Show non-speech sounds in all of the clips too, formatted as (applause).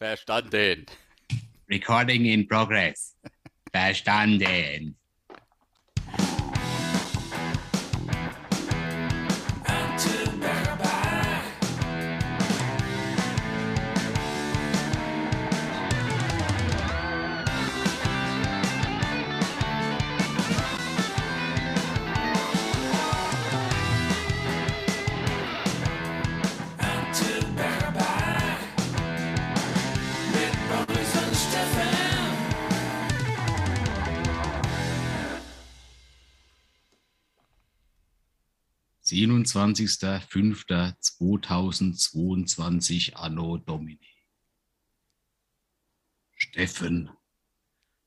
Verstanden. Recording in progress. Verstanden. Siebenundzwanzigster Fünfter 2022 Anno Domini. Steffen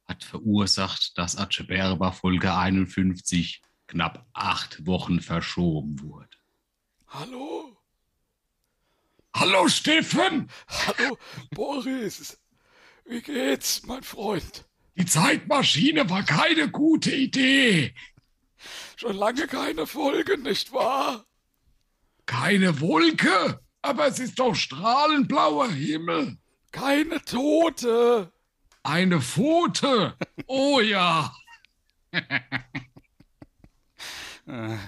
hat verursacht, dass Acheberba Folge 51 knapp acht Wochen verschoben wurde. Hallo? Hallo Steffen! Hallo, Boris. Wie geht's, mein Freund? Die Zeitmaschine war keine gute Idee. Schon lange keine Folge, nicht wahr? Keine Wolke, aber es ist doch strahlend blauer Himmel. Keine Tote. Eine Pfote. Oh ja. (laughs)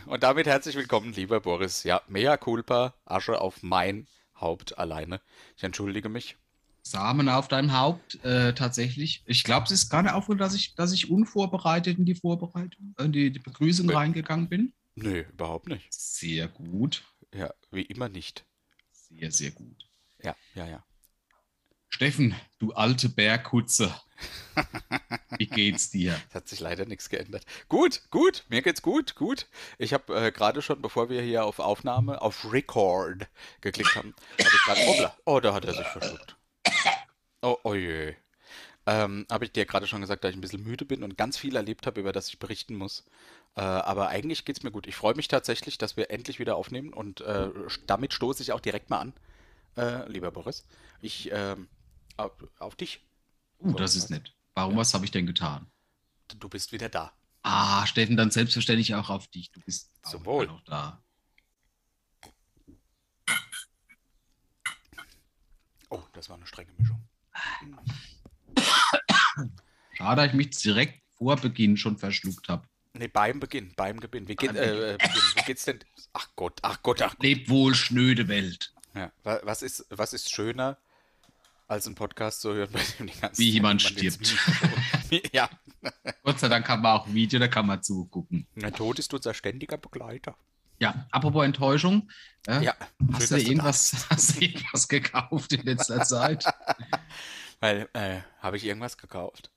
Und damit herzlich willkommen, lieber Boris. Ja, mea culpa, Asche auf mein Haupt alleine. Ich entschuldige mich. Samen auf deinem Haupt, äh, tatsächlich. Ich glaube, es ist gar nicht aufgefallen, dass ich, dass ich unvorbereitet in die Vorbereitung, in die, die Begrüßung Äh. reingegangen bin. Nö, überhaupt nicht. Sehr gut. Ja, wie immer nicht. Sehr, sehr gut. Ja, ja, ja. Steffen, du alte Berghutze. Wie geht's dir? (laughs) Es hat sich leider nichts geändert. Gut, gut, mir geht's gut, gut. Ich habe äh, gerade schon, bevor wir hier auf Aufnahme, auf Record geklickt haben, habe ich gerade, (laughs) oh, da hat er sich verschluckt. Oh, oh je. Ähm, habe ich dir gerade schon gesagt, dass ich ein bisschen müde bin und ganz viel erlebt habe, über das ich berichten muss. Äh, aber eigentlich geht's mir gut. Ich freue mich tatsächlich, dass wir endlich wieder aufnehmen und äh, damit stoße ich auch direkt mal an, äh, lieber Boris. Ich, ähm, auf, auf dich. Uh, das ist nett. Warum, was habe ich denn getan? Du bist wieder da. Ah, Steffen, dann selbstverständlich auch auf dich. Du bist Zum auch noch da. Oh, das war eine strenge Mischung. Schade, dass ich mich direkt vor Beginn schon verschluckt habe. Nee, beim Beginn, beim Beginn. Wie, geht, äh, Beginn. Wie geht's denn? Ach Gott, ach Gott, ach Gott. Leb wohl, schnöde Welt. Ja, wa- was, ist, was ist schöner, als einen Podcast zu hören, (laughs) bei dem die ganze Wie jemand stirbt. (laughs) Ja, Gott sei Dank kann man auch Video, da kann man zugucken. der Tod ist unser ständiger Begleiter. Ja, apropos Enttäuschung. äh, Ja, hast, schön, du irgendwas, hast du irgendwas gekauft in letzter Zeit? (laughs) Weil, äh, habe ich irgendwas gekauft?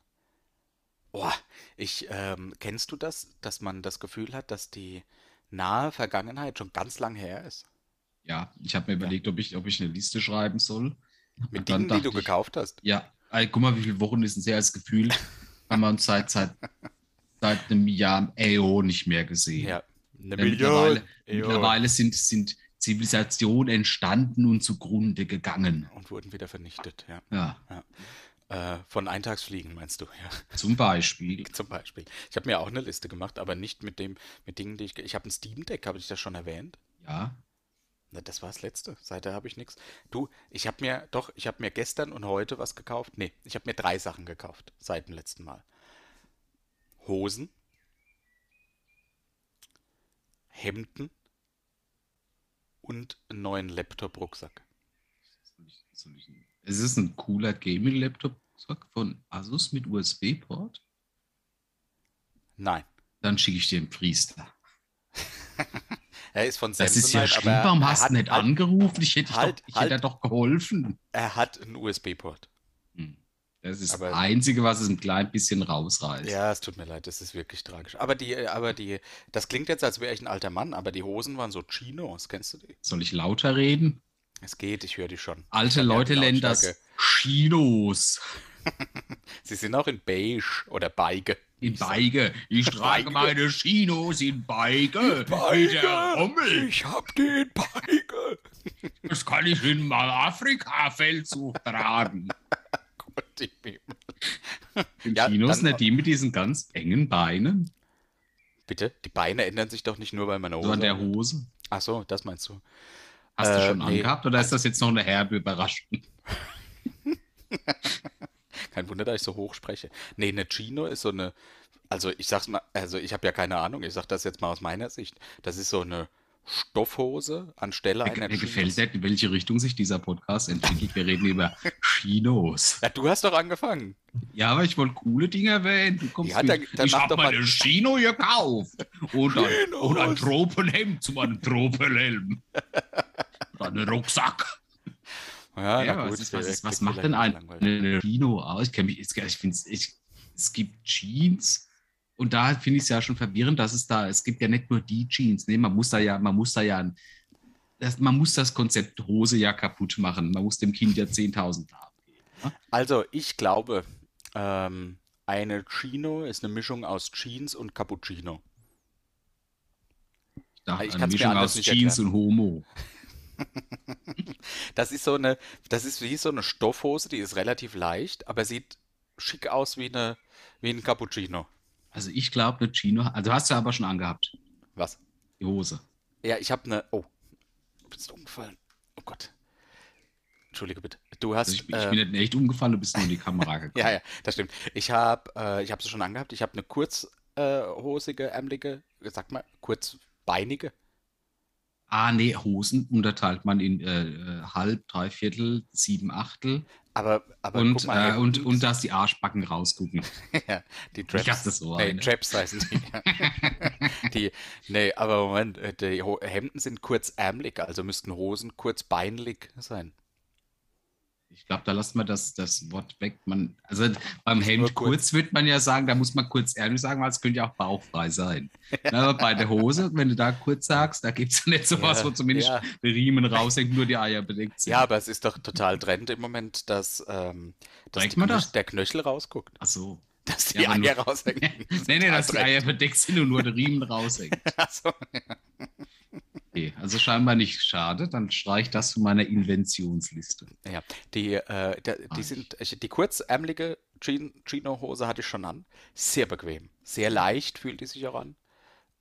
Boah, ich, ähm, kennst du das, dass man das Gefühl hat, dass die nahe Vergangenheit schon ganz lang her ist? Ja, ich habe mir überlegt, ob ich, ob ich eine Liste schreiben soll. Mit Und Dingen, die du ich- gekauft hast? Ja, ey, guck mal, wie viele Wochen ist denn her als Gefühl? haben wir uns seit, seit, seit einem Jahr EO nicht mehr gesehen. Ja, eine Ja, Million. mittlerweile, Ja. mittlerweile sind, sind Zivilisationen entstanden und zugrunde gegangen. Und wurden wieder vernichtet, ja. Ja, Äh, von Eintagsfliegen meinst du, ja. zum Beispiel. (laughs) Zum Beispiel. Ich habe mir auch eine Liste gemacht, aber nicht mit dem, mit Dingen, die ich. Ich habe ein Steam Deck, habe ich das schon erwähnt? Ja, Na, das war das letzte. Seither habe ich nichts. Du, ich habe mir, doch, ich habe mir gestern und heute was gekauft. Nee, ich habe mir drei Sachen gekauft seit dem letzten Mal. Hosen, Hemden und einen neuen Laptop-Rucksack. es ist ein cooler Gaming-Laptop von Asus mit USB-Port. Nein. Dann schicke ich dir einen Priester. (laughs) Er ist von Das ist ja schlimm. Warum hast du nicht halt, angerufen? Ich hätte, halt, doch, ich halt. hätte doch geholfen. Er hat einen USB-Port. Das ist Aber- das Einzige, was es ein klein bisschen rausreißt. Ja, es tut mir leid, das ist wirklich tragisch. Aber die, aber die, das klingt jetzt, als wäre ich ein alter Mann, aber die Hosen waren so Chinos, kennst du die? Soll ich lauter reden? Es geht, ich höre die schon. Alte ja Leute nennen das. Chinos. (laughs) Sie sind auch in beige oder beige. In Beige. Ich trage Beige. meine Chinos in Beige. Der Rommel. Ich hab die in beige. Das kann ich in mal Afrika-Feldzug tragen. (laughs) (laughs) Bibel. In Ja, dann- nicht die mit diesen ganz engen Beinen. Bitte, die Beine ändern sich doch nicht nur bei meiner Hose. So an der Hose. Ach so, das meinst du. Hast du Äh, schon nee. angehabt oder ist das jetzt noch eine herbe Überraschung? (laughs) Kein Wunder, dass ich so hoch spreche. Nee, eine Chino ist so eine, also ich sag's mal, also ich habe ja keine Ahnung, ich sag das jetzt mal aus meiner Sicht. Das ist so eine Stoffhose anstelle Mir, einer mir gefällt nicht, in welche Richtung sich dieser Podcast entwickelt. Wir reden über Chinos. Ja, du hast doch angefangen. Ja, aber ich wollte coole Dinge erwähnen. Du kommst Ja, mit, dann- dann ich habe doch mal- mal eine Chino gekauft. Und ein, und ein Tropenhemd zu meinem Tropenhelm. Einen Rucksack. Ja, Ja, was, ist, was, ist, was macht denn ein, Chino aus? Ich, ich, ich finde es gibt Jeans und da finde ich es ja schon verwirrend, dass es da, es gibt ja nicht nur die Jeans, ne? man muss da ja, man muss da ja, ein- das, man muss das Konzept Hose ja kaputt machen. Man muss dem Kind ja 10.000 haben. Also, ich glaube, ähm, eine Chino ist eine Mischung aus Jeans und Cappuccino. Ich dachte, Ich eine Mischung aus Jeans erklären. und Homo. (laughs) Das ist so eine, das ist wie so eine Stoffhose, die ist relativ leicht, aber sieht schick aus wie eine, wie ein Cappuccino. Also ich glaube, eine Chino, also hast du aber schon angehabt, Was? die Hose. Ja, ich habe eine. Oh, du bist umgefallen. Oh Gott. Entschuldige bitte. Du hast. Also ich, ich äh, bin nicht echt umgefallen, du bist nur in die Kamera (laughs) gekommen. ja, ja, das stimmt. Ich habe, äh, ich habe sie schon angehabt. Ich habe eine kurzhosige, ärmelige, sag mal, kurzbeinige. Ah, nee, Hosen unterteilt man in äh, äh, halb, dreiviertel, sieben Achtel Aber, aber und, guck mal, äh, und, und dass die Arschbacken rausgucken. (laughs) ja, die Ich Traps. hab das so nee, eine. Traps heißen die. (laughs) die. Nee, aber Moment, äh, die Hemden sind kurzärmelig, also müssten Hosen kurzbeinlig sein. Ich glaube, da lassen wir das, das Wort weg. Man, also beim Hemd kurz. kurz wird man ja sagen, da muss man kurz ehrlich sagen, weil es könnte ja auch bauchfrei sein. Na, aber bei der Hose, wenn du da kurz sagst, da gibt es ja nicht sowas, Ja, wo zumindest ja. der Riemen raushängt, nur die Eier bedeckt sind. Ja, aber es ist doch total Trend im Moment, dass, ähm, dass Trägt die man Knöch- das? der Knöchel rausguckt. Ach so. Dass die Ja, aber nur- Eier raushängen. (laughs) Nee, nee, dass die Eier bedeckt sind und nur der Riemen raushängt. (laughs) Ach so. Okay, also scheinbar nicht schade, dann streich das von meiner Inventionsliste. Ja, die, äh, die Ah, sind, ich- die kurzärmelige Chino-Hose hatte ich schon an. Sehr bequem. Sehr leicht fühlt die sich auch an.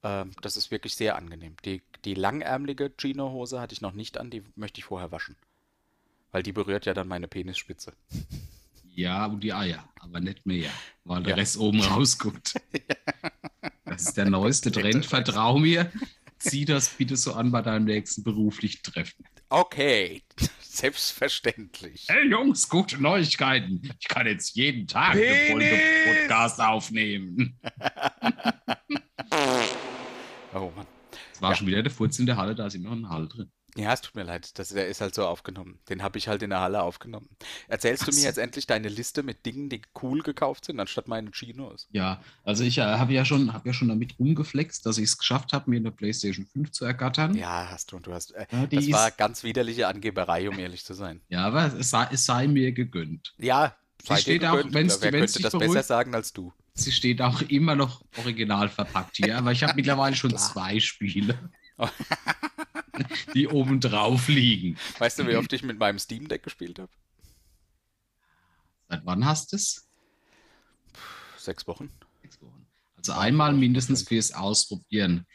Ähm, das ist wirklich sehr angenehm. Die, die langärmelige Chino-Hose hatte ich noch nicht an, die möchte ich vorher waschen. Weil die berührt ja dann meine Penisspitze. Ja, und die Eier, aber nicht mehr, weil der Ja. Rest oben rausguckt. (laughs) Das ist der neueste Trend, vertrau mir. Zieh das bitte so an bei deinem nächsten beruflichen Treffen. Okay, selbstverständlich. Hey Jungs, gute Neuigkeiten. Ich kann jetzt jeden Tag eine Folge Penis! Podcast aufnehmen. (laughs) Oh Mann. Es war Ja. schon wieder der Furz in der Halle, da ist immer noch ein Hall drin. Ja, es tut mir leid. Das, der ist halt so aufgenommen. Den habe ich halt in der Halle aufgenommen. Erzählst du Ach mir so. jetzt endlich deine Liste mit Dingen, die cool gekauft sind, anstatt meine Chinos? Ja, also ich äh, habe ja schon, habe ja schon damit rumgeflext, dass ich es geschafft habe, mir eine PlayStation 5 zu ergattern. Ja, hast du. Und du hast. Äh, Ja, das war ist- ganz widerliche Angeberei, um ehrlich zu sein. Ja, aber es sei, es sei mir gegönnt. Ja, sei dir steht auch, gegönnt. wenn's- Wer könnte das besser beruhigt. sagen als du? Sie steht auch immer noch original verpackt hier, aber ich habe mittlerweile schon zwei Spiele, (laughs) die oben drauf liegen. Weißt du, wie oft ich mit meinem Steam Deck gespielt habe? Seit wann hast du es? Sechs Wochen. Sechs Wochen. Also einmal mindestens fürs Ausprobieren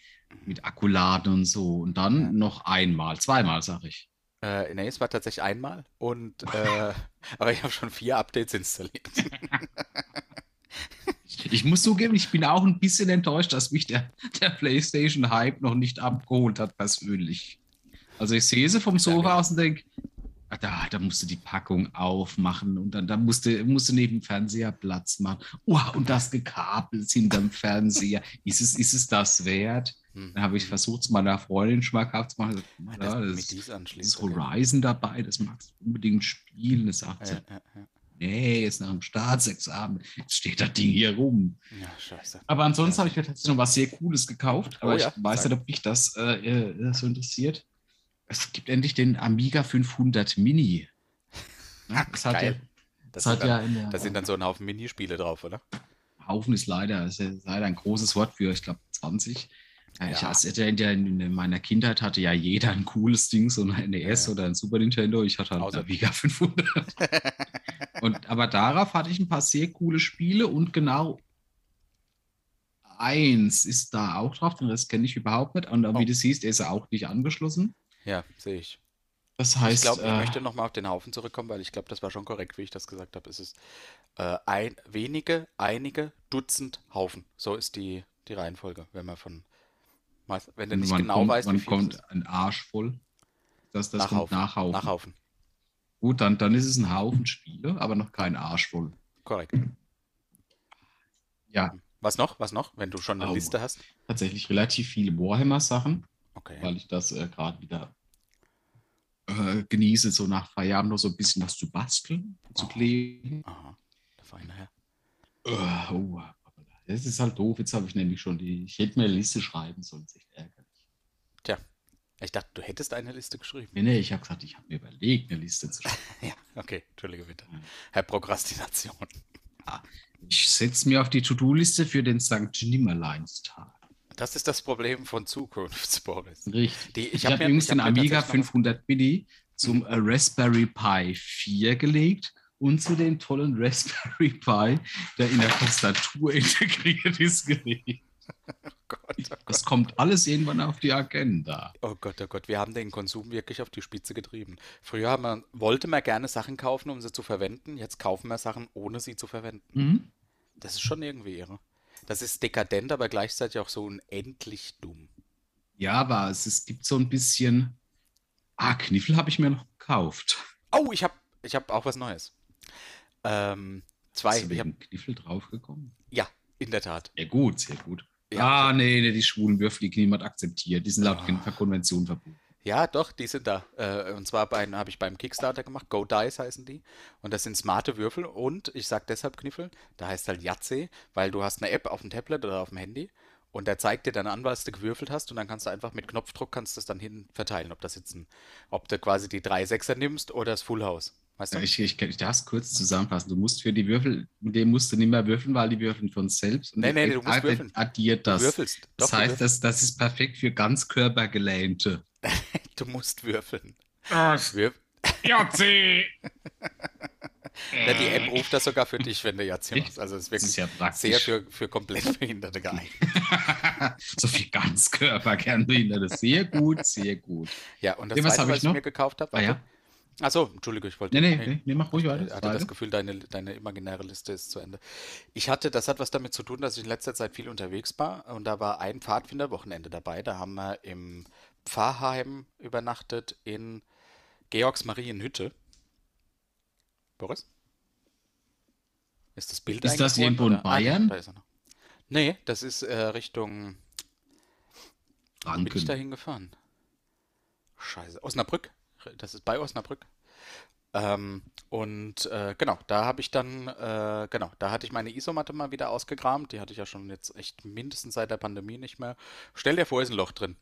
mit Akkuladen und so und dann noch einmal, zweimal, sag ich. Äh, nee, es war tatsächlich einmal. Und, äh, (laughs) aber ich habe schon vier Updates installiert. (laughs) Ich muss zugeben, ich bin auch ein bisschen enttäuscht, dass mich der, der PlayStation-Hype noch nicht abgeholt hat, persönlich. Also ich sehe sie vom Sofa aus und denke, ah, da, da musst du die Packung aufmachen und dann, dann musst, du, musst du neben dem Fernseher Platz machen. Oh, und das gekabelt hinterm Fernseher. Ist es, ist es das wert? Dann habe ich versucht, es meiner Freundin schmackhaft zu machen. Ja, das, das, das ist Horizon dabei, das magst du unbedingt spielen. Das sagt sie, ja, ja. Nee, jetzt nach dem Staatsexamen, jetzt steht das Ding hier rum. ja, scheiße. Aber ansonsten Ja. habe ich mir tatsächlich noch was sehr Cooles gekauft. Aber Oh ich ja, weiß sag. nicht, ob mich das äh, äh, so interessiert. Es gibt endlich den Amiga 500 Mini. Ja, das hat ja, Geil. das Das, hat sind ja dann, in der da sind dann so ein Haufen Minispiele drauf, oder? Haufen ist leider, ist ja leider ein großes Wort für, ich glaube, 20. Ja, Ich, Ja. als, in, der, in meiner Kindheit hatte ja jeder ein cooles Ding, so ein NES Ja. oder ein Super Nintendo. Ich hatte halt Außer- Amiga 500. (laughs) und, aber darauf hatte ich ein paar sehr coole Spiele und genau eins ist da auch drauf, den Rest kenne ich überhaupt nicht. Und Oh. wie du siehst, ist er auch nicht angeschlossen. Ja, sehe ich. Das Ich heißt, glaube, ich äh, möchte nochmal auf den Haufen zurückkommen, weil ich glaube, das war schon korrekt, wie ich das gesagt habe. Es ist äh, ein, wenige, einige, Dutzend Haufen. So ist die, die Reihenfolge, wenn man von, wenn du nicht genau kommt, weißt, wie viel kommt ein Arsch voll? Das, das kommt Nachhaufen. nach Haufen. Nachhaufen. Gut, dann, dann ist es ein Haufen Spiele, aber noch kein Arsch voll. Korrekt. Ja, Was noch? Was noch? Wenn du schon eine Oh. Liste hast? tatsächlich relativ viele Warhammer-Sachen, Okay. weil ich das äh, gerade wieder äh, genieße, so nach Feierabend noch so ein bisschen was zu basteln, zu Oh. kleben. Aha. Der feine Herr. Äh, oh, das ist halt doof. Jetzt habe ich nämlich schon die. Ich hätte mir eine Liste schreiben sollen. Ist echt ärgerlich. Tja, ich dachte, du hättest eine Liste geschrieben. Nee, nee, ich habe gesagt, ich habe mir überlegt, eine Liste zu schreiben. (laughs) Ja, okay. Entschuldige bitte. Herr Prokrastination. Ich setze mir auf die To-Do-Liste für den St. Nimmerleinstag. Das ist das Problem von Zukunftsboris. Richtig. Die- ich ich hab habe mir- übrigens hab den Amiga tatsächlich noch- 500 Mini zum äh, Raspberry Pi 4 gelegt und zu dem tollen Raspberry Pi, der in der Tastatur (laughs) integriert ist, gelegt. (laughs) Oh Gott, oh Gott. Das kommt alles irgendwann auf die Agenda. Oh Gott, oh Gott, wir haben den Konsum wirklich auf die Spitze getrieben. Früher wir, wollte man gerne Sachen kaufen, um sie zu verwenden. Jetzt kaufen wir Sachen, ohne sie zu verwenden. Mhm. Das ist schon irgendwie irre. Das ist dekadent, aber gleichzeitig auch so unendlich dumm. Ja, aber es, es gibt so ein bisschen. Ah, Kniffel habe ich mir noch gekauft. Oh, ich habe ich hab auch was Neues. Ähm, zwei. Du Ich hab, wegen Kniffel draufgekommen? ja, in der Tat. Sehr gut, sehr gut. Ja. ah, nee, nee, die schwulen Würfel, die niemand akzeptiert. Die sind laut Ah. Genfer Konvention verboten. Ja, doch, die sind da. Äh, und zwar habe ich beim Kickstarter gemacht. Go Dice heißen die. Und das sind smarte Würfel. Und ich sage deshalb Kniffel, da heißt halt Yahtzee, weil du hast eine App auf dem Tablet oder auf dem Handy. Und der zeigt dir dann an, was du gewürfelt hast. Und dann kannst du einfach mit Knopfdruck kannst du es dann hin verteilen. Ob das jetzt ein, ob du quasi die drei Sechser nimmst oder das Full House. Weißt du? Ja, ich, ich, ich darf es kurz zusammenfassen. Du musst für die Würfel, mit dem musst du nicht mehr würfeln, weil die würfeln von selbst. Und Nee, nee, du musst würfeln. addiert du das. würfelst. Das Doch, du, heißt, würfelst. das, das ist perfekt für Ganzkörpergelähmte. (laughs) du musst würfeln. Das Würf Jahrzeh! (laughs) ja, die App ruft das sogar für dich, wenn du Echt? machst. Also es ist Das ist wirklich ja sehr praktisch. für, für komplett Behinderte geeignet. (laughs) so viel Ganzkörpergelähmte. Sehr gut, sehr gut. Ja, und das Ja, was zweite, was ich ich noch? mir gekauft habe, Ah ja. Achso, Entschuldige, ich wollte. Nee, nee, nee, nee, mach ruhig weiter. Ich hatte das Zweite. Gefühl, deine, deine imaginäre Liste ist zu Ende. Ich hatte, das hat was damit zu tun, dass ich in letzter Zeit viel unterwegs war und da war ein Pfadfinderwochenende dabei. Da haben wir im Pfarrheim übernachtet in Georgsmarienhütte. Boris? Ist das Bild Ist das irgendwo in? Ah, nee, Bayern? da ist er noch. Nee, das ist äh, Richtung. Wo bin ich da hingefahren? Scheiße. Osnabrück. Das ist bei Osnabrück. Ähm, und äh, genau, da habe ich dann, äh, genau, da hatte ich meine Isomatte mal wieder ausgekramt. Die hatte ich ja schon jetzt echt mindestens seit der Pandemie nicht mehr. Stell dir vor, ist ein Loch drin.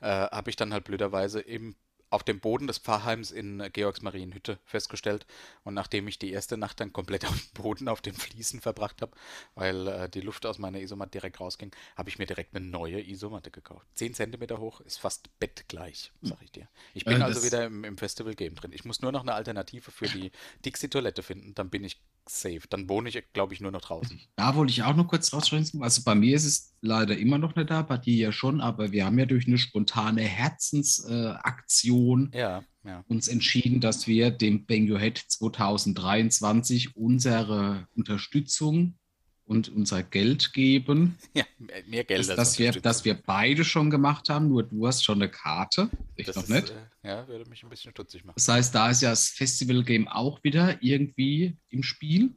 Äh, habe ich dann halt blöderweise im, auf dem Boden des Pfarrheims in äh, Georgsmarienhütte festgestellt. Und nachdem ich die erste Nacht dann komplett (laughs) auf dem Boden, auf den Fliesen verbracht habe, weil äh, die Luft aus meiner Isomatte direkt rausging, habe ich mir direkt eine neue Isomatte gekauft. 10 Zentimeter hoch, ist fast bettgleich, sag ich dir. Ich bin Äh, also wieder im, im Festival-Game drin. Ich muss nur noch eine Alternative für die (laughs) Dixie-Toilette finden, dann bin ich safe. Dann wohne ich, glaube ich, nur noch draußen. Da wollte ich auch noch kurz rausschreiben. Also bei mir ist es leider immer noch nicht da, bei dir ja schon, aber wir haben ja durch eine spontane Herzensaktion äh, Ja, ja. uns entschieden, dass wir dem Bang Your Head 2023 unsere Unterstützung und unser Geld geben. (laughs) Ja, mehr Geld Das, dass, wir, dass wir beide schon gemacht haben, nur du hast schon eine Karte. Ich Das noch ist, nicht. Äh, ja, würde mich ein bisschen stutzig machen. Das heißt, da ist ja das Festival-Game auch wieder irgendwie im Spiel.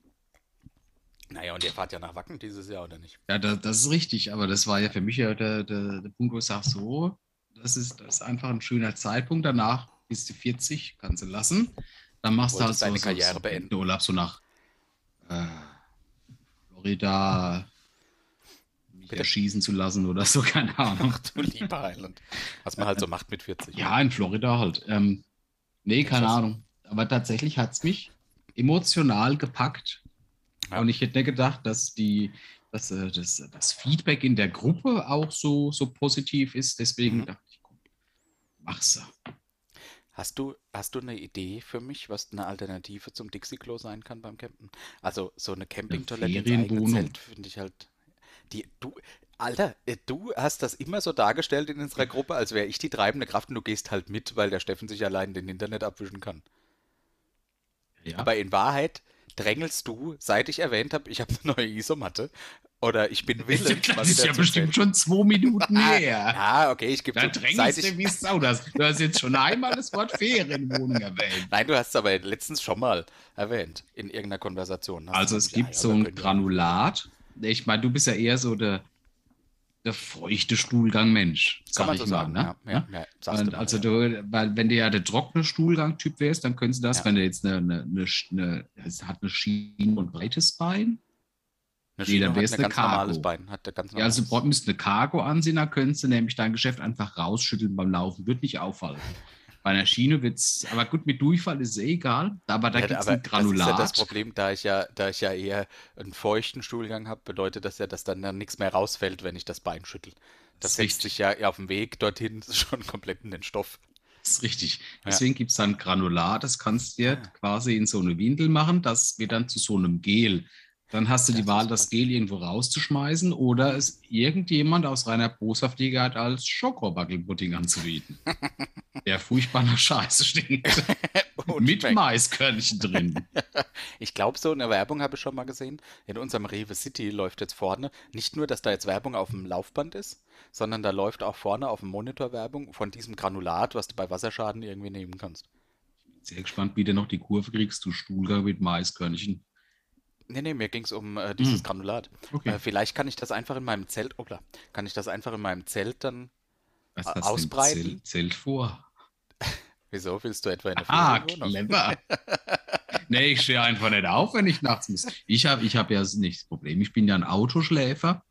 Naja, und ihr fahrt ja nach Wacken dieses Jahr, oder nicht? Ja, da, das ist richtig, aber das war ja für mich ja der, der, der Punkt, wo ich sage, so, das ist, das ist einfach ein schöner Zeitpunkt. Danach bist du 40, kannst du lassen. Dann machst du halt so, deine so, Karriere so beenden. Urlaub so nach äh, Florida, mich Bitte? erschießen zu lassen oder so, (laughs) keine Ahnung. Ach du lieber Heiland. Was man halt so macht mit 40. Ja, in Florida halt. Ähm, nee, keine. Ahnung. Aber tatsächlich hat es mich emotional gepackt. Ja. Und ich hätte nicht gedacht, dass die, dass, äh, das, das Feedback in der Gruppe auch so, so positiv ist. Deswegen Mhm. dachte ich, komm, mach's. Hast du, hast du eine Idee für mich, was eine Alternative zum Dixie-Klo sein kann beim Campen? Also so eine Campingtoilette ins eigene. Zelt finde ich halt. Die, du, Alter, äh, du hast das immer so dargestellt in unserer Gruppe, als wäre ich die treibende Kraft und du gehst halt mit, weil der Steffen sich allein den Internet abwischen kann. Ja. Aber in Wahrheit drängelst du, seit ich erwähnt habe, ich habe eine neue Isomatte oder ich bin willens, das ist ja bestimmt schon zwei Minuten (laughs) her. Ja, okay, ich gebe Da drängst du ich, wie Sau. Das, du hast jetzt schon einmal das Wort Ferienwohnung erwähnt. Nein, du hast es aber letztens schon mal erwähnt in irgendeiner Konversation. Hast Also es gesagt, gibt ja, so ein Granulat. Ich meine, du bist ja eher so der, der feuchte Stuhlgang-Mensch, Kann sag ich so mal. sagen, Ne? ja. ja, ja Und mal, also du, weil wenn du ja der trockene Stuhlgang-Typ wärst, dann könntest du das, wenn du jetzt eine, eine, eine, eine hat eine Schiene und breites Bein. Eine Nee, dann wär's ein eine ganz normales Cargo. Bein. Hat ganz Ja, also du normales- brauch- müsst eine Cargo ansehen, dann könntest du nämlich dein Geschäft einfach rausschütteln beim Laufen. Wird nicht auffallen. Bei einer Schiene wird es, aber gut, mit Durchfall ist es eh egal. Aber da Ja, gibt es ein Granulat. Das ist ja das Problem, da ich ja, da ich ja eher einen feuchten Stuhlgang habe, bedeutet das ja, dass dann, dann nichts mehr rausfällt, wenn ich das Bein schüttel. Das ist setzt sich ja auf dem Weg dorthin (laughs) schon komplett in den Stoff. Das ist richtig. Ja. Deswegen gibt es dann Granulat, das kannst du dir Ah. quasi in so eine Windel machen, das wird dann zu so einem Gel. Dann hast du Ja, die das Wahl, das. Gel irgendwo rauszuschmeißen oder es irgendjemand aus reiner Boshaftigkeit als Schokobackelpudding anzubieten. (laughs) Der furchtbar nach Scheiße stinkt. (laughs) Mit schmeckt. Maiskörnchen drin. (laughs) Ich glaube, so eine Werbung habe ich schon mal gesehen. In unserem Rewe City läuft jetzt vorne nicht nur, dass da jetzt Werbung auf dem Laufband ist, sondern da läuft auch vorne auf dem Monitor Werbung von diesem Granulat, was du bei Wasserschaden irgendwie nehmen kannst. Sehr gespannt, wie du noch die Kurve kriegst, du Stuhlgang mit Maiskörnchen. Nee, nee, mir ging es um äh, dieses Hm. Granulat. Okay. Äh, vielleicht kann ich das einfach in meinem Zelt, opla, kann ich das einfach in meinem Zelt dann, Was hast ausbreiten? Zelt, Zelt vor? (laughs) wieso willst du etwa in der Ah, clever. (laughs) nee, ich stehe einfach nicht auf, wenn ich nachts muss. Ich habe ich hab ja nicht das Problem. Ich bin ja ein Autoschläfer.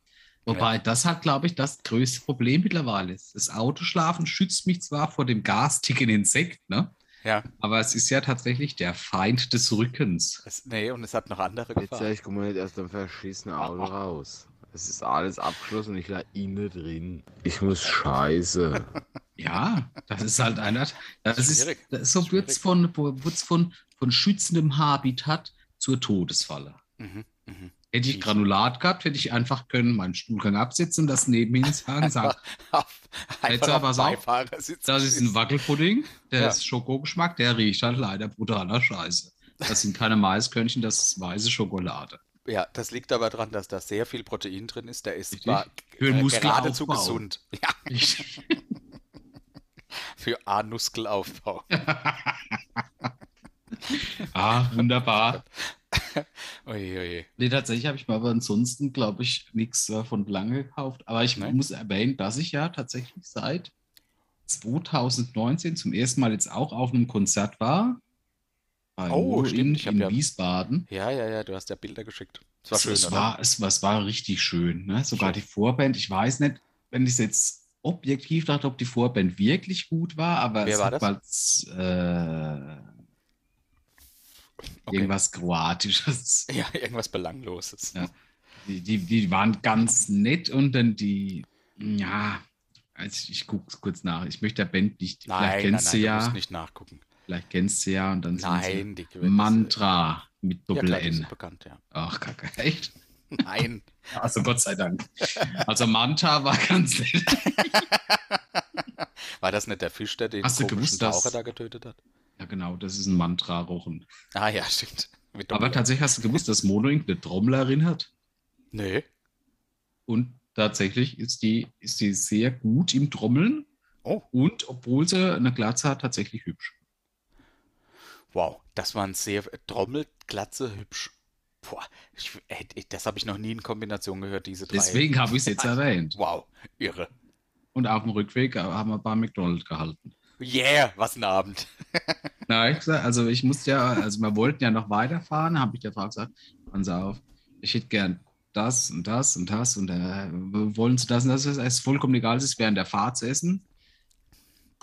Wobei das halt, glaube ich, das größte Problem mittlerweile ist. Das Autoschlafen schützt mich zwar vor dem garstigen Insekt, ne? Ja, aber es ist ja tatsächlich der Feind des Rückens. es, nee, und es hat noch andere Jetzt Gefahren. sag ich, komme nicht aus dem verschissenen Auto raus. Es ist alles abgeschlossen und ich lag innen drin. Ich muss scheiße. (laughs) Ja, das ist halt einer. Das ist, Schwierig. das ist so wird es von, wird's von, von schützendem Habitat zur Todesfalle. Mhm, mhm. Hätte ich. Granulat gehabt, hätte ich einfach können meinen Stuhlgang absetzen, das neben ihn sagen, sagen, Auf, einfach pass auf, das ist ein. Wackelpudding, der Ja. ist Schokogeschmack, der riecht halt leider brutaler Scheiße. Das sind keine Maiskörnchen, das ist weiße Schokolade. Ja, das liegt aber daran, dass da sehr viel Protein drin ist. Der ist Für den äh, geradezu gesund. (laughs) Ja, (laughs) für A-Muskelaufbau. (laughs) ah, wunderbar. (laughs) Uiui. Nee, tatsächlich habe ich mir aber ansonsten, glaube ich, nichts äh, von lange gekauft. Aber ich Nee? muss erwähnen, dass ich ja tatsächlich seit 2019 zum ersten Mal jetzt auch auf einem Konzert war. Bei Oh, Mono stimmt, in, in ja- Wiesbaden. Ja, ja, ja, du hast ja Bilder geschickt. Es war Es, schön, es, war, es, war- es war richtig schön. Ne? Sogar Schön. die Vorband, ich weiß nicht, wenn ich es jetzt objektiv dachte, ob die Vorband wirklich gut war, aber Wer es war hat was, äh, Okay. irgendwas Kroatisches. (laughs) Ja, irgendwas Belangloses. Ja. Die, die, die waren ganz nett und dann die, ja, also ich gucke kurz nach. Ich möchte der Band nicht, Nein, vielleicht nein, kennst nein, du du ja, musst nicht nachgucken. vielleicht kennst du ja und dann sind Nein, die sie. Mantra mit Ja, Doppel klar, die N. sind bekannt, ja. Ach, kacke, echt? (laughs) Nein. Also Gott sei Dank. Also Manta war ganz nett. (laughs) War das nicht der Fisch, der den Hast du gewusst, Taucher da getötet hat? Ja, genau, das ist ein Mantra-Rochen. Ah ja, stimmt. Aber tatsächlich hast du gewusst, dass Monoink eine Trommlerin hat. Nee. Und tatsächlich ist die, ist die sehr gut im Trommeln. Oh, Und obwohl sie eine Glatze hat, tatsächlich hübsch. wow. Das war ein sehr Trommelglatze hübsch. Boah, ich, das habe ich noch nie in Kombination gehört, diese drei. Deswegen habe ich es jetzt (laughs) erwähnt. Wow, irre. Und auf dem Rückweg haben wir bei McDonald's gehalten. Yeah, was ein Abend. (laughs) Na, ich gesagt, also ich musste ja, also wir wollten ja noch weiterfahren, habe ich der Frau gesagt, Sie auf, ich hätte gern das und das und das und äh, wollen Sie das und das? Es ist vollkommen egal, es ist während der Fahrt zu essen.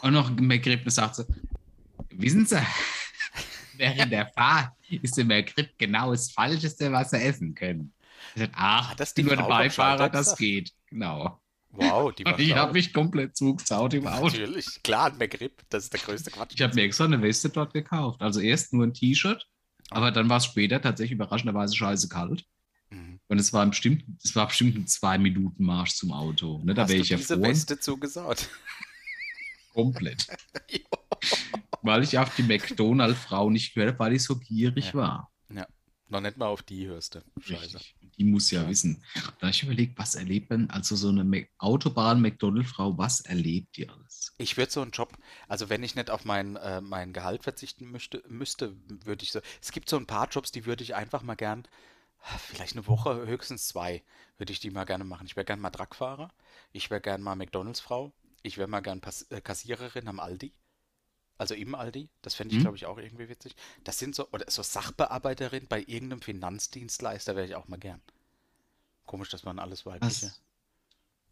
Und noch im Ergebnis sagt sie, wissen Sie, (laughs) während der Fahrt ist im Ergebnis genau das Falscheste, was Sie essen können. Ich sag, ach, Hat das die nur der Beifahrer, das gesagt? geht. Genau. Wow, die war (laughs) ich habe mich komplett zugezaut im Auto. Natürlich, klar, ein McRib, das ist der größte Quatsch. Ich habe mir extra eine Weste dort gekauft. Also erst nur ein T-Shirt, aber dann war es später tatsächlich überraschenderweise scheiße kalt. Mhm. Und es war bestimmt, es war bestimmt ein zwei Minuten Marsch zum Auto. Ne? Da wäre ich ja diese froh. Weste zugesaut? (laughs) Komplett. (laughs) weil ich auf die McDonald-Frau nicht gehört habe, weil ich so gierig Ja. war. Noch nicht mal auf die hörst du. Scheiße. Richtig. Die muss ja wissen. Da ich überlegt, was erlebt man, also so eine Autobahn-McDonald-Frau, was erlebt die alles? Ich würde so einen Job, also wenn ich nicht auf mein, äh, mein Gehalt verzichten möchte, müsste, würde ich so. Es gibt so ein paar Jobs, die würde ich einfach mal gern, vielleicht eine Woche, höchstens zwei, würde ich die mal gerne machen. Ich wäre gern mal Truckfahrer, ich wäre gern mal McDonalds-Frau, ich wäre mal gern Pass äh, Kassiererin am Aldi. Also im Aldi, das fände ich, Mhm. glaube ich, auch irgendwie witzig. Das sind so, oder so Sachbearbeiterin bei irgendeinem Finanzdienstleister wäre ich auch mal gern. Komisch, dass man alles weibliche.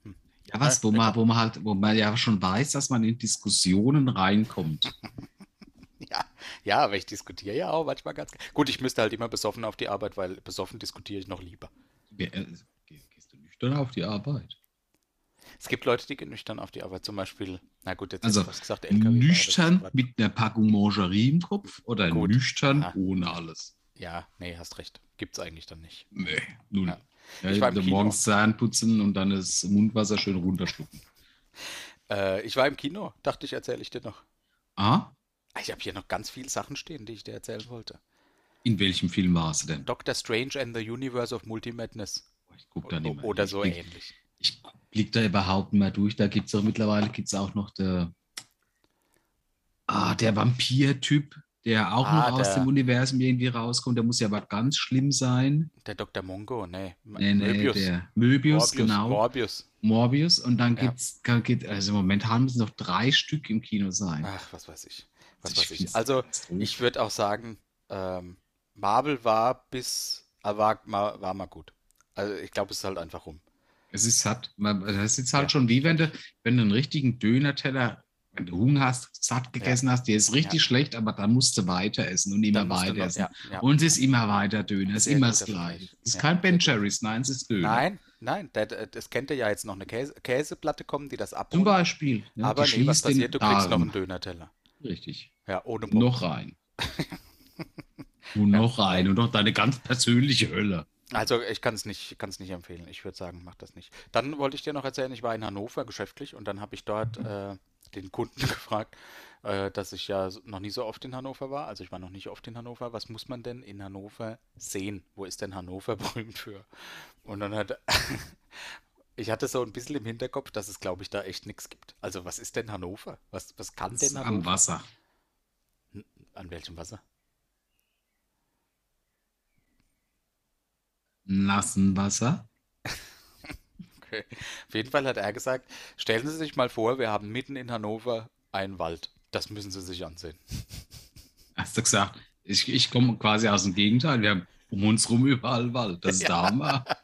Hm. Ja, was, wo Ja, man, wo man halt, wo man ja schon weiß, dass man in Diskussionen reinkommt. (laughs) Ja, ja, aber ich diskutiere ja auch manchmal ganz. Gut, ich müsste halt immer besoffen auf die Arbeit, weil besoffen diskutiere ich noch lieber. Äh, geh- Gehst du nüchtern auf die Arbeit? Es gibt Leute, die gehen nüchtern auf die Arbeit, zum Beispiel, na gut, jetzt Also, ich fast gesagt, ist Nüchtern mit einer Packung Mangerie im Kopf oder Gut. nüchtern Ja. ohne alles? Ja, nee, hast recht. Gibt's eigentlich dann nicht. Nee, null. Ja. Ja, Ich war im also Kino. morgens Zahn putzen und dann das Mundwasser schön runterschlucken. (laughs) Äh, ich war im Kino, dachte ich, erzähle ich dir noch. Ah, Ich habe hier noch ganz viele Sachen stehen, die ich dir erzählen wollte. in welchem Film warst du denn? Doctor Strange and the Universe of Multimadness. Ich guck da nicht mehr. Oder ich so blick, ähnlich. Ich blick da überhaupt nicht mehr durch. Da gibt es auch mittlerweile gibt's auch noch der, ah, der Vampir-Typ, der auch Ah, noch aus der- dem Universum irgendwie rauskommt. Der muss ja aber ganz schlimm sein. Der Dr. Mongo, nee. Nee, nee, Möbius. der Möbius, Morbius, genau. Morbius. Morbius. Und dann Ja. gibt's, kann- geht, also momentan müssen noch drei Stück im Kino sein. Ach, was weiß ich. Was Ich weiß ich. Also, ich würde auch sagen, ähm, Marvel war bis, äh, war, war mal gut. Also, ich glaube, es ist halt einfach rum. Es ist satt. Man- Das ist jetzt halt Ja. schon wie wenn du, wenn du einen richtigen Döner-Teller, wenn du Hunger hast, satt gegessen hast, der ist richtig Ja. schlecht, aber dann musst du weiter essen und immer weiter noch- essen. ja, ja. Und es ist immer weiter Döner, es ist immer das Gleiche. Es ist Ja. kein Ben Cherries, nein, es ist Döner. Nein, nein, das kennt ihr ja jetzt noch eine Käse, Käseplatte kommen, die das Zum abrunden. Beispiel. ja, Aber die nee, was passiert? Du kriegst noch einen Döner-Teller. Richtig. Ja, ohne Bock. Noch rein. (laughs) und noch rein und noch deine ganz persönliche Hölle. Also ich kann es nicht, kann es nicht empfehlen. Ich würde sagen, mach das nicht. Dann wollte ich dir noch erzählen, ich war in Hannover geschäftlich und dann habe ich dort äh, den Kunden (laughs) gefragt, äh, dass ich ja noch nie so oft in Hannover war. Also ich war noch nicht oft in Hannover. Was muss man denn in Hannover sehen? Wo ist denn Hannover (laughs) berühmt für? Und dann hat (laughs) ich hatte so ein bisschen im Hinterkopf, dass es, glaube ich, da echt nichts gibt. Also was ist denn Hannover? Was, was kann Das denn ist am Hannover? Wasser. An welchem Wasser? Nassen Wasser. Okay. Auf jeden Fall hat er gesagt, stellen Sie sich mal vor, wir haben mitten in Hannover einen Wald. Das müssen Sie sich ansehen. Hast du gesagt, ich, ich komme quasi aus dem Gegenteil. Wir haben um uns rum überall Wald. Das ist der Hammer. (laughs)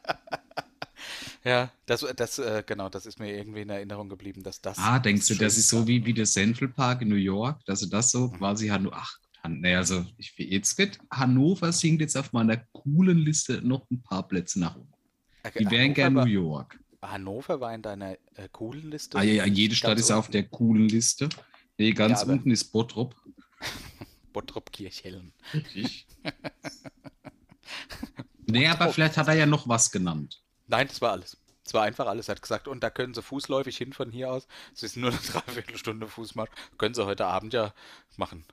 Ja, das, das, äh, genau, das ist mir irgendwie in Erinnerung geblieben, dass das. Ah, denkst du, das ist so wie, wie der Central Park in New York, dass du das so quasi Hannover. Ach, Han- nee, also ich, jetzt wird Hannover sinkt jetzt auf meiner coolen Liste noch ein paar Plätze nach oben. Okay, Die wären Hannover gern New York. Hannover war in deiner äh, coolen Liste. Ah, ja, ja, jede Stadt ist auf unten. der coolen Liste. Nee, ganz Ja, unten ist Bottrop. (laughs) Bottrop Kirchhellen. Richtig. (laughs) nee, aber vielleicht hat er ja noch was genannt. Nein, das war alles. Es war einfach alles. Er hat gesagt, und da können Sie fußläufig hin von hier aus. Es ist nur eine (laughs) Dreiviertelstunde Fußmarsch. Können Sie heute Abend ja machen.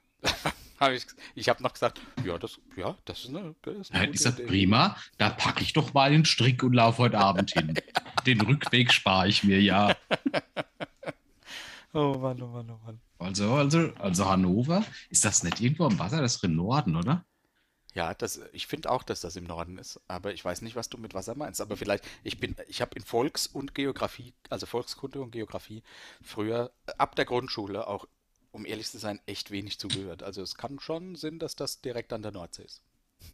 Hab ich ich habe noch gesagt, ja, das, ja, das ist eine, das ist eine ich sag, Idee. prima, da packe ich doch mal den Strick und laufe heute Abend hin. (laughs) Den Rückweg spare ich mir ja. (laughs) Oh Mann, oh Mann, oh Mann. Also, also, also Hannover, ist das nicht irgendwo am Wasser? Das ist im Norden, oder? Ja, das, ich finde auch, dass das im Norden ist, aber ich weiß nicht, was du mit Wasser meinst. Aber vielleicht, ich bin, ich habe in Volks- und Geografie, also Volkskunde und Geografie, früher ab der Grundschule auch, um ehrlich zu sein, echt wenig zugehört. Also es kann schon Sinn, dass das direkt an der Nordsee ist.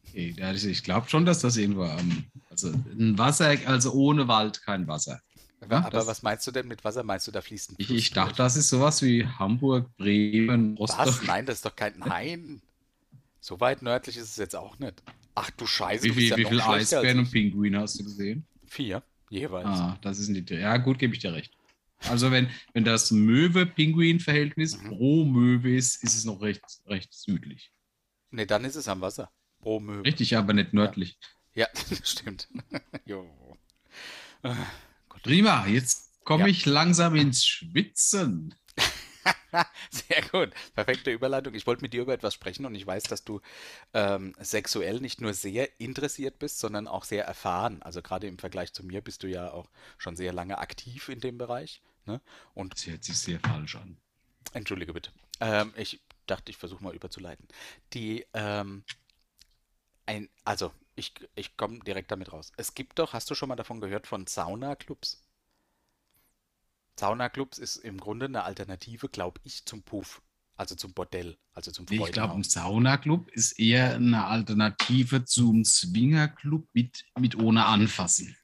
Okay, ich glaube schon, dass das irgendwo am. Also ein Wasser, also ohne Wald kein Wasser. Aber, Ja, aber das- was meinst du denn mit Wasser? Meinst du, da fließt ein Ich, ich dachte, das ist sowas wie Hamburg, Bremen, Was? Rostock. Nein, das ist doch kein. Nein! So weit nördlich ist es jetzt auch nicht. Ach du Scheiße, Wie viel, ja wie noch viel schlechter als Eisbären und. Pinguine hast du gesehen? Vier, jeweils. Ah, das ist nicht. Ja, gut, gebe ich dir recht. Also, wenn, wenn das Möwe-Pinguin-Verhältnis Mhm. pro Möwe ist, ist es noch recht, recht südlich. Ne, dann ist es am Wasser. Pro Möwe. Richtig, aber nicht nördlich. Ja, (laughs) stimmt. (laughs) jo. Prima, jetzt komme Ja. ich langsam ins Schwitzen. (laughs) Sehr gut. Perfekte Überleitung. Ich wollte mit dir über etwas sprechen und ich weiß, dass du ähm, sexuell nicht nur sehr interessiert bist, sondern auch sehr erfahren. Also gerade im Vergleich zu mir bist du ja auch schon sehr lange aktiv in dem Bereich. Ne? Und Das hört sich sehr falsch an. entschuldige bitte. Ähm, ich dachte, ich versuche mal überzuleiten. Die, ähm, ein, also ich, ich komme direkt damit raus. Es gibt doch, hast du schon mal davon gehört, von Sauna-Clubs? Sauna-Clubs ist im Grunde eine Alternative, glaube ich, zum Puff, also zum Bordell, also zum Nee, ich glaube, ein Freudenhaus. Saunaclub ist eher eine Alternative zum Swingerclub mit, mit ohne Anfassen.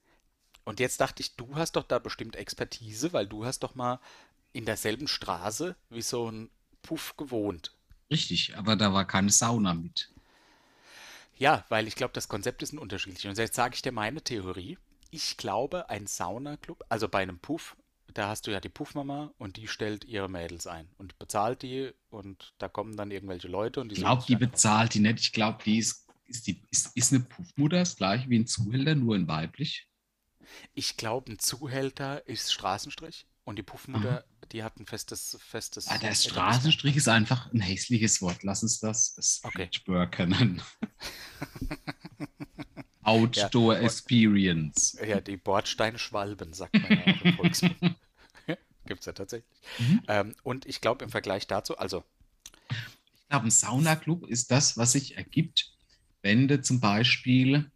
Und jetzt dachte ich, du hast doch da bestimmt Expertise, weil du hast doch mal in derselben Straße wie so ein Puff gewohnt. Richtig, aber da war keine Sauna mit. Ja, weil ich glaube, das Konzept ist ein unterschiedlich. Und jetzt sage ich dir meine Theorie. Ich glaube, ein Saunaclub, also bei einem Puff, da hast du ja die Puffmama und die stellt ihre Mädels ein und bezahlt die und da kommen dann irgendwelche Leute und die Ich glaube, die bezahlt die nicht. Ich glaube, die ist, ist, die, ist, ist eine Puffmutter, das gleiche wie ein Zuhälter, nur in weiblich. Ich glaube, ein Zuhälter ist Straßenstrich und die Puffmutter, die hat ein festes, festes. Ah, der. Straßenstrich ist einfach ein hässliches Wort. Lass uns das Okay. Streetworker nennen. (laughs) Outdoor und- Experience. Ja, die Bordsteinschwalben, sagt man ja auch im Volksmund. (laughs) Gibt es ja tatsächlich. Mhm. Ähm, und ich glaube, im Vergleich dazu, also, Ich glaube, ein Saunaclub ist das, was sich ergibt, wenn du zum Beispiel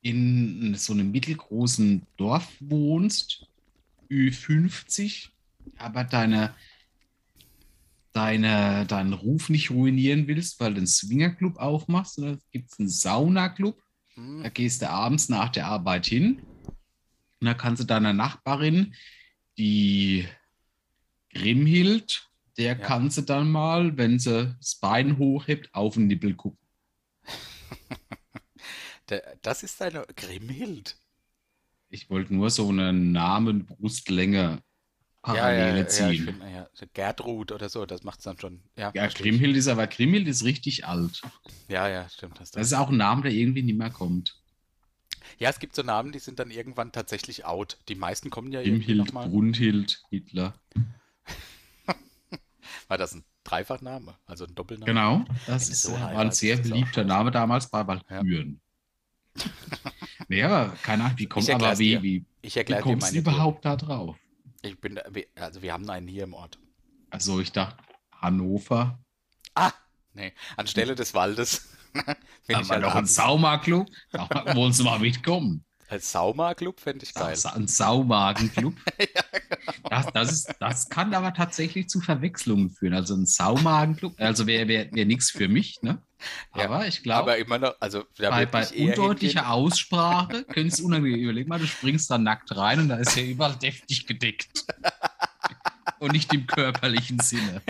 in so einem mittelgroßen Dorf wohnst, Ü50, aber deine, deine, deinen Ruf nicht ruinieren willst, weil du einen Swingerclub aufmachst, sondern gibt es einen Saunaclub, hm, da gehst du abends nach der Arbeit hin und da kannst du deiner Nachbarin, die Grimhild, der Ja. kannst du dann mal, wenn sie das Bein hochhebt, auf den Nippel gucken. (laughs) das ist deine Grimhild. Ich wollte nur so einen Namen Brustlänge Parallele ja, ich ziehen. find, ja, Gertrud oder so, das macht es dann schon. Ja, Ja. Grimhild ist aber Grimhild ist richtig alt. Ja, ja, stimmt. Du Das ist auch ein Name, der irgendwie nicht mehr kommt. Ja, es gibt so Namen, die sind dann irgendwann tatsächlich out. Die meisten kommen ja nochmal. Brunhild, Hitler. (laughs) War das ein Dreifachname? Also ein Doppelname? Genau, das ist so war ein heiratest, sehr beliebter. Name damals bei Walküren. nee, aber keine Ahnung, wie kommt aber wie, wie, Ich wie kommst du überhaupt da drauf? Ich bin, also wir haben einen hier im Ort. Also ich dachte, Hannover. Ah, nee, anstelle des Waldes. (laughs) Wenn Da ich war halt doch ein Saumaklub. Da (laughs) wollen Sie mal mitkommen. Als Sauma-Club fände ich geil. Sa- Ein Saumagenclub. (laughs) das, das, ist, das kann aber tatsächlich zu Verwechslungen führen. Also ein Saumagenclub, also wäre wär, wär nichts für mich, ne? Ja, Aber ich glaube, Aber immer noch, also bei, bei undeutlicher hingehen. Aussprache könnte es unangenehm. Überleg mal, du springst da nackt rein und da ist ja überall deftig gedeckt. und nicht im körperlichen Sinne.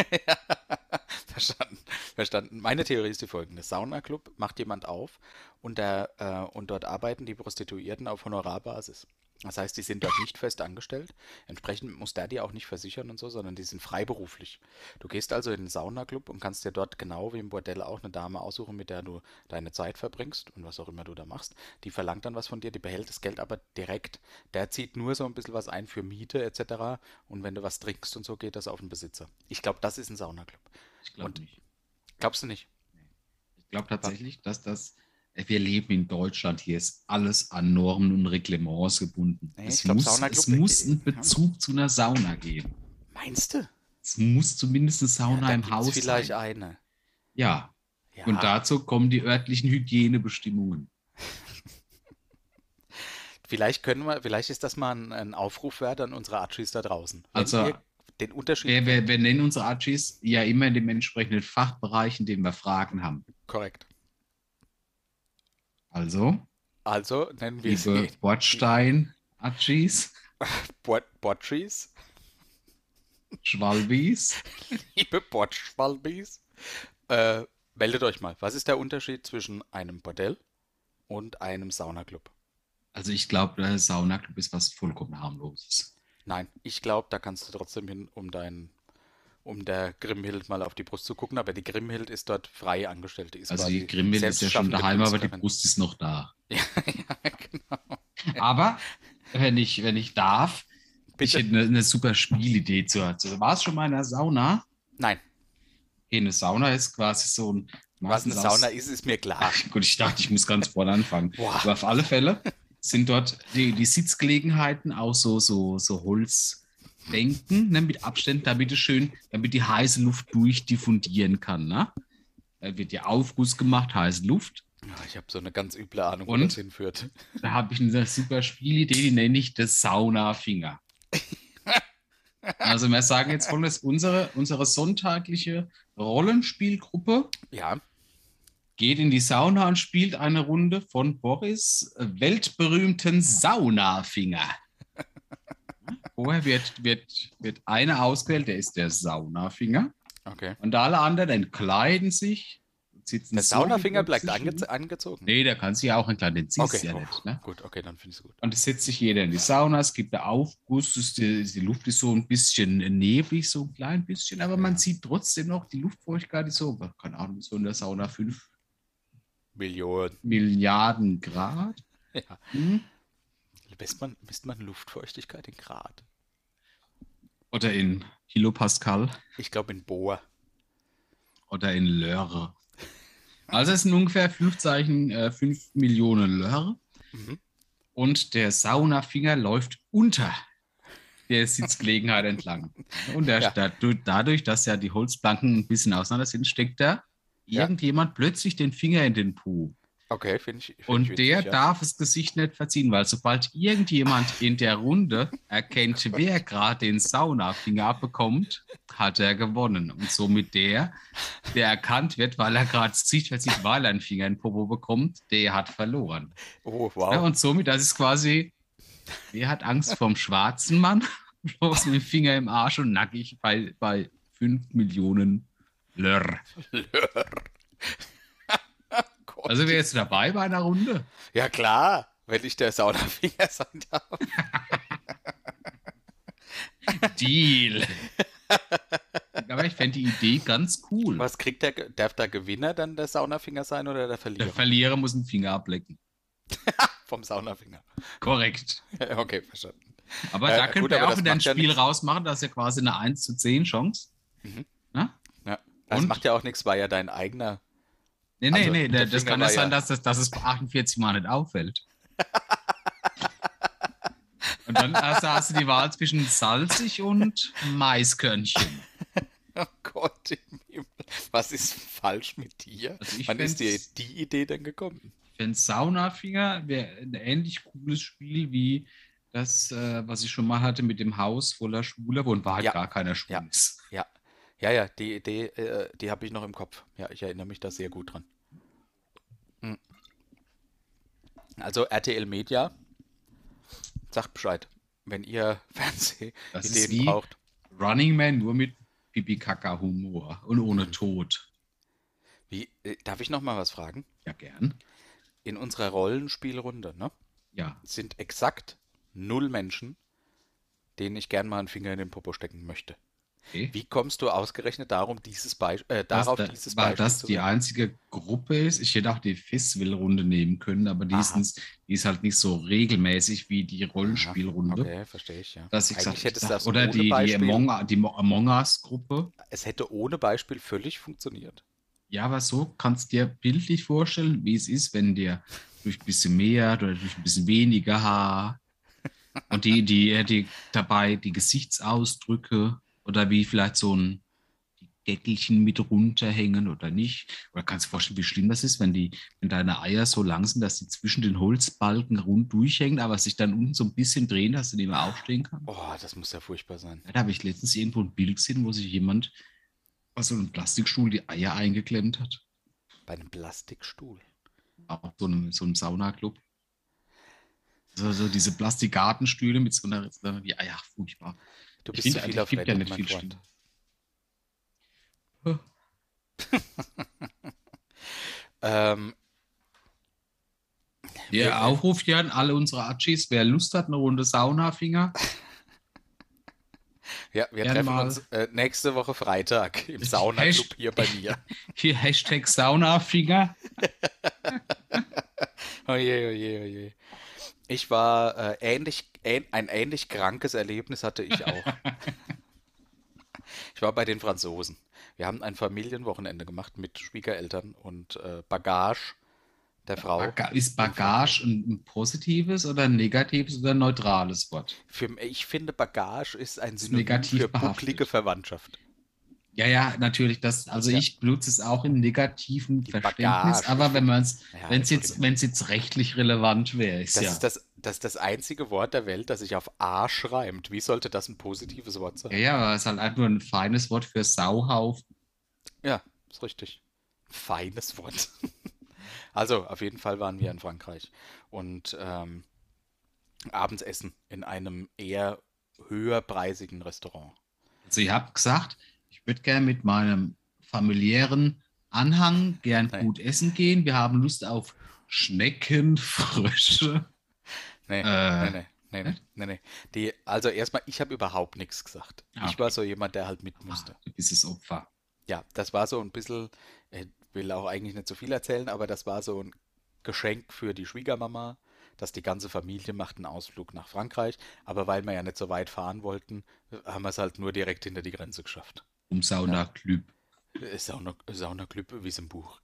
(laughs) Verstanden, verstanden. Meine Theorie ist die folgende. Sauna-Club macht jemand auf und, der, äh, und dort arbeiten die Prostituierten auf Honorarbasis. Das heißt, die sind dort nicht fest angestellt. Entsprechend muss der die auch nicht versichern und so, sondern die sind freiberuflich. Du gehst also in den Saunaclub und kannst dir dort genau wie im Bordell auch eine Dame aussuchen, mit der du deine Zeit verbringst und was auch immer du da machst. Die verlangt dann was von dir, die behält das Geld aber direkt. Der zieht nur so ein bisschen was ein für Miete etc. Und wenn du was trinkst und so, geht das auf den Besitzer. Ich glaube, das ist ein Saunaclub. Ich glaube nicht. Glaubst du nicht? Ich glaube tatsächlich, dass das. Wir leben in Deutschland, hier ist alles an Normen und Reglements gebunden. Nee, es glaub, muss, es muss einen Ja. Bezug zu einer Sauna geben. Meinst du? Es muss zumindest eine Sauna da im Haus vielleicht sein. eine. Ja, Ja, und dazu kommen die örtlichen Hygienebestimmungen. (laughs) vielleicht können wir, vielleicht ist das mal ein, ein Aufruf wert an unsere Archies da draußen. Wenn Also, den Unterschied Wir, wir, wir nennen unsere Archis ja immer in dem entsprechenden Fachbereich, in dem wir Fragen haben. korrekt. Also, Also nennen wir liebe sie Bordstein-Archis, (laughs) Bord Bordtrees, Schwalbis. (laughs) liebe Bordschwalbis. Äh, meldet euch mal. Was ist der Unterschied zwischen einem Bordell und einem Saunaclub? Also ich glaube, der Saunaclub ist was vollkommen harmloses. Nein, ich glaube, da kannst du trotzdem hin, um deinen um der Grimhild mal auf die Brust zu gucken, aber die Grimhild ist dort frei angestellt. Die ist Also die Grimmel ist ja schon daheim, aber die. Brust ist noch da. (laughs) Ja, ja, genau. Aber wenn ich, wenn ich darf, ich Bitte. hätte eine, eine super Spielidee zu. zu war es schon mal in einer Sauna? Nein, Okay, eine Sauna ist quasi so ein. was eine Sauna ist, ist mir klar. Ach gut, ich dachte, ich muss ganz vorne anfangen. Boah. Aber auf alle Fälle sind dort die, die Sitzgelegenheiten auch so, so, so Holzbänken, ne, mit Abständen, damit es schön, damit die heiße Luft durchdiffundieren kann. Ne? Da wird ja Aufguss gemacht, heiße Luft. Ja, Ich habe so eine ganz üble Ahnung, wo Und? das hinführt. Da habe ich eine super Spielidee, die nenne ich das Saunafinger. Also wir sagen jetzt folgendes, unsere, unsere sonntagliche Rollenspielgruppe Ja, geht in die Sauna und spielt eine Runde von Boris weltberühmten Saunafinger. Vorher wird, wird, wird einer ausgewählt, der ist der Saunafinger. okay. Und alle anderen entkleiden sich. Sitzen Der Saunafinger bleibt ange angezogen. Nee, der kann sich auch entkleiden, den siehst du okay, ja oh, nicht. Ne? gut, okay, dann finde ich es gut. Und es setzt sich jeder in die Sauna, es gibt einen Aufguss, es- die, die Luft ist so ein bisschen neblig, so ein klein bisschen, aber man Ja. sieht trotzdem noch, die Luftfeuchtigkeit ist so, keine Ahnung, so in der Sauna 5 Millionen. Milliarden Grad. Ja. Hm? Misst man, misst man Luftfeuchtigkeit in Grad? Oder in Kilopascal Ich glaube in Bohr. oder in Löre. Also es sind ungefähr 5 Zeichen, äh, 5 Millionen Löre. Mhm. Und der Saunafinger läuft unter der Sitzgelegenheit entlang. Und der, (laughs) Ja. dadurch, dadurch, dass ja die Holzplanken ein bisschen auseinander sind, steckt da Ja. irgendjemand plötzlich den Finger in den Po. Okay, finde ich. Find Und ich der ja. darf das Gesicht nicht verziehen, weil sobald irgendjemand in der Runde erkennt, (laughs) wer gerade den Saunafinger abbekommt, hat er gewonnen. Und somit der, der erkannt wird, weil er gerade das Gesicht verzieht, weil er einen Finger in den Popo bekommt, der hat verloren. Oh, Ja, wow. und somit, das ist quasi, wer hat Angst vom schwarzen Mann? (laughs) Bloß mit dem Finger im Arsch und nackig bei, bei 5 Millionen Lörr. Gott. Also wer jetzt dabei bei einer Runde? ja, klar, wenn ich der Saunafinger sein darf. Deal. Aber ich fände die Idee ganz cool. Was kriegt der, darf der Gewinner dann der Saunafinger sein oder der Der Verlierer? Verlierer muss einen Finger ablecken. (laughs) Vom Saunafinger. Korrekt. (laughs) okay, verstanden. Aber Äh, da gut, wir aber auch wieder ein ja Spiel nichts. rausmachen, das ist ja quasi eine 1 zu 10 Chance. Mhm. Ja. Das Und? macht ja auch nichts, weil ja dein eigener. Nee, nee, Also, nee, das Finger kann ja sein, dass, das, dass es bei 48 Mal nicht auffällt. (laughs) und dann hast, du- hast du die Wahl zwischen salzig und Maiskörnchen. Oh Gott im Himmel. Was ist falsch mit dir? Also Wann ist dir die Idee denn gekommen? Ein Saunafinger wäre ein ähnlich cooles Spiel wie das, äh, was ich schon mal hatte mit dem Haus voller Schwuler, wo in Wahrheit Ja. gar keiner schwul Ja. ist. Ja, ja, ja, die Idee, äh, die habe ich noch im Kopf. Ja, ich erinnere mich da sehr gut dran. Hm. Also RTL Media, sagt Bescheid, wenn ihr (laughs) Das ist Fernsehideen wie- braucht. Running Man nur mit Pipi-Kaka-Humor und ohne Mhm. Tod. Wie, äh, darf ich noch mal was fragen? Ja, gern. In unserer Rollenspielrunde ne, Ja. sind exakt null Menschen, denen ich gern mal einen Finger in den Popo stecken möchte. Okay. Wie kommst du ausgerechnet darum, dieses Beis äh, darauf da, dieses weil Beispiel das zu die einzige Gruppe ist. Ich hätte auch die Festivalrunde nehmen können, aber die ist, die ist halt nicht so regelmäßig wie die Rollenspielrunde. Okay, verstehe ich, ja. Dass ich Eigentlich gesagt, du das oder die, die Among, die Mo- Among Us-Gruppe. Es hätte ohne Beispiel völlig funktioniert. Ja, aber so kannst du dir bildlich vorstellen, wie es ist, wenn dir durch ein bisschen mehr oder durch ein bisschen weniger Haar (laughs) und die, die, die dabei die Gesichtsausdrücke oder wie vielleicht so ein Deckelchen mit runterhängen oder nicht. Oder kannst du dir vorstellen, wie schlimm das ist, wenn die, wenn deine Eier so lang sind, dass die zwischen den Holzbalken rund durchhängen, aber sich dann unten so ein bisschen drehen, dass du nicht mehr aufstehen kannst. Oh, das muss ja furchtbar sein. Ja, da habe ich letztens irgendwo ein Bild gesehen, wo sich jemand aus so einem Plastikstuhl die Eier eingeklemmt hat. Bei einem Plastikstuhl. Auch so einem, so einem Saunaclub. So, so diese Plastikgartenstühle mit so einer, so einer die Eier, furchtbar. Du Ich bist finde, zu viel auf gibt ja nicht viel Freund. Stimmen. (laughs) Ähm, Wir Wer- Aufruf hier an alle unsere Achis, wer Lust hat, eine Runde Saunafinger. (laughs) Ja, wir treffen mal. uns äh, nächste Woche Freitag im Saunaclub hier bei mir. (laughs) Hier Hashtag Saunafinger. Oje, oje, oje. Ich war äh, ähnlich, ähn, ein ähnlich krankes Erlebnis hatte ich auch. (laughs) Ich war bei den Franzosen. Wir haben ein Familienwochenende gemacht mit Schwiegereltern und äh, Bagage der Frau. Baga ist Bagage ein, positives oder ein negatives oder ein neutrales Wort? Für, ich finde, Bagage ist ein Synonym negativ für bucklige Verwandtschaft. Ja, ja, natürlich. Das, also Ja. ich benutze es auch im negativen Die Verständnis, Bagage. aber wenn man es, Ja, wenn es jetzt, wenn es jetzt rechtlich relevant wäre, ist Das ja. ist das, das ist das einzige Wort der Welt, das sich auf A schreibt. Wie sollte das ein positives Wort sein? ja, ja, aber es ist halt einfach nur ein feines Wort für Sauhaufen. Ja, ist richtig. Feines Wort. (laughs) Also, auf jeden Fall waren wir in Frankreich und ähm, abends essen in einem eher höherpreisigen Restaurant. Also ich habe gesagt, ich würde gerne mit meinem familiären Anhang gern Nee. gut essen gehen. Wir haben Lust auf Schnecken, Frösche. Nee, Äh, nee, nee, nee, nee, nee. Die, also erstmal, ich habe überhaupt nichts gesagt. Ah, Ich war so jemand, der halt mit musste. Ah, bist das Opfer. Ja, das war so ein bisschen, ich will auch eigentlich nicht so viel erzählen, aber das war so ein Geschenk für die Schwiegermama, dass die ganze Familie macht einen Ausflug nach Frankreich. Aber weil wir ja nicht so weit fahren wollten, haben wir es halt nur direkt hinter die Grenze geschafft. Um Sauna Klüb. Äh, Sauna, Saunaclub, wie es im Buch.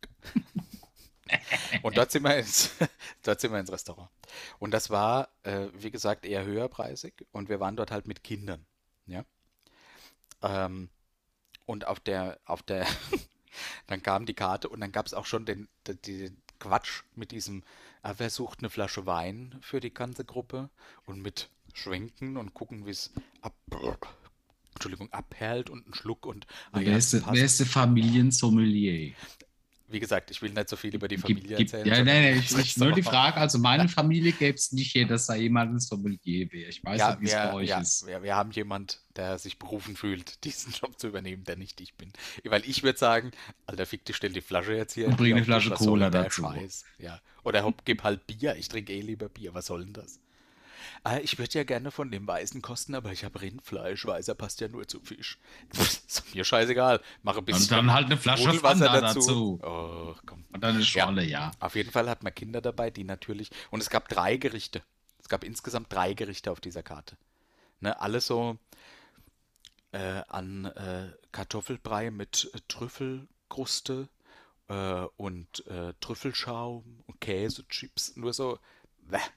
Und dort sind, wir ins, (laughs) dort sind wir ins Restaurant. Und das war, äh, wie gesagt, eher höherpreisig. Und wir waren dort halt mit Kindern. Ja. Ähm, und auf der, auf der, (laughs) dann kam die Karte und dann gab es auch schon den, den, den Quatsch mit diesem, ah, wer sucht eine Flasche Wein für die ganze Gruppe und mit Schwenken und gucken, wie es ab, Entschuldigung, abperlt und einen Schluck und ah ja, wer, das ist, wer ist der Familiensommelier? Wie gesagt, ich will nicht so viel über die Familie gibt- erzählen. ja, nein, nein, (laughs) ich, ich, nur die. Frage, also meine Familie gäbe es nicht hier, dass da jemand ein Sommelier wäre. Ich weiß Ja, nicht, wie es bei euch ja, ist. wir, wir haben jemand, der sich berufen fühlt, (laughs) diesen Job zu übernehmen, der nicht ich bin. Weil ich würde sagen, Alter, fick dich, stell die Flasche jetzt hier. Und bring eine Flasche Cola dazu. Ja. Oder gib halt Bier. Ich trinke eh lieber Bier. Was soll denn das? Ah, ich würde ja gerne von dem Weißen kosten, aber ich habe Rindfleisch. Weißer passt ja nur zu Fisch. (laughs) ist mir scheißegal. Mache ein bisschen Und dann halt eine Flasche Fanta dazu. dazu. Oh. Und dann eine Schorle, ja. Auf jeden Fall hat man Kinder dabei, die natürlich. Und es gab drei Gerichte. Es gab insgesamt drei Gerichte auf dieser Karte. Ne, alles so äh, an äh, Kartoffelbrei mit äh, Trüffelkruste äh, und äh, Trüffelschaum und Käsechips. Nur so.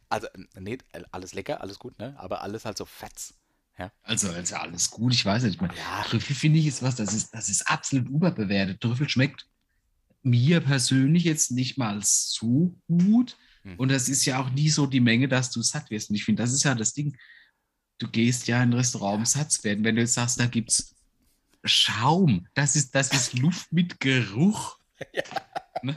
Also, äh, nee, alles lecker, alles gut, ne? Aber alles halt so fetz. Ja. Also, also alles gut, ich weiß nicht. Ja. Trüffel finde ich ist was, das ist, das ist absolut überbewertet. Trüffel schmeckt mir persönlich jetzt nicht mal so gut. Hm. Und das ist ja auch nie so die Menge, dass du satt wirst. Und ich finde, das ist ja das Ding. Du gehst ja in ein Restaurant, um satt zu werden. Wenn du jetzt sagst, da gibt es Schaum, das ist, das ist Luft mit Geruch. (laughs) Ne?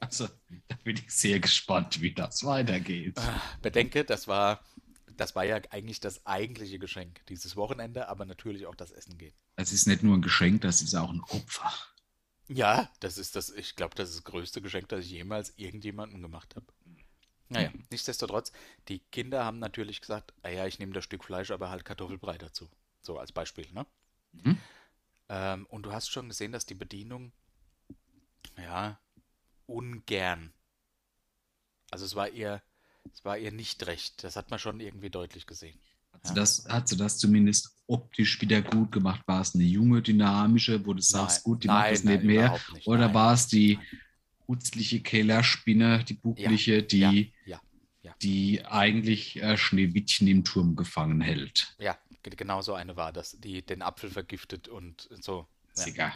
Also, da bin ich sehr gespannt, wie das weitergeht. Ah, Bedenke, das war, das war ja eigentlich das eigentliche Geschenk dieses Wochenende, aber natürlich auch das Essen geht. Das ist nicht nur ein Geschenk, das ist auch ein Opfer. Ja, das ist das, ich glaube, das ist das größte Geschenk, das ich jemals irgendjemandem gemacht habe. Naja, nichtsdestotrotz, die Kinder haben natürlich gesagt, ah ja, ich nehme das Stück Fleisch, aber halt Kartoffelbrei dazu. So als Beispiel, ne? Mhm. Ähm, und du hast schon gesehen, dass die Bedienung, ja, ungern. Also es war ihr, es war ihr nicht recht. Das hat man schon irgendwie deutlich gesehen. Hat sie, das, hat sie das zumindest optisch wieder gut gemacht? War es eine junge, dynamische, wo du sagst, gut, die macht das nicht mehr? überhaupt nicht. Oder Nein, war es die nein. putzliche Kellerspinne, die bucklige, die, Ja, ja. die eigentlich äh, Schneewittchen im Turm gefangen hält? Ja, ge- genau so eine war das, die den Apfel vergiftet und so. Ja. Sicher.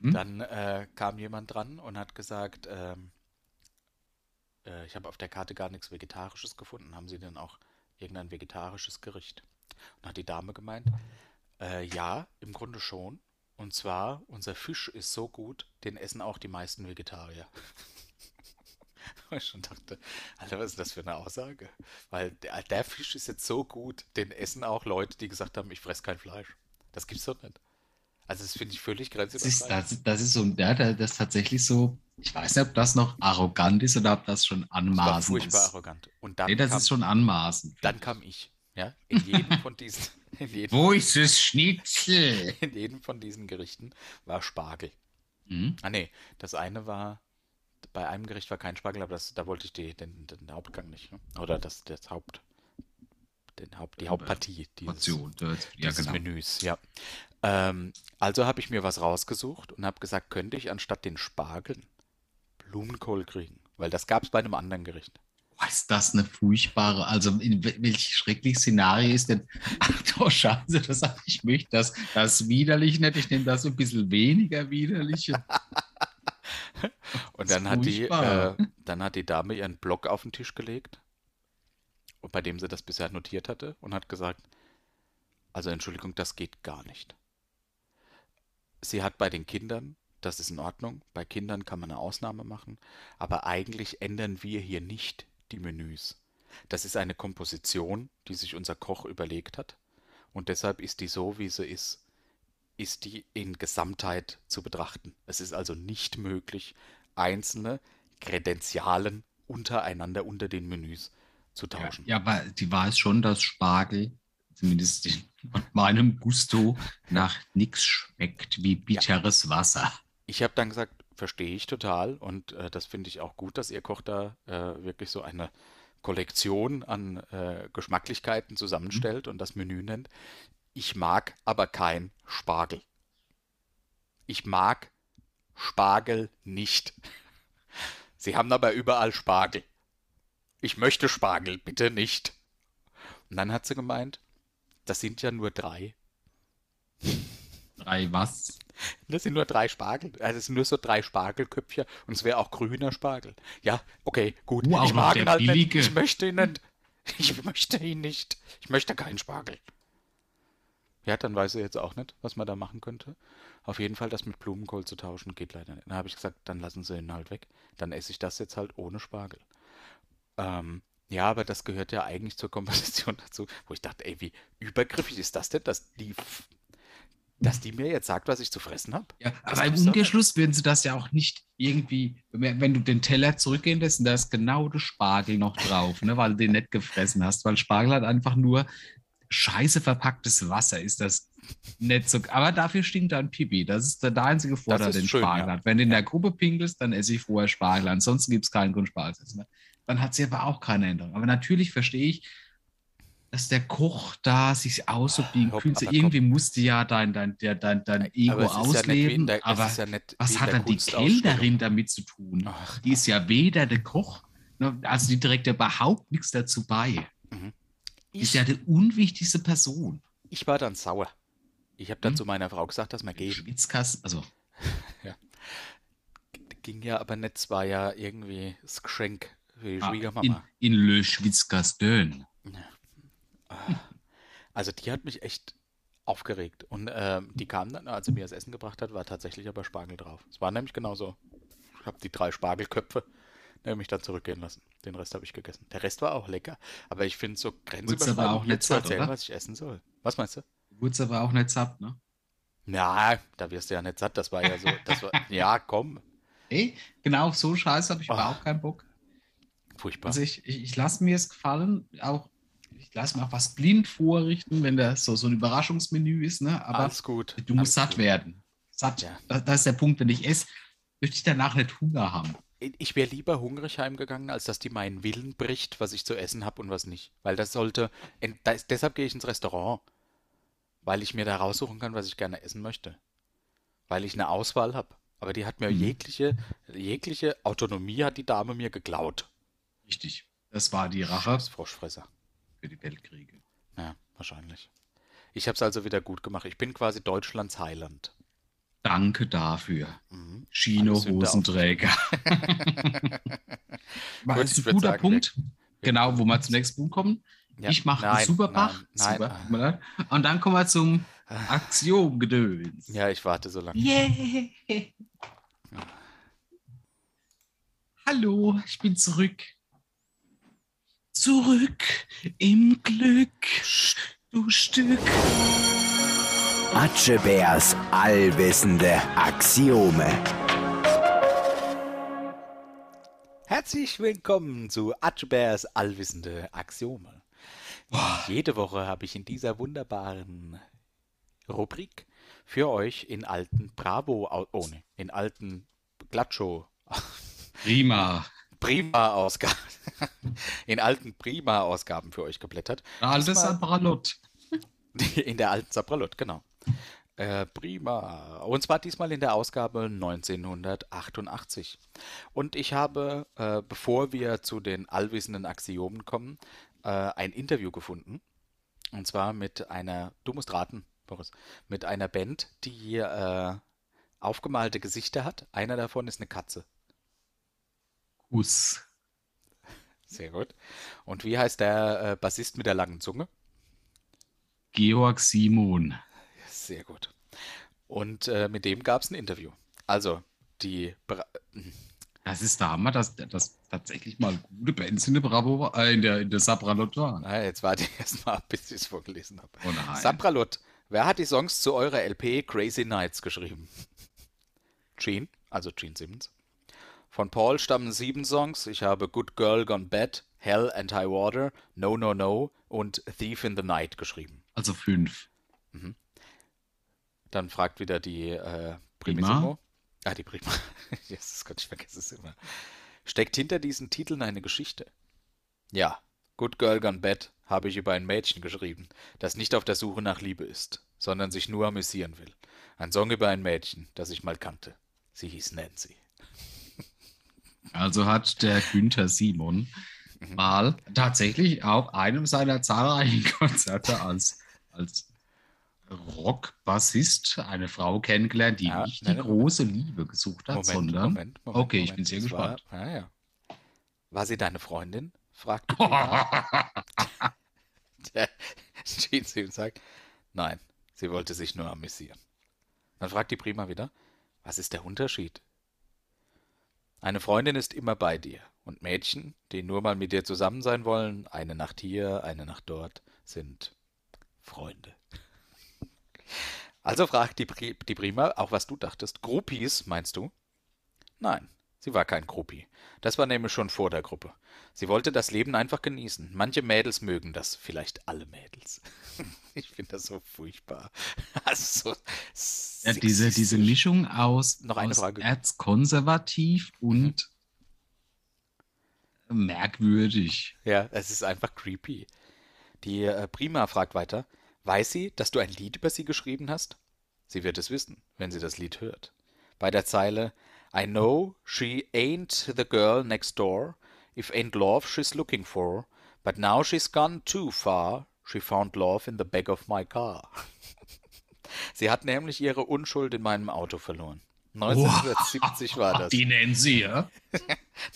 Hm? Dann äh, kam jemand dran und hat gesagt, ähm, äh, ich habe auf der Karte gar nichts Vegetarisches gefunden. Haben Sie denn auch irgendein vegetarisches Gericht? Und hat die Dame gemeint, äh, ja, im Grunde schon. Und zwar, unser Fisch ist so gut, den essen auch die meisten Vegetarier. (laughs) Und ich schon dachte, Alter, was ist das für eine Aussage? Weil der, der Fisch ist jetzt so gut, den essen auch Leute, die gesagt haben, ich fresse kein Fleisch. Das gibt's doch nicht. Also das finde ich völlig Das ist, grenzüberschreitend. das, das ist so, ja, da- das ist tatsächlich so, ich weiß nicht, ob das noch arrogant ist oder ob das schon Das anmaßend furchtbar ist. arrogant. Und dann Nee, das kam, ist schon anmaßend. dann kam ich. Ja, in jedem von diesen, (laughs) in, jedem, Wo ist das Schnitzel? (laughs) in jedem von diesen Gerichten war Spargel. Hm? Ah nee, das eine war, bei einem Gericht war kein Spargel, aber das, da wollte ich die, den, den Hauptgang nicht. Ne? Oder das, das Haupt, den Haupt, die Hauptpartie dieses, Portion. Das, ja, dieses genau. Menüs, ja. Ähm, also habe ich mir was rausgesucht und habe gesagt, könnte ich anstatt den Spargeln Blumenkohl kriegen? Weil das gab es bei einem anderen Gericht. Boah, ist das eine furchtbare, also in wel- welch schreckliches Szenario ist denn, (laughs) ach du Scheiße, das sag ich möchte das, das widerlich nicht, ich nehme das so ein bisschen weniger widerliche. (laughs) Und dann hat die, äh, dann hat die Dame ihren Block auf den Tisch gelegt, bei dem sie das bisher notiert hatte, und hat gesagt, also Entschuldigung, das geht gar nicht. Sie hat bei den Kindern, das ist in Ordnung, bei Kindern kann man eine Ausnahme machen, aber eigentlich ändern wir hier nicht die Menüs. Das ist eine Komposition, die sich unser Koch überlegt hat, und deshalb ist die so, wie sie ist, ist die in Gesamtheit zu betrachten. Es ist also nicht möglich, einzelne Kredenzialen untereinander unter den Menüs zu Ja, tauschen. ja, aber die weiß schon, dass Spargel, zumindest in meinem Gusto, nach nichts schmeckt wie bitteres Wasser. Ich habe dann gesagt, verstehe ich total und äh, das finde ich auch gut, dass Ihr Koch da äh, wirklich so eine Kollektion an äh, Geschmacklichkeiten zusammenstellt und das Menü nennt. Ich mag aber kein Spargel. Ich mag Spargel nicht. (laughs) Sie haben aber überall Spargel. Ich möchte Spargel, bitte nicht. Und dann hat sie gemeint, das sind ja nur drei. Drei was? Das sind nur drei Spargel. Also es sind nur so drei Spargelköpfchen und es wäre auch grüner Spargel. Ja, okay, gut. Uh, ich mag ihn halt nicht. billige. Ich möchte ihn nicht. Ich möchte ihn nicht. Ich möchte keinen Spargel. Ja, dann weiß er jetzt auch nicht, was man da machen könnte. Auf jeden Fall, das mit Blumenkohl zu tauschen, geht leider nicht. Dann habe ich gesagt, dann lassen Sie ihn halt weg. Dann esse ich das jetzt halt ohne Spargel. Ähm, ja, aber das gehört ja eigentlich zur Komposition (laughs) dazu, wo ich dachte, ey, wie übergriffig ist das denn, dass die, dass die mir jetzt sagt, was ich zu fressen habe? Ja, Das aber im Umkehrschluss würden sie das ja auch nicht irgendwie, wenn du den Teller zurückgehen lässt, und da ist genau der Spargel noch drauf, ne, weil du den nicht gefressen hast, weil Spargel hat einfach nur scheiße verpacktes Wasser, ist das nicht so. Aber dafür stinkt dann Pipi. Das ist der, der einzige Vorteil, den schön, Spargel ja. hat. Wenn du in der Gruppe pinkelst, dann esse ich vorher Spargel. Ansonsten gibt es keinen Grund, Spargel zu essen. Ne? Dann hat sie aber auch keine Änderung. Aber natürlich verstehe ich, dass der Koch da sich Hopp, fühlt. aber Irgendwie musste ja dein, dein, der, dein, dein Ego Aber ja ausleben. in der, es aber ist ja was hat dann die. Kellnerin damit zu tun? Ach, Die ist ja weder der Koch, ne, also die trägt ja überhaupt nichts dazu bei. Die ist ja die unwichtigste Person. ich war dann sauer. Ich habe dann Hm? zu meiner Frau gesagt, dass wir gehen. Schwitzkasten, also (laughs) Ging ja aber nicht, es war ja irgendwie das Geschenk ah, in, Schwiegermama. in Le Schwitzkasten. Also die hat mich echt aufgeregt. Und ähm, die kam dann, als sie mir das Essen gebracht hat, war tatsächlich aber Spargel drauf. Es war nämlich genauso. Ich habe die drei Spargelköpfe nämlich dann zurückgehen lassen. Den Rest habe ich gegessen. Der Rest war auch lecker. Aber ich finde es so grenzüberschreitend, auch mir nicht satt, erzählen, oder? was ich essen soll. Was meinst du? Wurde aber auch nicht satt, ne? Na, da wirst du ja nicht satt. Das war ja so. Das war, (laughs) ja, komm. Ey, genau auf so Scheiße habe ich Ah. überhaupt keinen Bock. Furchtbar. Also ich, ich, ich lasse mir es gefallen, auch ich lasse mir auch was blind vorrichten, wenn das so, so ein Überraschungsmenü ist, ne? Aber Alles gut. du musst alles satt gut. werden. Satt. Ja. Das, das ist der Punkt, wenn ich esse, möchte ich danach nicht Hunger haben. Ich wäre lieber hungrig heimgegangen, als dass die meinen Willen bricht, was ich zu essen habe und was nicht. Weil das sollte. en- da ist- Deshalb gehe ich ins Restaurant. Weil ich mir da raussuchen kann, was ich gerne essen möchte. Weil ich eine Auswahl habe. Aber die hat mir Mhm. jegliche, jegliche Autonomie hat die Dame mir geklaut. Richtig. Das war die Rache Scheiß Froschfresser. für die Weltkriege. Ja, wahrscheinlich. Ich habe es also wieder gut gemacht. Ich bin quasi Deutschlands Heiland. Danke dafür. Mhm. Chino-Hosenträger. (laughs) Das ich ein guter sagen, Punkt? Genau, wo wir zum nächsten Punkt kommen. Ja, ich mache einen Superbach. nein. Super. Und dann kommen wir zum Axiomgedöns. Ja, ich warte so lange. Yeah. Hallo, ich bin zurück. Zurück im Glück, du Stück. Atschebärs allwissende Axiome. Herzlich willkommen zu Atschbärs allwissende Axiome. Jede Woche habe ich in dieser wunderbaren Rubrik für euch in alten Bravo, oh ne, in alten Glatschow Prima. Prima-Ausgaben, (laughs) in alten Prima-Ausgaben für euch geblättert. Diesmal- Sabralot. (laughs) In der alten Sabralot, genau. Äh, prima. Und zwar diesmal in der Ausgabe 1988. Und ich habe, äh, bevor wir zu den allwissenden Axiomen kommen, äh, ein Interview gefunden. Und zwar mit einer, du musst raten, Boris, mit einer Band, die äh, aufgemalte Gesichter hat. Einer davon ist eine Katze. Kuss. Sehr gut. Und wie heißt der äh, Bassist mit der langen Zunge? Georg Simon. Sehr gut. Und äh, mit dem gab es ein Interview. Also, die. Bra Das ist der Hammer, dass, dass tatsächlich mal gute Bands in der Bravo, äh, in der, in der Sabralot waren. Na, jetzt warte ich erst mal, (laughs) bis ich es vorgelesen habe. Oh nein. Sapralot, wer hat die Songs zu eurer LP Crazy Nights geschrieben? Gene, also Gene Simmons. Von Paul stammen sieben Songs. Ich habe Good Girl Gone Bad, Hell and High Water, No No No und Thief in the Night geschrieben. Also fünf. Dann fragt wieder die äh, Prima. Ah, die Prima. (laughs) Jesus Gott, ich vergesse es immer. Steckt hinter diesen Titeln eine Geschichte? Ja, Good Girl Gone Bad habe ich über ein Mädchen geschrieben, das nicht auf der Suche nach Liebe ist, sondern sich nur amüsieren will. Ein Song über ein Mädchen, das ich mal kannte. Sie hieß Nancy. Also hat der Günther Simon mal tatsächlich auf einem seiner zahlreichen (laughs) Konzerte als, als Rockbassist eine Frau kennengelernt, die Ja, nicht die große Liebe gesucht hat, Moment, sondern. Moment, Moment. okay, ich Moment. bin sehr Es gespannt. War, ja, ja. war sie deine Freundin? fragt die Prima. (laughs) Der Gene Simmons sagt, nein, sie wollte sich nur amüsieren. Dann fragt die Prima wieder, was ist der Unterschied? Eine Freundin ist immer bei dir und Mädchen, die nur mal mit dir zusammen sein wollen, eine Nacht hier, eine Nacht dort, sind Freunde. Also fragt die, Pri die Prima, auch was du dachtest, Groupies, meinst du? Nein, sie war kein Groupie. Das war nämlich schon vor der Gruppe. Sie wollte das Leben einfach genießen. Manche Mädels mögen das, vielleicht alle Mädels. (laughs) Ich finde das so furchtbar. (laughs) Also so Ja, diese, diese. Mischung aus, Noch eine aus Frage. erzkonservativ und merkwürdig. Ja, es ist einfach creepy. Die äh, Prima fragt weiter, weiß sie, dass du ein Lied über sie geschrieben hast? Sie wird es wissen, wenn sie das Lied hört. Bei der Zeile I know she ain't the girl next door, if ain't love she's looking for, but now she's gone too far, she found love in the back of my car. (laughs) sie hat nämlich ihre Unschuld in meinem Auto verloren. 1970 war das. Die nennen sie, ja. (laughs)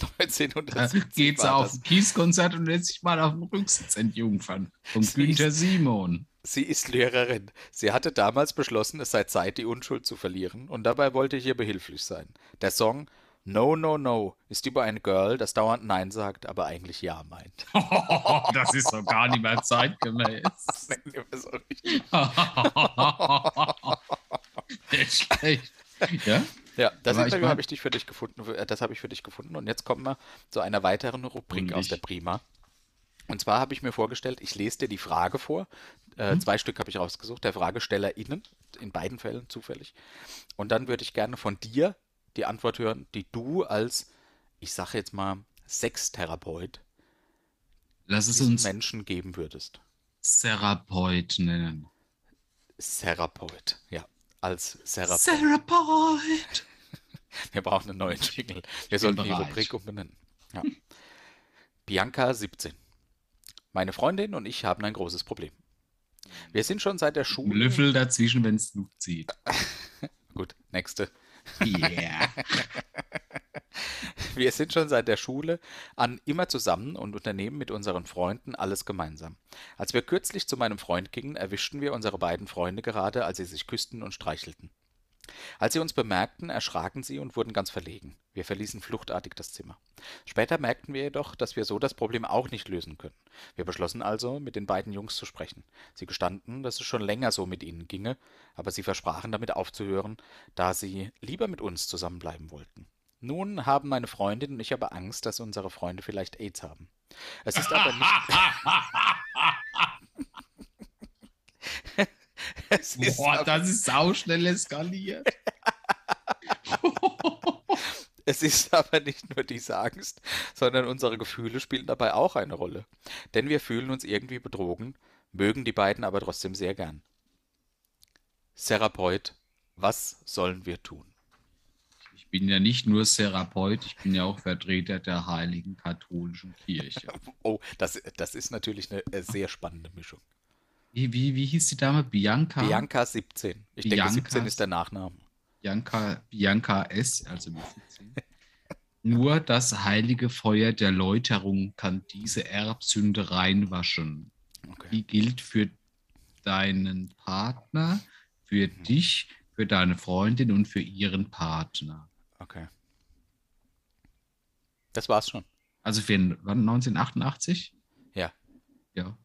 Da 1970 geht sie war auf das. ein Kieskonzert und lässt sich mal auf dem Rücksitz entjungfern. Von Sie Günther ist- Simon. Sie ist Lehrerin. Sie hatte damals beschlossen, es sei Zeit, die Unschuld zu verlieren, und dabei wollte ich ihr behilflich sein. Der Song No, No, No ist über ein Girl, das dauernd Nein sagt, aber eigentlich Ja meint. (laughs) das ist doch gar nicht mehr zeitgemäß. (laughs) So richtig. Nicht schlecht. Ja? ja, das Interview habe ich dich für dich gefunden. äh, Das habe ich für dich gefunden. Und jetzt kommen wir zu einer weiteren Rubrik aus der Prima. Und zwar habe ich mir vorgestellt, ich lese dir die Frage vor. Äh, Zwei Stück habe ich rausgesucht, der FragestellerInnen, in beiden Fällen zufällig. Und dann würde ich gerne von dir die Antwort hören, die du als, ich sage jetzt mal, Sextherapeut Lass es diesen uns Menschen geben würdest. Therapeut nennen. Therapeut, ja, als Therapeut. Therapeut! (laughs) Wir brauchen einen neuen Jingle. Wir sollten die. Rubrik umbenennen. Ja. Bianca 17. Meine Freundin und ich haben ein großes Problem. Wir sind schon seit der Schule. Löffel dazwischen, wenn es zieht. (laughs) Gut, nächste. Yeah. (laughs) Wir sind schon seit der Schule an immer zusammen und unternehmen mit unseren Freunden alles gemeinsam. Als wir kürzlich zu meinem Freund gingen, erwischten wir unsere beiden Freunde gerade, als sie sich küssten und streichelten. Als sie uns bemerkten, erschraken sie und wurden ganz verlegen. Wir verließen fluchtartig das Zimmer. Später merkten wir jedoch, dass wir so das Problem auch nicht lösen können. Wir beschlossen also, mit den beiden Jungs zu sprechen. Sie gestanden, dass es schon länger so mit ihnen ginge, aber sie versprachen damit aufzuhören, da sie lieber mit uns zusammenbleiben wollten. Nun haben meine Freundin und ich aber Angst, dass unsere Freunde vielleicht AIDS haben. Es ist aber nicht. (laughs) es ist Boah, aber... das ist sauschnell eskaliert. (laughs) Es ist aber nicht nur diese Angst, sondern unsere Gefühle spielen dabei auch eine Rolle. Denn wir fühlen uns irgendwie betrogen, mögen die beiden aber trotzdem sehr gern. Therapeut, was sollen wir tun? Ich bin ja nicht nur Therapeut, ich bin ja auch Vertreter der Heiligen Katholischen Kirche. (laughs) Oh, das, das ist natürlich eine äh, sehr spannende Mischung. Wie, wie, wie hieß die Dame? Bianca? Bianca 17. Ich denke, Bianca 17 ist der Nachname. Bianca, Bianca S., also mit 17. Nur das heilige Feuer der Läuterung kann diese Erbsünde reinwaschen. Okay. Die gilt für deinen Partner, für Mhm. dich, für deine Freundin und für ihren Partner. Okay. Das war's schon. Also für wann, 1988? Ja. Ja.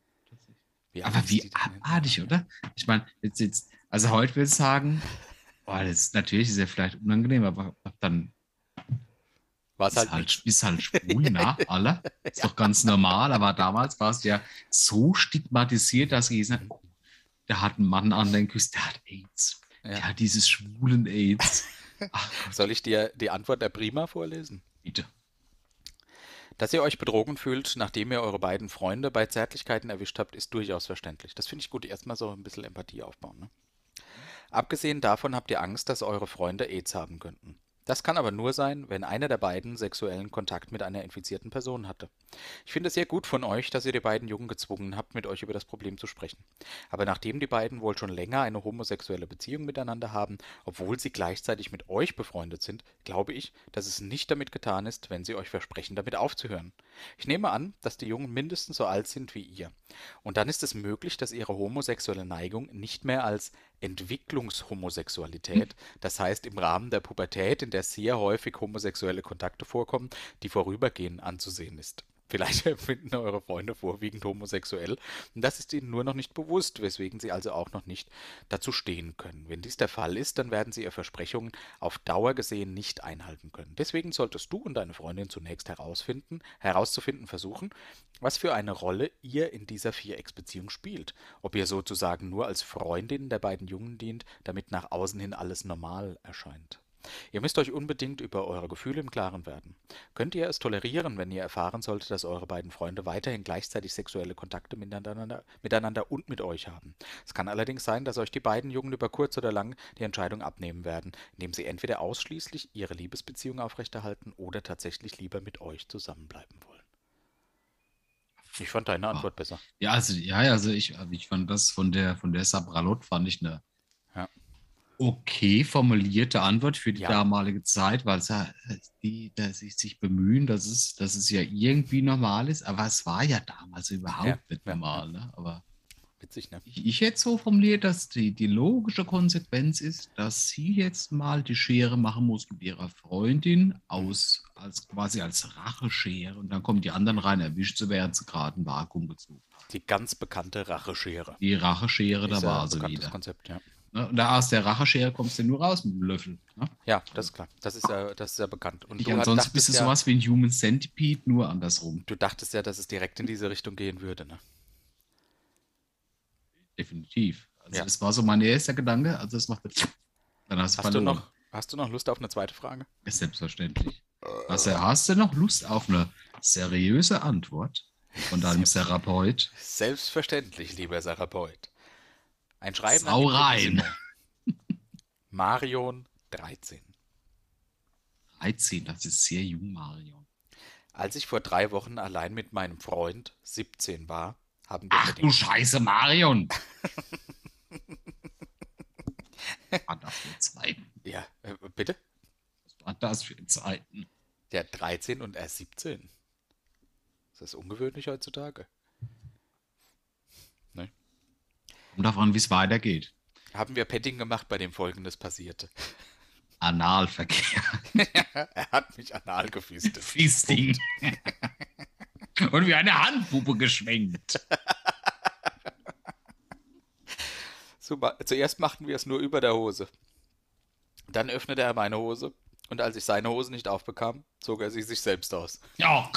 Wie Aber ist wie abartig, oder? Ich meine, jetzt, jetzt, also heute würde ich sagen, boah, das ist natürlich sehr vielleicht unangenehm, aber dann War's ist halt, halt, ist halt (laughs) schwul, na, alle. (laughs) Ist doch ganz normal, aber damals war es ja so stigmatisiert, dass jeder, sagt, oh, der hat einen Mann an den Küsten, der hat AIDS. Ja. Der hat dieses schwulen AIDS. Ach (laughs) Soll ich dir die Antwort der Prima vorlesen? bitte. Dass ihr euch betrogen fühlt, nachdem ihr eure beiden Freunde bei Zärtlichkeiten erwischt habt, ist durchaus verständlich. Das finde ich gut. Erstmal so ein bisschen Empathie aufbauen. Ne? Abgesehen davon habt ihr Angst, dass eure Freunde AIDS haben könnten. Das kann aber nur sein, wenn einer der beiden sexuellen Kontakt mit einer infizierten Person hatte. Ich finde es sehr gut von euch, dass ihr die beiden Jungen gezwungen habt, mit euch über das Problem zu sprechen. Aber nachdem die beiden wohl schon länger eine homosexuelle Beziehung miteinander haben, obwohl sie gleichzeitig mit euch befreundet sind, glaube ich, dass es nicht damit getan ist, wenn sie euch versprechen, damit aufzuhören. Ich nehme an, dass die Jungen mindestens so alt sind wie ihr. Und dann ist es möglich, dass ihre homosexuelle Neigung nicht mehr als Entwicklungshomosexualität, das heißt im Rahmen der Pubertät, in der sehr häufig homosexuelle Kontakte vorkommen, die vorübergehend anzusehen ist. Vielleicht (laughs) empfinden eure Freunde vorwiegend homosexuell und das ist ihnen nur noch nicht bewusst, weswegen sie also auch noch nicht dazu stehen können. Wenn dies der Fall ist, dann werden sie ihre Versprechungen auf Dauer gesehen nicht einhalten können. Deswegen solltest du und deine Freundin zunächst herausfinden, herauszufinden versuchen, was für eine Rolle ihr in dieser Vierecksbeziehung spielt. Ob ihr sozusagen nur als Freundin der beiden Jungen dient, damit nach außen hin alles normal erscheint. Ihr müsst euch unbedingt über eure Gefühle im Klaren werden. Könnt ihr es tolerieren, wenn ihr erfahren solltet, dass eure beiden Freunde weiterhin gleichzeitig sexuelle Kontakte miteinander, miteinander und mit euch haben? Es kann allerdings sein, dass euch die beiden Jungen über kurz oder lang die Entscheidung abnehmen werden, indem sie entweder ausschließlich ihre Liebesbeziehung aufrechterhalten oder tatsächlich lieber mit euch zusammenbleiben wollen. Ich fand deine Antwort besser. Ja, also, ja, also ich, also ich fand das von der, von der Sabralot fand ich eine. Okay formulierte Antwort für die Ja. damalige Zeit, weil es ja, die, dass sie sich bemühen, dass es, dass es ja irgendwie normal ist, aber es war ja damals überhaupt Ja, nicht normal, ne? Aber Witzig, ne? ich, ich hätte so formuliert, dass die, die logische Konsequenz ist, dass sie jetzt mal die Schere machen muss mit ihrer Freundin aus, als quasi als Racheschere und dann kommen die anderen rein, erwischt sie, während sie gerade ein Vakuum gezogen. Die ganz bekannte Racheschere. Die Racheschere, da war sie bekanntes wieder. Konzept, ja. Ne? Und da aus der Racheschere kommst du nur raus mit dem Löffel. Ne? Ja, das ist klar. Das ist ja, das ist ja bekannt. Und du ansonsten bist du ja, sowas wie ein Human Centipede, nur andersrum. du dachtest ja, dass es direkt in diese Richtung gehen würde, ne? Definitiv. Also Ja. das war so mein erster Gedanke. Also das macht dann hast du Hast du noch, hast du noch Lust auf eine zweite Frage? Ja, Selbstverständlich. Was, hast du noch Lust auf eine seriöse Antwort von deinem Therapeut? Selbstverständlich, lieber Therapeut. Ein Schreiben Sau rein. Marion 13. 13, das ist sehr jung, Marion. Als ich vor drei Wochen allein mit meinem Freund 17 war, haben wir Ach du Scheiße, Marion! (laughs) Was war das für Zeiten? Ja, äh, bitte? Was war das für Zeiten? Der 13 und er 17. Das ist ungewöhnlich heutzutage. Ne? Kommt davon, wie es weitergeht. Haben wir Petting gemacht, bei dem folgendes passierte. Analverkehr. (laughs) er hat mich anal gefistet. Fisting. Und wie eine Handpuppe geschwenkt. Super. Zuerst machten wir es nur über der Hose. Dann öffnete er meine Hose und als ich seine Hose nicht aufbekam, zog er sie sich selbst aus. Ja,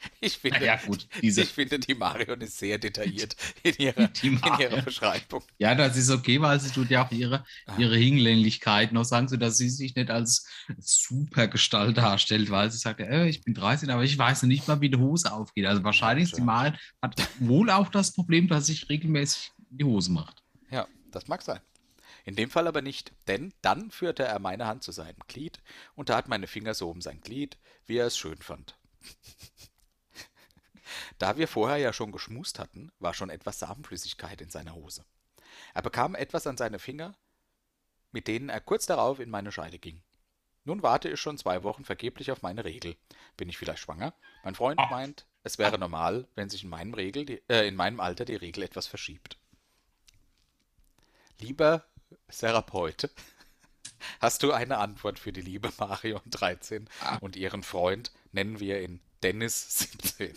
(laughs) Ich finde, Ja, gut, diese- ich finde, die Marion ist sehr detailliert (laughs) in ihrer, in ihrer Marion. Beschreibung. Ja, das ist okay, weil sie tut ja auch ihre, Ah. ihre Hinlänglichkeit noch sagen, so dass sie sich nicht als super Gestalt darstellt, weil sie sagt, äh, ich bin 13, aber ich weiß nicht mal, wie die Hose aufgeht. Also wahrscheinlich ist die. Mal hat wohl auch das Problem, dass sich regelmäßig die Hose macht. Ja, das mag sein. In dem Fall aber nicht, denn dann führte er meine Hand zu seinem Glied und tat meine Finger so um sein Glied, wie er es schön fand. Da wir vorher ja schon geschmust hatten, war schon etwas Samenflüssigkeit in seiner Hose. Er bekam etwas an seine Finger, mit denen er kurz darauf in meine Scheide ging. Nun warte ich schon zwei Wochen vergeblich auf meine Regel. Bin ich vielleicht schwanger? Mein Freund Ah. meint, es wäre normal, wenn sich in meinem, Regel die, äh, in meinem Alter die Regel etwas verschiebt. Lieber Therapeut, (laughs) hast du eine Antwort für die liebe Marion 13 Ah. und ihren Freund, nennen wir ihn Dennis 17?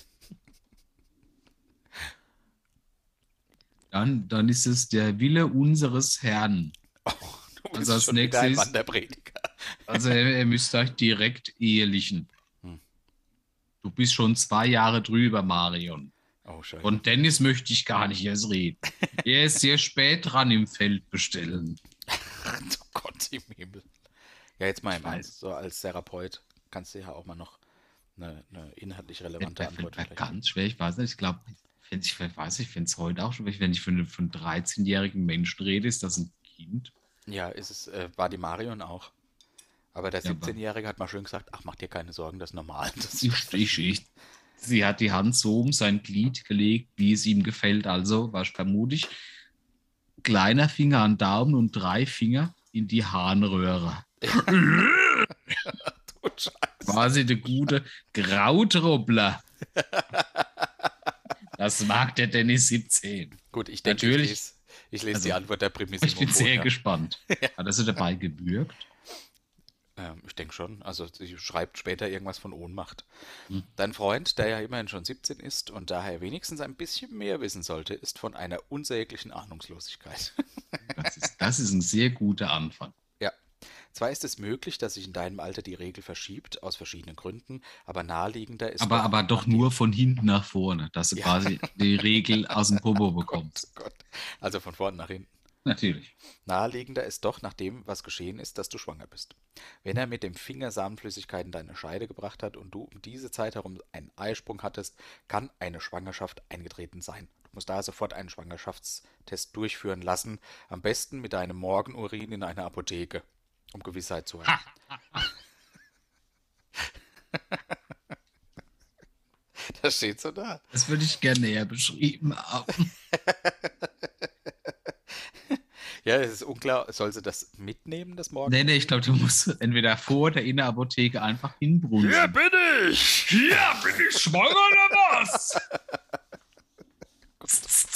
Dann, dann ist es der Wille unseres Herrn. Oh, du bist Also als schon wieder ein nächstes- Wanderprediger. Also er, er müsste euch direkt ehelichen. Hm. Du bist schon zwei Jahre drüber, Marion. Oh. Von Dennis möchte ich gar nicht erst reden. (laughs) Er ist sehr spät dran im Feld bestellen. oh Gott im Himmel. Ja, jetzt mal im. Ernst, so als Therapeut kannst du ja auch mal noch eine, eine inhaltlich relevante Antwort ganz schwer, ich weiß nicht, ich glaube, ich, weiß nicht, ich finde es heute auch schon, wenn ich von, von 13-jährigen Menschen rede, ist das ein Kind. Ja, ist es, äh, war die Marion auch. Aber der Ja, aber- 17-Jährige hat mal schön gesagt, ach, mach dir keine Sorgen, das ist normal. (laughs) Das Ich, ich, ich, sie hat die Hand so um sein Glied gelegt, wie es ihm gefällt. Also war ich vermutlich kleiner Finger an Daumen und drei Finger in die Harnröhre. (laughs) Du Scheiße. Quasi der gute Grautroppler. (laughs) Das mag der Dennis 17. Gut, ich denke, Natürlich. ich lese, ich lese Also, die Antwort der Primissimo Ich bin sehr vorher. gespannt. (laughs) Hat er sie dabei gewürgt? Ähm, ich denke schon. Also sie schreibt später irgendwas von Ohnmacht. Hm. Dein Freund, der ja immerhin schon 17 ist und daher wenigstens ein bisschen mehr wissen sollte, ist von einer unsäglichen Ahnungslosigkeit. Das ist, das ist ein sehr guter Anfang. Zwar ist es möglich, dass sich in deinem Alter die Regel verschiebt, aus verschiedenen Gründen, aber naheliegender ist Aber, aber doch nur von hinten nach vorne, dass du Ja. quasi die (laughs) Regel aus dem Popo Oh bekommst. Gott. Also von vorn nach hinten. Natürlich. Naheliegender ist doch nach dem, was geschehen ist, dass du schwanger bist. Wenn er mit dem Finger Samenflüssigkeit in deine Scheide gebracht hat und du um diese Zeit herum einen Eisprung hattest, kann eine Schwangerschaft eingetreten sein. Du musst daher sofort einen Schwangerschaftstest durchführen lassen, am besten mit deinem Morgenurin in einer Apotheke, um Gewissheit zu haben. (laughs) das steht so da. Das würde ich gerne näher beschrieben haben. (laughs) Ja, es ist unklar, soll sie das mitnehmen, das Morgen? Nee, nee, ich glaube, du musst entweder vor der Innerapotheke einfach hinbrunzen. bin ich! Ja, bin ich schwanger oder was? (laughs)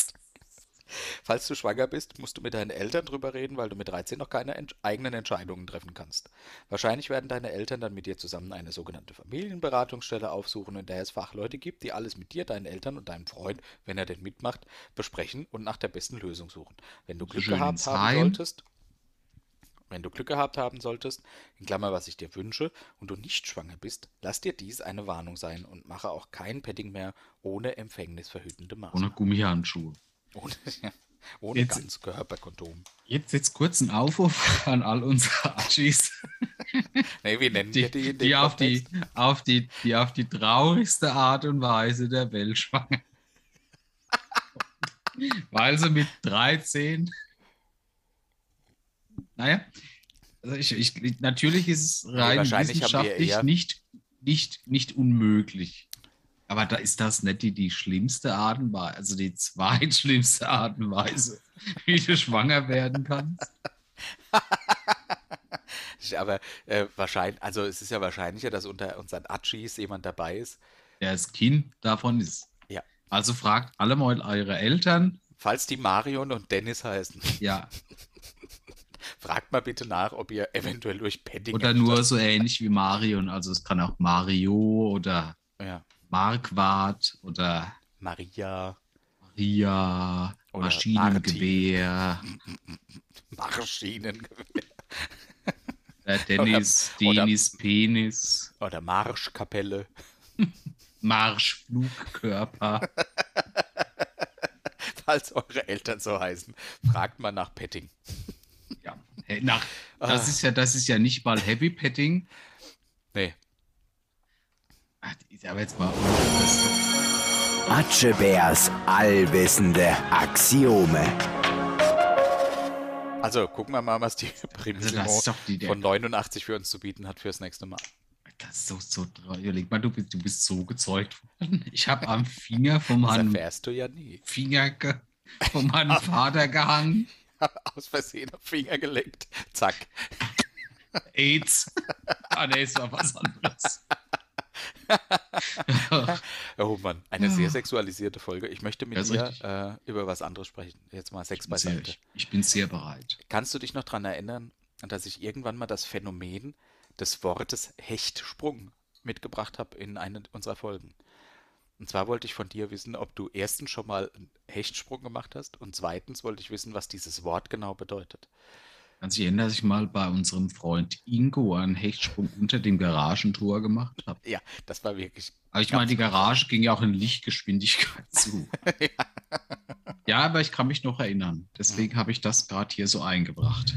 Falls du schwanger bist, musst du mit deinen Eltern drüber reden, weil du mit 13 noch keine ent eigenen Entscheidungen treffen kannst. Wahrscheinlich werden deine Eltern dann mit dir zusammen eine sogenannte Familienberatungsstelle aufsuchen, in der es Fachleute gibt, die alles mit dir, deinen Eltern und deinem Freund, wenn er denn mitmacht, besprechen und nach der besten Lösung suchen. Wenn du Glück Schön gehabt haben solltest, wenn du Glück gehabt haben solltest, in Klammer, was ich dir wünsche, und du nicht schwanger bist, lass dir dies eine Warnung sein und mache auch kein Petting mehr ohne empfängnisverhütende Ohne Maßnahmen. Gummihandschuhe. Ohne, (laughs) ohne Jetzt- ganz Körperkondom. Jetzt, jetzt kurz ein Aufruf (laughs) an all unsere Archis, (laughs) Nee, wie nennen die, wir die die, auf die, auf die, die auf die traurigste Art und Weise der Welt schwanger. (laughs) Weil sie mit 13. Naja, also ich, ich, natürlich ist es rein wissenschaftlich nicht, nicht, nicht unmöglich. Aber da ist das nicht die, die schlimmste Art und Weise, also die (laughs) zweitschlimmste Art und Weise, (laughs) wie du schwanger werden kannst. (laughs) Aber äh, wahrscheinlich, also es ist ja wahrscheinlicher, dass unter unseren Atschis jemand dabei ist. der das Kind davon ist. Ja. Also fragt alle mal eure Eltern. Falls die Marion und Dennis heißen, Ja, fragt mal bitte nach, ob ihr eventuell durch Petting oder nur so ähnlich wie Marion. Also es kann auch Mario oder ja, Marquardt oder Maria, Maria, Oder Maschinengewehr, (laughs) Maschinengewehr Dennis, Oder- Dennis Penis, oder Marschkapelle. Marschflugkörper. (laughs) Falls eure Eltern so heißen, fragt mal nach Petting. Ja. Nach, das, Ah. ist ja, das ist ja nicht mal Heavy Petting. Nee, Ach, Aber jetzt mal. Das, Atschebärs allwissende Axiome. also gucken wir mal, was die also das ist die, der, von 89 für uns zu bieten hat fürs nächste Mal. das ist so, so. Überleg mal, du bist, du bist so gezeugt worden. Ich habe am Finger von Das meinem erfährst du ja nie. Finger ge von meinem Vater gehangen. (laughs) Aus Versehen auf Finger gelenkt. Zack. AIDS. Ah, nee, es war was anderes. (laughs) Oh Mann, eine sehr Ja. sexualisierte Folge. Ich möchte mit dir äh, über was anderes sprechen. Jetzt mal Sex Ich bin, sehr, beiseite. ich, bin sehr bereit. Kannst du dich noch daran erinnern, dass ich irgendwann mal das Phänomen des Wortes Hechtsprung mitgebracht habe in eine unserer Folgen? Und zwar wollte ich von dir wissen, ob du erstens schon mal einen Hechtsprung gemacht hast und zweitens wollte ich wissen, was dieses Wort genau bedeutet. Kannst du dich erinnern, dass ich mal bei unserem Freund Ingo einen Hechtsprung unter dem Garagentor gemacht habe? Ja, das war wirklich. Aber ich meine, die Garage ging ja auch in Lichtgeschwindigkeit zu. (laughs) ja, aber ich kann mich noch erinnern. Deswegen habe ich das gerade hier so eingebracht.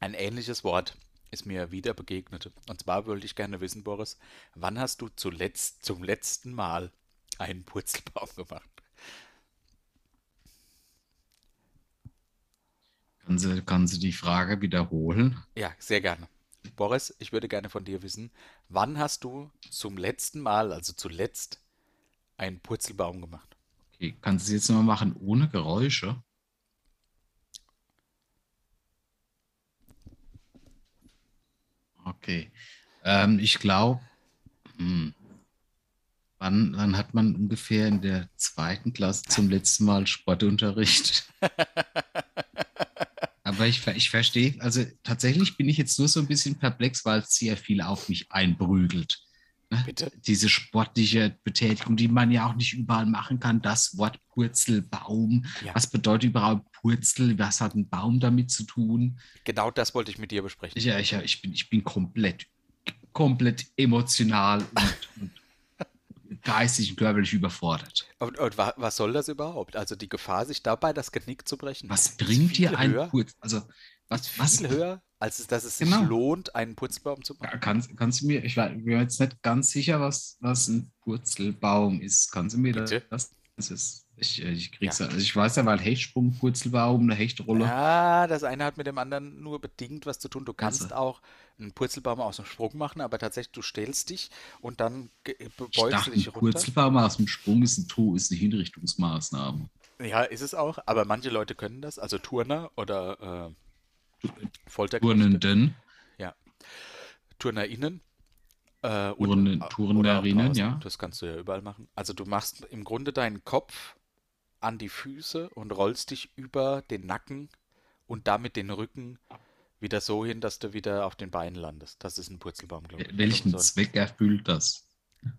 Ein ähnliches Wort ist mir wieder begegnet. Und zwar wollte ich gerne wissen, Boris, wann hast du zuletzt zum letzten Mal einen Purzelbaum gemacht? Kannst du, kannst du die Frage wiederholen? Ja, sehr gerne. Boris, ich würde gerne von dir wissen, wann hast du zum letzten Mal, also zuletzt, einen Purzelbaum gemacht? Okay, kannst du es jetzt mal machen ohne Geräusche? Okay. Ähm, ich glaube, hm, wann, wann hat man ungefähr in der zweiten Klasse zum letzten Mal Sportunterricht? (laughs) Aber ich, ich verstehe, also tatsächlich bin ich jetzt nur so ein bisschen perplex, weil es sehr viel auf mich einprügelt. Ne? Bitte? Diese sportliche Betätigung, die man ja auch nicht überall machen kann. Das Wort Purzelbaum. Ja. Was bedeutet überhaupt Purzel? Was hat ein Baum damit zu tun? Genau das wollte ich mit dir besprechen. Ich, ja, ich, ich, bin, ich bin komplett, komplett emotional und, und geistig und körperlich überfordert. Und, und wa- was soll das überhaupt? Also die Gefahr, sich dabei das Genick zu brechen, Was bringt dir ein höher, Purzel? Also, was, viel höher, als dass es sich Genau. lohnt, einen Purzelbaum zu machen. Ja, Kannst, kannst du mir, ich war- bin mir jetzt nicht ganz sicher, was, was ein Purzelbaum ist. Kannst du mir Bitte? das? Ist, ich, äh, ich krieg's ja. Also ich weiß ja, weil Hechtsprung, Purzelbaum, eine Hechtrolle. Ja, das eine hat mit dem anderen nur bedingt was zu tun. Du kannst Also. auch einen Purzelbaum aus dem Sprung machen, aber tatsächlich, du stellst dich und dann Ich beugst dachte, du ein dich runter. Purzelbaum aus dem Sprung ist, ein To ist eine Hinrichtungsmaßnahme. Ja, ist es auch, aber manche Leute können das, also Turner oder äh, Folterknechte, Turnenden, TurnerInnen. Äh, und- Turnen- äh, Turnerinnen, auch draußen. ja. Das kannst du ja überall machen. Also du machst im Grunde deinen Kopf an die Füße und rollst dich über den Nacken und damit den Rücken wieder so hin, dass du wieder auf den Beinen landest. Das ist ein Purzelbaum, glaube ich. welchen Also so Zweck erfüllt das?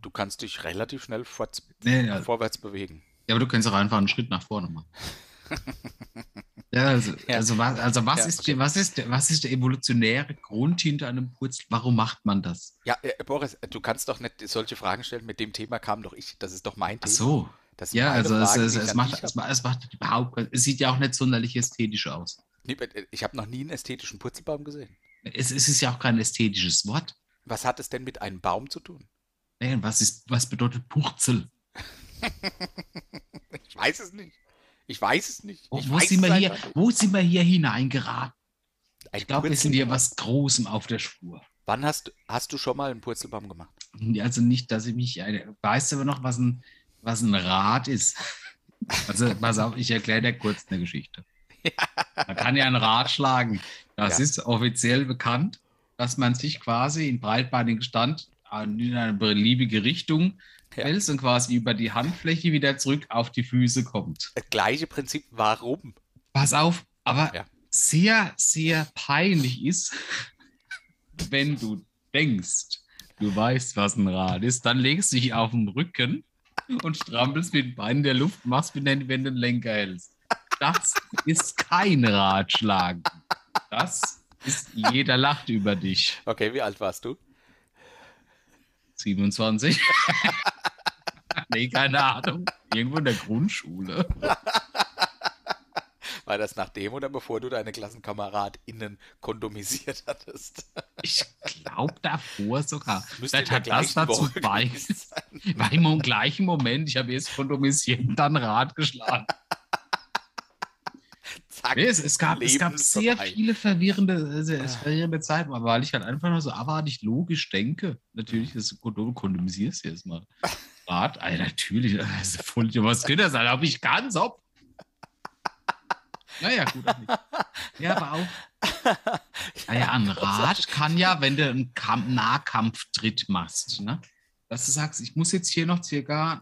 Du kannst dich relativ schnell forts- Nee, ja, vorwärts bewegen. ja, aber du kannst auch einfach einen Schritt nach vorne machen. (laughs) Ja, also, Ja. also, was, also was, Ja, ist, okay. der- was, ist, der- was ist der evolutionäre Grund hinter einem Purzel? Warum macht man das? Ja, äh, Boris, du kannst doch nicht solche Fragen stellen. Mit dem Thema kam doch ich. Das ist doch mein Ach Thema. so. Das Ja, also es, Frage, es, es, an macht, es, macht, es macht überhaupt es sieht ja auch nicht sonderlich ästhetisch aus. Äh, Ich habe noch nie einen ästhetischen Purzelbaum gesehen. Es, es ist ja auch kein ästhetisches Wort. Was hat es denn mit einem Baum zu tun? Nee, was, ist, was bedeutet Purzel? (laughs) Ich weiß es nicht. Ich weiß es nicht. Wo, Ich wo, sind wir hier, einfach wo sind wir hier hineingeraten? Ein Ich glaube, wir sind hier was Großem auf der Spur. Wann hast, hast du schon mal einen Purzelbaum gemacht? Also nicht, dass ich mich. eine- Weißt du aber noch, was ein, was ein Rad ist? Also, (laughs) pass auf, ich erkläre dir kurz eine Geschichte. (laughs) Man kann ja ein Rad schlagen. Das Ja. ist offiziell bekannt, dass man sich quasi in breitbeinigen Stand in eine beliebige Richtung Ja. wälzt und quasi über die Handfläche wieder zurück auf die Füße kommt. Das gleiche Prinzip, warum? Pass auf, aber Ja. sehr, sehr peinlich ist, (laughs) wenn du denkst, du weißt, was ein Rad ist, dann legst du dich auf den Rücken und strampelst mit den Beinen in der Luft, machst du den Lenker hältst. Das ist kein Ratschlagen. Das ist, jeder lacht über dich. Okay, wie alt warst du? 27. (laughs) (laughs) nee, keine Ahnung. Irgendwo in der Grundschule. (laughs) War das nachdem oder bevor du deine KlassenkameradInnen kondomisiert hattest? (laughs) Ich glaube davor sogar. Vielleicht hat das dazu Woche bei. gewesen sein. War im gleichen Moment, ich habe erst kondomisiert und dann Rad geschlagen. Zack, Nee, es, es, gab, es gab sehr vorbei. viele verwirrende, sehr verwirrende Zeiten, aber weil ich halt einfach nur so abartig logisch denke. Natürlich, das du kondomisierst jetzt mal. Rad, Alter, natürlich, (laughs) das ist voll, was könnte das sein? Ob ich ganz ob. Naja, gut. auch nicht. Ja, aber auch. Naja, ein Rad kann ja, wenn du einen Kamp Nahkampftritt machst, ne? dass du sagst, ich muss jetzt hier noch circa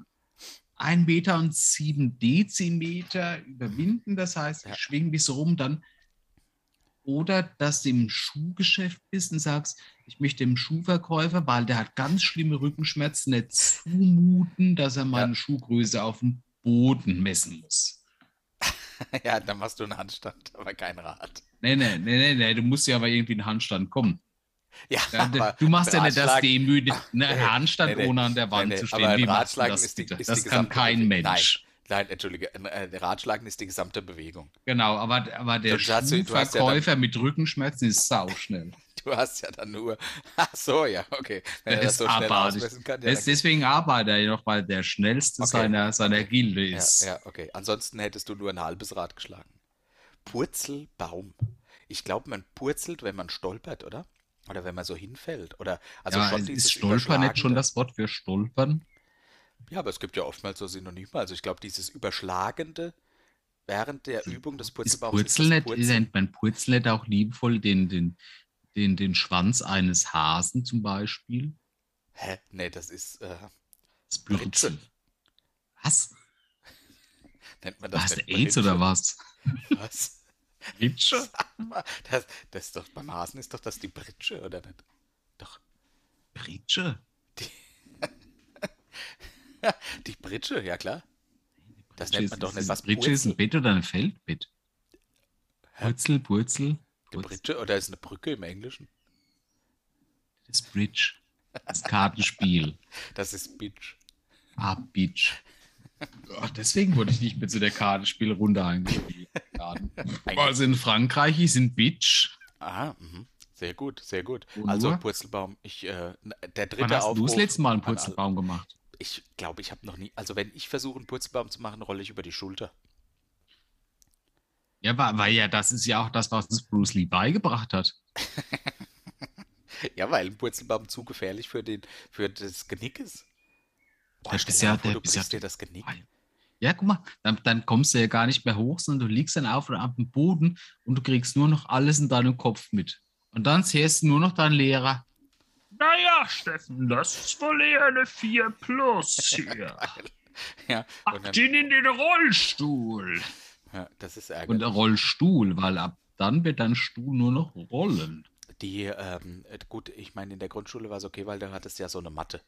1 Meter und 7 Dezimeter überwinden. Das heißt, ich Ja. schwinge bis rum, dann. Oder dass du im Schuhgeschäft bist und sagst, ich möchte dem Schuhverkäufer, weil der hat ganz schlimme Rückenschmerzen, nicht zumuten, dass er meine Schuhgröße auf dem Boden messen muss. (laughs) Ja, dann machst du einen Handstand, aber kein Rad. Nee, nee, nee, nee, nee, du musst ja aber irgendwie in den Handstand kommen. Ja, Ja, du machst ja nicht das Demütig, ne, Nee, Handstand nee, nee, ohne an der Wand nee, zu stehen. aber ein Wie Ratschlagen das, ist die- ist das die kann kein. Mensch. Nein, entschuldige, ein, Ratschlagen ist die gesamte Bewegung. Genau, aber, aber der hast ja mit Rückenschmerzen ist sauschnell. (laughs) Du hast ja dann nur. (laughs) Ach so, ja, okay. Wenn Der er das ist so schnell ausmessen kann, ja, Das- deswegen arbeitet er noch, weil der schnellste Okay. seiner, seiner Gilde ja, ist. ja, okay. Ansonsten hättest du nur ein halbes Rad geschlagen. Purzelbaum. Ich glaube, man purzelt, wenn man stolpert, oder? Oder wenn man so hinfällt. Oder also ja, schon ist Stolpern nicht schon das Wort für Stolpern? Ja, aber es gibt ja oftmals so Synonyme. Also ich glaube, dieses Überschlagende während der Übung des Ist Purzelbaums Purzel nicht, Purzeln. nennt man Purzel nicht auch liebevoll den, den, den, den Schwanz eines Hasen zum Beispiel? Hä? Nee, das ist, äh, Das. Bürzel. Was? (laughs) nennt man das Hast du AIDS oder Britsche? was? (laughs) Was? (laughs) Britsche? Das, das ist doch, beim Hasen ist doch das die Britsche, oder nicht? Doch. Britsche? Die (laughs) Britsche, ja klar. Das nennt man ist- doch ist- nicht was Britsche ist ein Purzel. Bett oder ein Feldbett? Purzel, Purzel. Die Purzel. Britsche oder ist eine Brücke im Englischen? Das Bridge. Das Kartenspiel. (laughs) Das ist Bitch. Ah, Beach. Ach, deswegen wurde ich nicht mehr zu der Kartenspielrunde eingespielt. (laughs) Also in Frankreich ist ein Bitch. Aha, mhm. sehr gut, sehr gut. Also? Purzelbaum, ich, äh, der dritte Wann hast du das letzte Mal einen Purzelbaum gemacht? Ich glaube, ich habe noch nie, also wenn ich versuche, einen Purzelbaum zu machen, rolle ich über die Schulter. Ja, weil, weil ja, das ist ja auch das, was uns Bruce Lee beigebracht hat. (laughs) Ja, weil ein Purzelbaum zu gefährlich für, den, für das Genick ist. Boah, Der ist ja- der du brichst dir das Genick. Ja, guck mal, dann, dann kommst du ja gar nicht mehr hoch, sondern du liegst dann auf oder ab dem Boden und du kriegst nur noch alles in deinem Kopf mit. Und dann siehst du nur noch deinen Lehrer. Naja, Steffen, das ist wohl eher eine 4 plus (laughs) hier. Ja, und dann, ihn in den Rollstuhl. ja, das ist Und ärgerlich. der Rollstuhl, weil ab dann wird dein Stuhl nur noch rollen. Die, ähm, äh, gut, ich meine, in der Grundschule war es okay, weil da hattest du ja so eine Matte.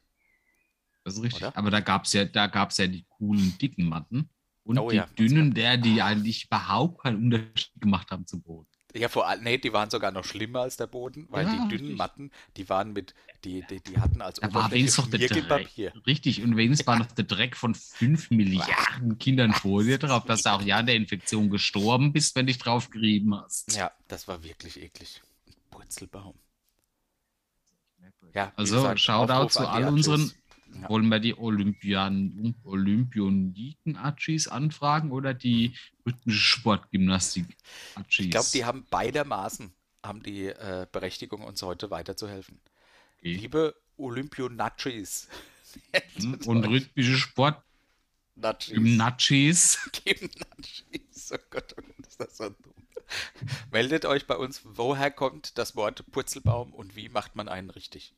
Das ist richtig. Oder? Aber da gab es ja, da gab's ja die coolen, dicken Matten. Und Oh die ja, dünnen, der, die eigentlich überhaupt keinen Unterschied gemacht haben zum Boden. Ja, vor allem, nee, die waren sogar noch schlimmer als der Boden, weil Ja, die dünnen. Matten, die waren mit, die, die, die hatten als Da war wenigstens noch der Dreck. Schmiergelpapier. Richtig, und wenigstens war noch der Dreck von fünf Milliarden Kindern vor dir drauf, dass du auch ja an der Infektion gestorben bist, wenn dich drauf gerieben hast. Ja, das war wirklich eklig. Ein Purzelbaum. Ja, Also, gesagt, Shoutout zu all unseren. Achis. Ja. Wollen wir die Olympian, Olympioniken-Achis anfragen oder die rhythmische Sportgymnastik-Achis? Ich glaube, die haben beidermaßen haben die äh, Berechtigung, uns heute weiterzuhelfen. Okay. Liebe Olympionachis. (laughs) Und rhythmische Sportgymnachis. (laughs) Gymnachis. Oh Gott, oh Gott, ist das so dumm. Meldet euch bei uns, woher kommt das Wort Purzelbaum und wie macht man einen richtig?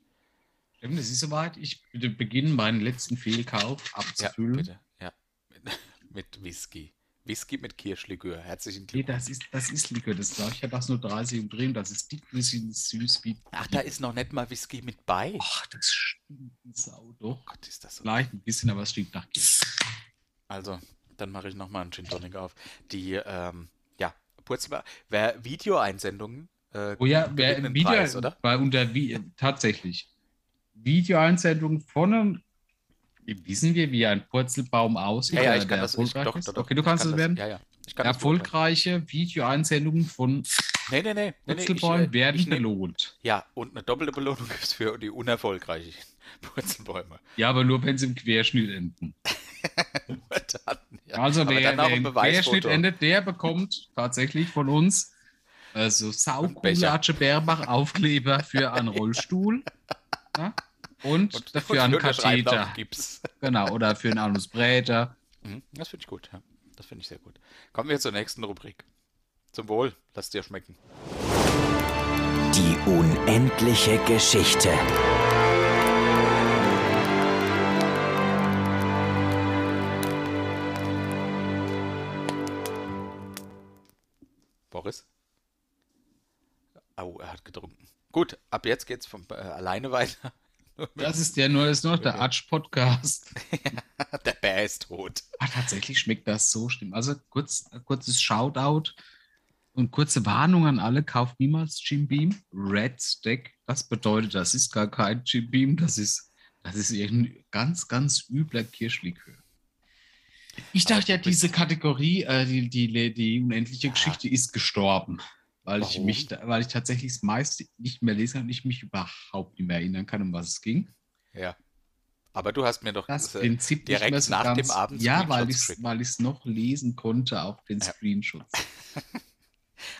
Es ist soweit. Ich bitte beginne meinen letzten Fehlkauf Ja, abzufüllen. bitte. Ja. Mit, mit Whisky. Whisky mit Kirschlikör. Herzlichen Nee, Glückwunsch. das ist, das ist Likör. Das darf ich ja das nur 30 umdrehen. Das ist dick, bisschen süß wie. Ach, da ist noch nicht mal Whisky mit bei. Ach, das stinkt wie Sau, doch. Gott, ist das so. Vielleicht ein bisschen, aber es stinkt nach Kirsch. Also, dann mache ich nochmal einen Gin Tonic auf. Die, ähm, ja, Purzelbaum. Wer Videoeinsendungen, äh, Oh ja, wer Video, Preis, oder? Bei unter Vi tatsächlich. Videoeinsendung von einem Wissen wir, wie ein Purzelbaum aussieht? Ja, ja, ich kann das. Ich, doch, doch, doch, okay, du kannst kann es das, werden. Ja, ja. Erfolgreiche Videoeinsendungen von Nee, nee, nee. nee ich, Purzelbäumen äh, werden ich belohnt. Ja, und eine doppelte Belohnung gibt es für die unerfolgreichen (laughs) Purzelbäume. Ja, aber nur, wenn sie im Querschnitt enden. (laughs) Dann, ja. Also Aber wer, wer im. Querschnitt endet, der bekommt tatsächlich von uns also saucoole Becher. Atsche Bärbach Aufkleber für einen (laughs) Rollstuhl. Ja? Und, Und dafür einen wir unterschreiben Katheter. Gips. (laughs) Genau, oder für einen Anusbräter. Mhm, Das finde ich gut, ja. Das finde ich sehr gut. Kommen wir zur nächsten Rubrik. Zum Wohl, lass dir schmecken. Die unendliche Geschichte. Boris? Oh, er hat getrunken. Gut, ab jetzt geht's von äh, alleine weiter. Das ist ja nur, das ist nur noch der Atsch-Podcast. (laughs) Der Bär ist tot. Ah, tatsächlich schmeckt das so schlimm. Also kurz, kurzes Shoutout und kurze Warnung an alle, kauft niemals Jim Beam. Red Stack, das bedeutet, das ist gar kein Jim Beam, das ist, das ist irgendein ganz, ganz übler Kirschlikör. Ich Aber dachte ja, diese Kategorie, äh, die, die, die unendliche Ja. Geschichte ist gestorben. Weil ich mich, weil ich tatsächlich das meiste nicht mehr lesen kann und ich mich überhaupt nicht mehr erinnern kann, um was es ging. Ja. Aber du hast mir doch Das Prinzip direkt so nach dem ganz, Abend Ja, weil ich es noch lesen konnte auf den Ja. Screenshots. (laughs)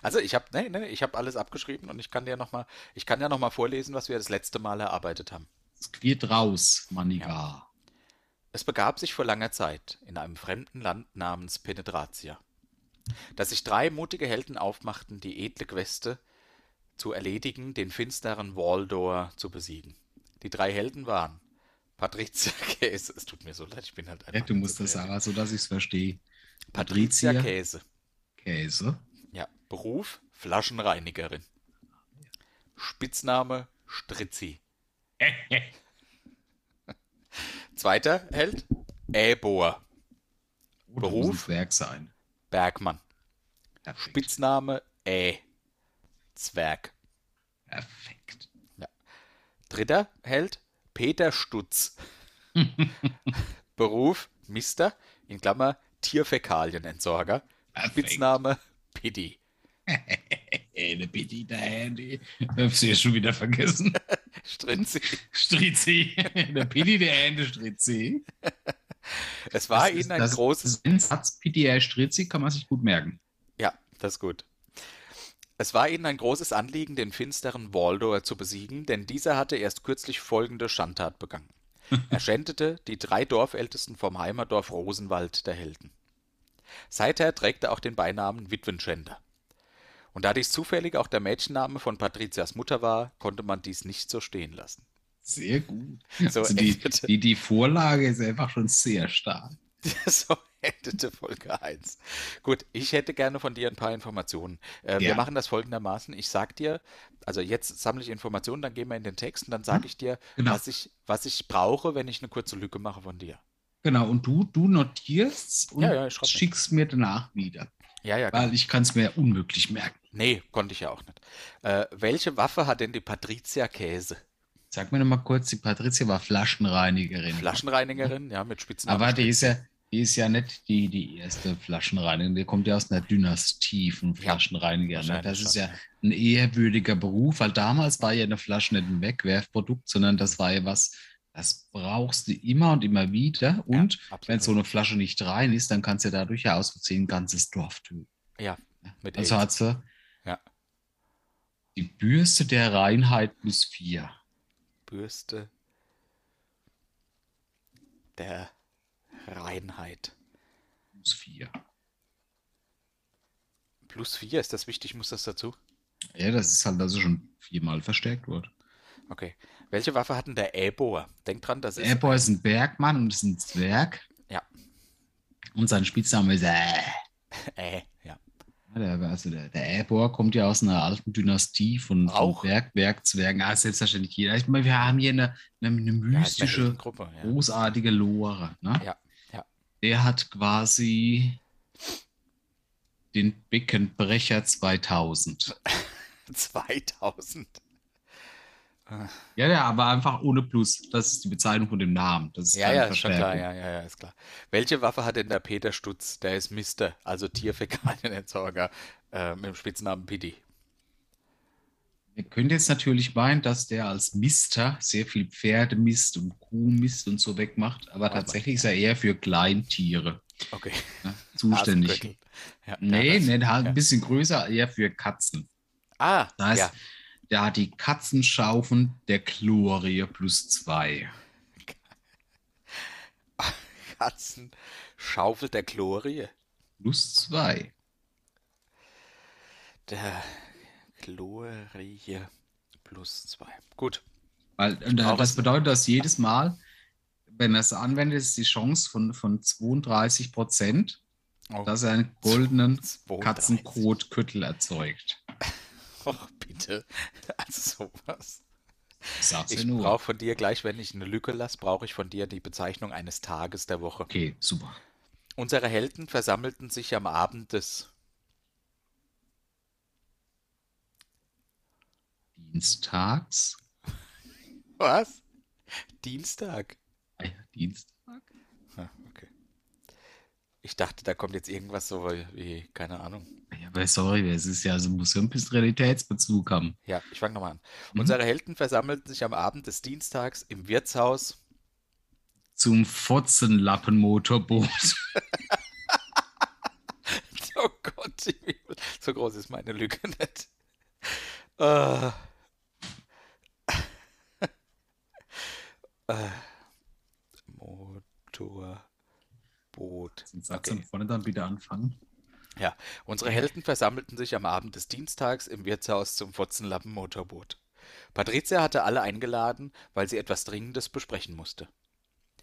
Also ich habe nee, nee, ich habe alles abgeschrieben und ich kann dir noch mal ich kann ja noch mal vorlesen, was wir das letzte Mal erarbeitet haben. Es quirlt raus, Maniga. Es begab sich vor langer Zeit in einem fremden Land namens Penetratia, dass sich drei mutige Helden aufmachten, die edle Queste zu erledigen, den finsteren Waldor zu besiegen. Die drei Helden waren Patricia (laughs) Käse, es tut mir so leid, ich bin halt einfach Ja, du musst so das sagen, so dass ich es verstehe. Patricia. Käse. Käse. Ja, Beruf Flaschenreinigerin. Spitzname Stritzi. (laughs) Zweiter Held das Beruf? Zwerg sein. Bergmann. Perfekt. Spitzname Ä. Zwerg. Perfekt. Dritter Held Peter Stutz. (laughs) Beruf Mister, in Klammer Tierfäkalienentsorger. Perfekt. Spitzname Piddy. Eine Bitte, der Handy. Hab's ja schon wieder vergessen. (laughs) Stritzi. Strizzi. Der Pidi, der Hände Strizzi. (laughs) Es war Das ihnen ist- ein das, großes. Ist ein Satz PDR Strizzi kann man sich gut merken. Ja, das ist gut. Es war ihnen ein großes Anliegen, den finsteren Waldor zu besiegen, denn dieser hatte erst kürzlich folgende Schandtat begangen. (laughs) Er schändete die drei Dorfältesten vom Heimatdorf Rosenwald der Helden. Seither trägt er auch den Beinamen Witwenschänder. Und da dies zufällig auch der Mädchenname von Patrizias Mutter war, konnte man dies nicht so stehen lassen. Sehr gut. So also die, die, die Vorlage ist einfach schon sehr stark. (laughs) So endete Folge 1. Gut, ich hätte gerne von dir ein paar Informationen. Äh, Wir Ja. machen das folgendermaßen. Ich sag dir, also jetzt sammle ich Informationen, dann gehen wir in den Text und dann sage ich dir, Genau. was, ich, was ich brauche, wenn ich eine kurze Lücke mache von dir. Genau, und du, du notierst und Ja, ja, schickst mir danach wieder. Ja, ja, genau. Weil ich kann es mir unmöglich merken. Nee, konnte ich ja auch nicht. Äh, welche Waffe hat denn die Patricia Käse? Sag mir noch mal kurz, die Patricia war Flaschenreinigerin. Flaschenreinigerin, ja, mit Spitznamen. Aber die ist ja, die ist ja nicht die, die erste Flaschenreinigerin. Die kommt ja aus einer Dynastie von Flaschenreinigern. ne? wahrscheinlich das ist ja ja. ein ehrwürdiger Beruf, weil damals war ja eine Flasche nicht ein Wegwerfprodukt, sondern das war ja was, das brauchst du immer und immer wieder. Und absolut. wenn so eine Flasche nicht rein ist, dann kannst du dadurch ja aus Versehen ein ganzes Dorf töten. Ja, mit Also AIDS. hat sie Ja. die Bürste der Reinheit plus vier. Bürste der Reinheit. Plus vier. Plus 4, ist das wichtig? Muss das dazu? Ja, das ist halt also schon viermal verstärkt worden. Okay. Welche Waffe hat denn der Äbohr? Denk dran, das ist. Airboy ist ein Bergmann und ist ein Zwerg. Ja. Und sein Spitzname ist äh. Äh, ja. Ja, Der, also der, der Airboy kommt ja aus einer alten Dynastie von, von? Bergwerkzwergen. Ah, selbstverständlich jeder. Ich meine, wir haben hier eine, eine, eine Ja, mystische, Heldengruppe, ja. großartige Lore. Ne? Ja, ja. Der hat quasi den Beckenbrecher 2000. 2000. (laughs) Ja, ja, aber einfach ohne Plus. Das ist die Bezeichnung von dem Namen. Das ist Ja, ja, ist schon klar, ja, ja, ja, ist klar. Welche Waffe hat denn der Peter Stutz? Der ist Mister, also Tierfäkalienentsorger, äh, mit dem Spitznamen Pidi. Ihr könnt jetzt natürlich meinen, dass der als Mister sehr viel Pferdemist und Kuhmist und so wegmacht, aber Aber- tatsächlich ist er eher für Kleintiere Okay. ne, zuständig. Ja, Nee, ja, das- halt ja. ein bisschen größer, eher für Katzen. Ah, Das heißt, ja. Der hat die Katzenschaufen der Chlorie plus zwei. (laughs) Katzen Schaufel der Glorie. Plus zwei. Der Glorie plus zwei. Gut. Weil, brauche das bedeutet, dass jedes Mal, wenn er es anwendet, ist die Chance von, von 32 Prozent, Oh, dass er einen goldenen 32. Katzenkotköttel erzeugt. Och, bitte. (laughs) Also sowas. Ich sag's Ich nur. brauche von dir gleich, wenn ich eine Lücke lasse, brauche ich von dir die Bezeichnung eines Tages der Woche. Okay, super. Unsere Helden versammelten sich am Abend des Dienstags. Was? Dienstag. Ah ja, Dienstag. Ah, okay. Ich dachte, da kommt jetzt irgendwas so wie, keine Ahnung. Ja, aber sorry, es ist ja, also muss ja ein bisschen Realitätsbezug haben. Ja, ich fange nochmal an. Mhm. Unsere Helden versammelten sich am Abend des Dienstags im Wirtshaus. Zum Fotzenlappenmotorboot. (laughs) Oh Gott, so groß ist meine Lücke nicht. Äh. (laughs) äh. Motorboot. Den Satz Okay. vorne dann bitte anfangen. Ja, unsere Helden versammelten sich am Abend des Dienstags im Wirtshaus zum Fotzenlappen-Motorboot. Patricia hatte alle eingeladen, weil sie etwas Dringendes besprechen musste.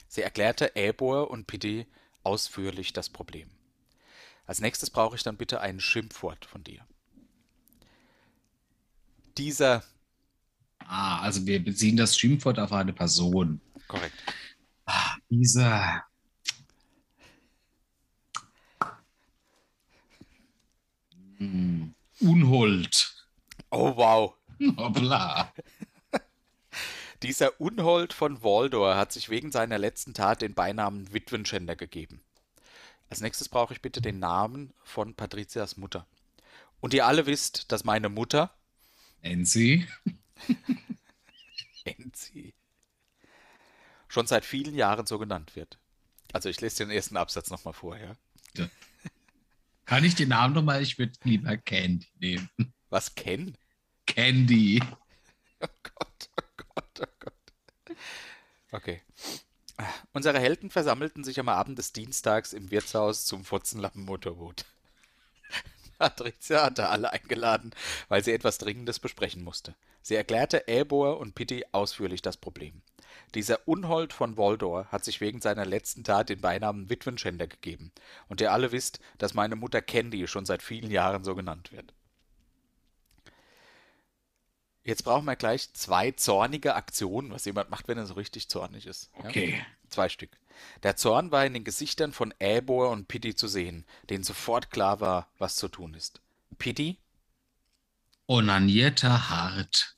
Sie erklärte Ebor und Pitti ausführlich das Problem. Als nächstes brauche ich dann bitte ein Schimpfwort von dir. Dieser, Ah, also wir beziehen das Schimpfwort auf eine Person. korrekt, Ah, dieser. Hm, Unhold. oh wow, Hoppla. (laughs) Dieser Unhold von Waldor hat sich wegen seiner letzten Tat den Beinamen Witwenschänder gegeben. Als nächstes brauche ich bitte den Namen von Patrizias Mutter. Und ihr alle wisst, dass meine Mutter, Nancy. (laughs) Enzi, schon seit vielen Jahren so genannt wird. Also ich lese den ersten Absatz nochmal vor, ja. Kann ich den Namen nochmal? Ich würde lieber Candy nehmen. Was Ken? Candy. Oh Gott, oh Gott, oh Gott. Okay. Unsere Helden versammelten sich am Abend des Dienstags im Wirtshaus zum Fotzenlappen-Motorboot. Patricia hatte alle eingeladen, weil sie etwas Dringendes besprechen musste. Sie erklärte Ebor und Pitti ausführlich das Problem. Dieser Unhold von Voldor hat sich wegen seiner letzten Tat den Beinamen Witwenschänder gegeben. Und ihr alle wisst, dass meine Mutter Candy schon seit vielen Jahren so genannt wird. Jetzt brauchen wir gleich zwei zornige Aktionen, was jemand macht, wenn er so richtig zornig ist. Ja? Zwei Stück. Der Zorn war in den Gesichtern von Ebor und Pitti zu sehen, denen sofort klar war, was zu tun ist. Pitti, Onanierter Hart.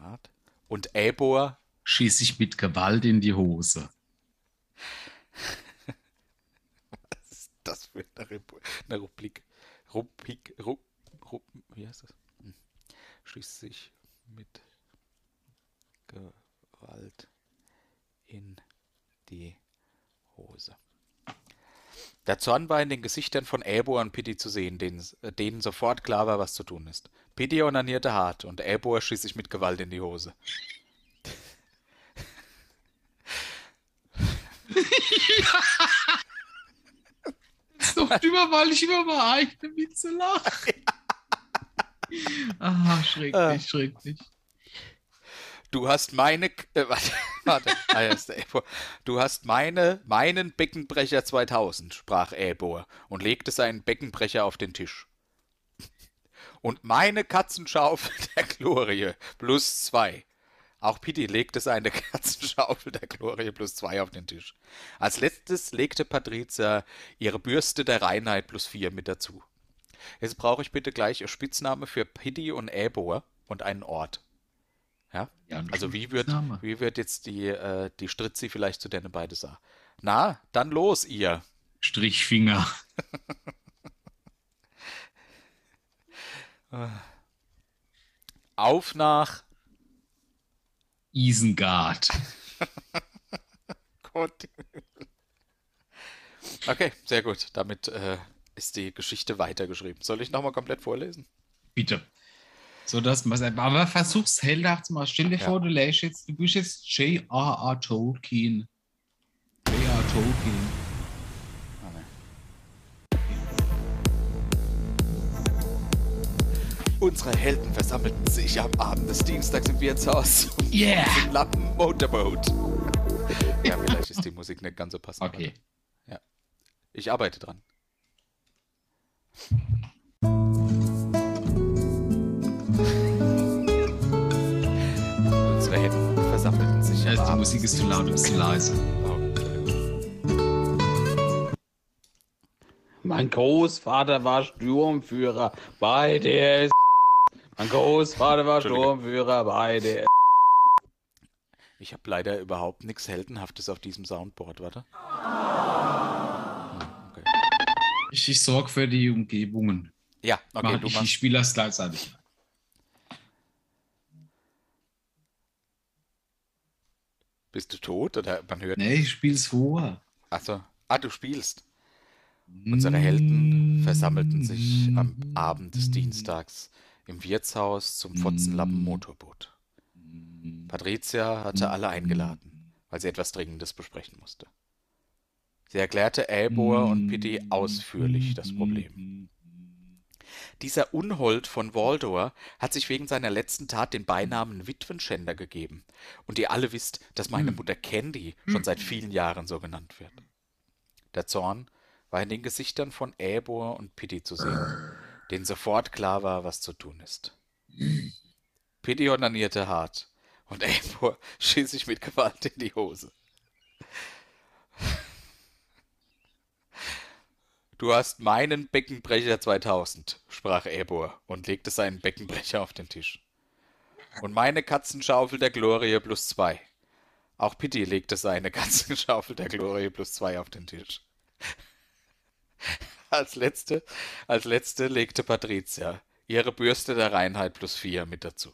hart, und Ebor, Schieß ich mit Gewalt in die Hose. was ist das für eine, Repu eine Rubrik? Rubrik, Rub, Rub, wie heißt das? Hm. Schließt sich mit Gewalt in die Hose. Der Zorn war in den Gesichtern von Ebor und Pitti zu sehen, denen, denen sofort klar war, was zu tun ist. Pitti onanierte hart und Ebor schießt sich mit Gewalt in die Hose. Doch immer, weil ich über meine eigene Witze lache. (laughs) (laughs) Ah, schrecklich, schrecklich. Du hast meine, äh, warte, (laughs) warte, ah, ja, ist der Ebor. Du hast meine, meinen Beckenbrecher 2000, sprach Ebor und legte seinen Beckenbrecher auf den Tisch. Und meine Katzenschaufel der Glorie plus zwei. Auch Pitti legte seine (laughs) Katzenschaufel der Glorie plus zwei auf den Tisch. Als letztes legte Patricia ihre Bürste der Reinheit plus vier mit dazu. Jetzt brauche ich bitte gleich Spitzname für Piddy und Ebor und einen Ort. Ja? Ja, Also wie wird, wie wird jetzt die, äh, die Stritzi vielleicht zu denen beide sagen? Na, dann los, ihr. Strichfinger. (laughs) Auf nach Isengard. (laughs) Gott. Okay, sehr gut. Damit äh, ist die Geschichte weitergeschrieben. Soll ich nochmal komplett vorlesen? Bitte. So dass man aber versuch's zu machen. Stell dir Ja. vor, du lässt jetzt, du bist jetzt J.R.R. Tolkien. J.R.R. Tolkien. Ah, nee. Unsere Helden versammelten sich am Abend des Dienstags im Wirtshaus Yeah! im Lappen Motorboat. Ja, (laughs) vielleicht ist die Musik nicht ganz so passend. Okay. Ich arbeite dran. Unsere Helden versammelten sich Also die Musik ist zu laut, du bist zu leise. Mein Großvater war Sturmführer bei der S Mein Großvater war. Sturmführer bei der S Ich habe leider überhaupt nichts Heldenhaftes auf diesem Soundboard, warte. Hm, Okay. Richtig sorgfältige Umgebungen. Ja, okay, Mach du ich die machst. Spieler gleichzeitig. Bist du tot oder man hört? Nee, ich spiel's vor. Achso. Ah, du spielst. Unsere Helden versammelten sich am Abend des Dienstags im Wirtshaus zum Fotzenlappen Motorboot. Patricia hatte alle eingeladen, weil sie etwas Dringendes besprechen musste. Sie erklärte Elbor und Pitti ausführlich das Problem. Dieser Unhold von Waldor hat sich wegen seiner letzten Tat den Beinamen Witwenschänder gegeben. Und ihr alle wisst, dass meine Mutter Candy schon seit vielen Jahren so genannt wird. Der Zorn war in den Gesichtern von Äbor und Pitti zu sehen, denen sofort klar war, was zu tun ist. Pitti onanierte hart und Äbor (laughs) schieß sich mit Gewalt in die Hose. Du hast meinen Beckenbrecher 2000, sprach Ebor und legte seinen Beckenbrecher auf den Tisch. Und meine Katzenschaufel der Glorie plus zwei. Auch Pitti legte seine (laughs) Katzenschaufel der Glorie plus zwei auf den Tisch. Als letzte, als letzte legte Patricia ihre Bürste der Reinheit plus vier mit dazu.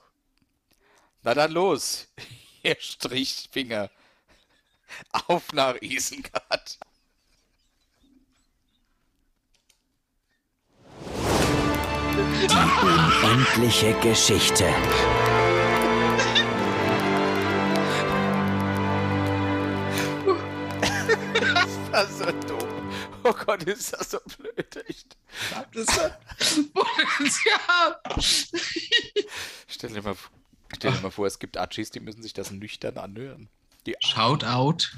Na dann los, (laughs) ihr Strichfinger. Auf nach Isengard. Unendliche Geschichte. Das ist so dumm. Oh Gott, ist das so blöd, echt. Das Potenzial. (laughs) Stell dir mal, stell dir mal vor, es gibt Achis, die müssen sich das nüchtern anhören. Die Shoutout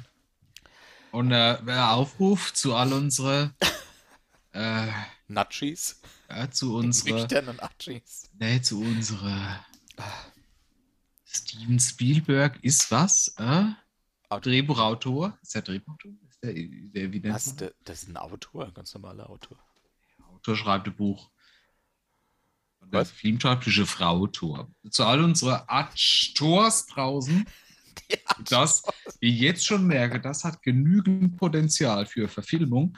und äh, wer Aufruf zu all unsere äh, Nachis, ja, zu unsere nüchternen nee, zu unsere Steven Spielberg ist was? Äh? Autor. Drehbuchautor? Ist der Drehbuchautor? Ist der, der wie man? der- das ist ein Autor, ein ganz normaler Autor. Autor schreibt ein Buch. Und Was? filmschreibtische Frau-Autor. Zu all unsere Autors draußen, (laughs) das, ich jetzt schon merke, das hat genügend Potenzial für Verfilmung.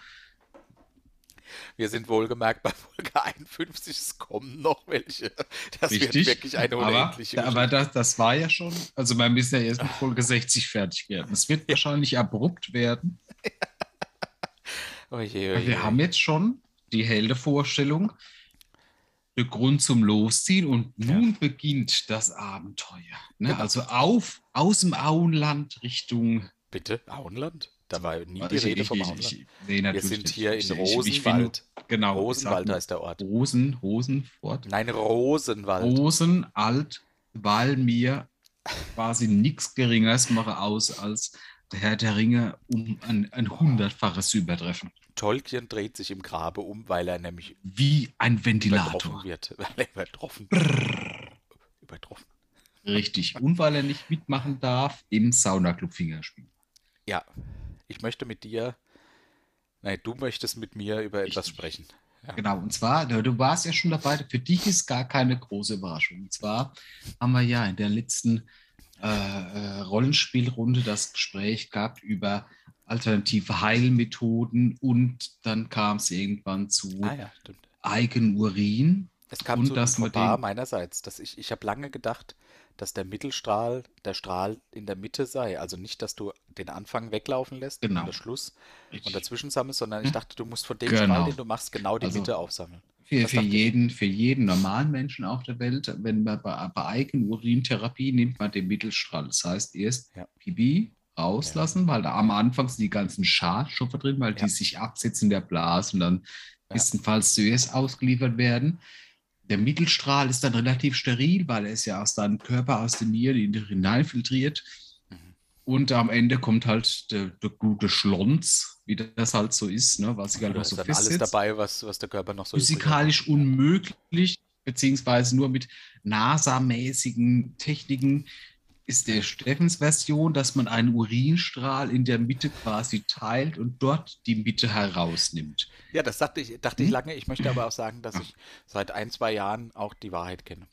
Wir sind wohlgemerkt bei Folge (laughs) 51, es kommen noch welche. Das wird Richtig. wirklich eine aber, unendliche aber das, das war ja schon, also wir müssen ja erst mit Folge 60 fertig werden. Es wird wahrscheinlich abrupt werden. Oh je, oh. Wir haben jetzt schon die Heldevorstellung, der Grund zum Losziehen und nun beginnt das Abenteuer. Ne? Genau. Also auf, aus dem Auenland Richtung. Bitte, Auenland? Da war nie die Ich- Rede ich- vom ich- Auenland. ich- nee, Wir sind hier Ich- in ich- ich will Rosenwald. nur- Genau. Rosenwald heißt der Ort. Rosen, Rosenfort. Nein, Rosenwald. Rosenalt, weil mir quasi nichts Geringeres mache aus als der Herr der Ringe um ein, ein hundertfaches zu übertreffen. Tolkien dreht sich im Grabe um, weil er nämlich Wie ein übertroffen Ventilator. wird. (laughs) Weil er übertroffen Übertroffen. Richtig. Und weil er nicht mitmachen darf im Saunaclub Fingerspiel. Ja, ich möchte mit dir, nein, du möchtest mit mir über etwas Richtig. sprechen. Genau, und zwar, du warst ja schon dabei, für dich ist gar keine große Überraschung. Und zwar haben wir ja in der letzten äh, äh, Rollenspielrunde das Gespräch gehabt über alternative Heilmethoden und dann kam es irgendwann zu Ah ja. Eigenurin. Es kam Und zu einem Fauxpas meinerseits. Dass ich ich habe lange gedacht, dass der Mittelstrahl der Strahl in der Mitte sei. Also nicht, dass du den Anfang weglaufen lässt Genau. und der Schluss und Richtig. dazwischen sammelst, sondern ich Ja. dachte, du musst von dem Genau. Strahl, den du machst, genau die Also- Mitte aufsammeln. Für, für, ich. jeden, für jeden normalen Menschen auf der Welt, wenn man bei, bei Eigenurintherapie nimmt man den Mittelstrahl. Das heißt, erst Ja. Pipi rauslassen, weil da am Anfang sind die ganzen Schadstoffe drin, weil Ja. die sich absetzen in der Blase und dann Ja. bestenfalls zuerst ausgeliefert werden. Der Mittelstrahl ist dann relativ steril, weil er ist ja aus deinem Körper, aus den Nieren in- hineinfiltriert. Mhm. Und am Ende kommt halt der, der gute Schlons, wie das halt so ist, ne, was sich halt Da auch so ist dann alles dabei, was, was der Körper noch so physikalisch unmöglich, beziehungsweise nur mit NASA-mäßigen Techniken ist der Steffens Version, dass man einen Urinstrahl in der Mitte quasi teilt und dort die Mitte herausnimmt. Ja, das dachte ich, dachte ich Hm? lange. Ich möchte aber auch sagen, dass ich seit ein, zwei Jahren auch die Wahrheit kenne.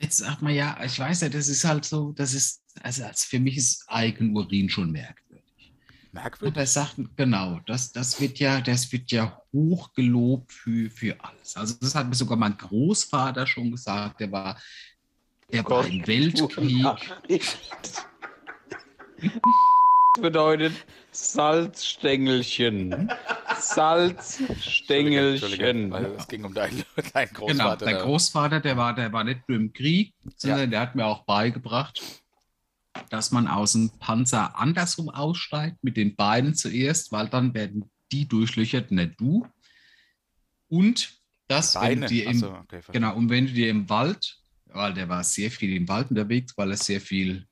Jetzt sagt man ja, ich weiß ja, das ist halt so, das ist, also als für mich ist Eigenurin schon merkwürdig. Merkwürdig. Er sagt, genau, das, das wird ja, das wird ja hoch gelobt für, für alles. Also das hat mir sogar mein Großvater schon gesagt, der war, der war im Weltkrieg. (laughs) bedeutet Salzstängelchen. Salzstängelchen. weil es ging um deinen, (laughs) deinen Genau, Großvater. der da. Großvater, der war, der war nicht nur im Krieg, sondern der hat mir auch beigebracht, dass man aus dem Panzer andersrum aussteigt, mit den Beinen zuerst, weil dann werden die durchlöchert, nicht du. Und das, wenn Beine. du dir im, Achso, okay, genau, und wenn du dir im Wald, weil der war sehr viel im Wald unterwegs, weil er sehr viel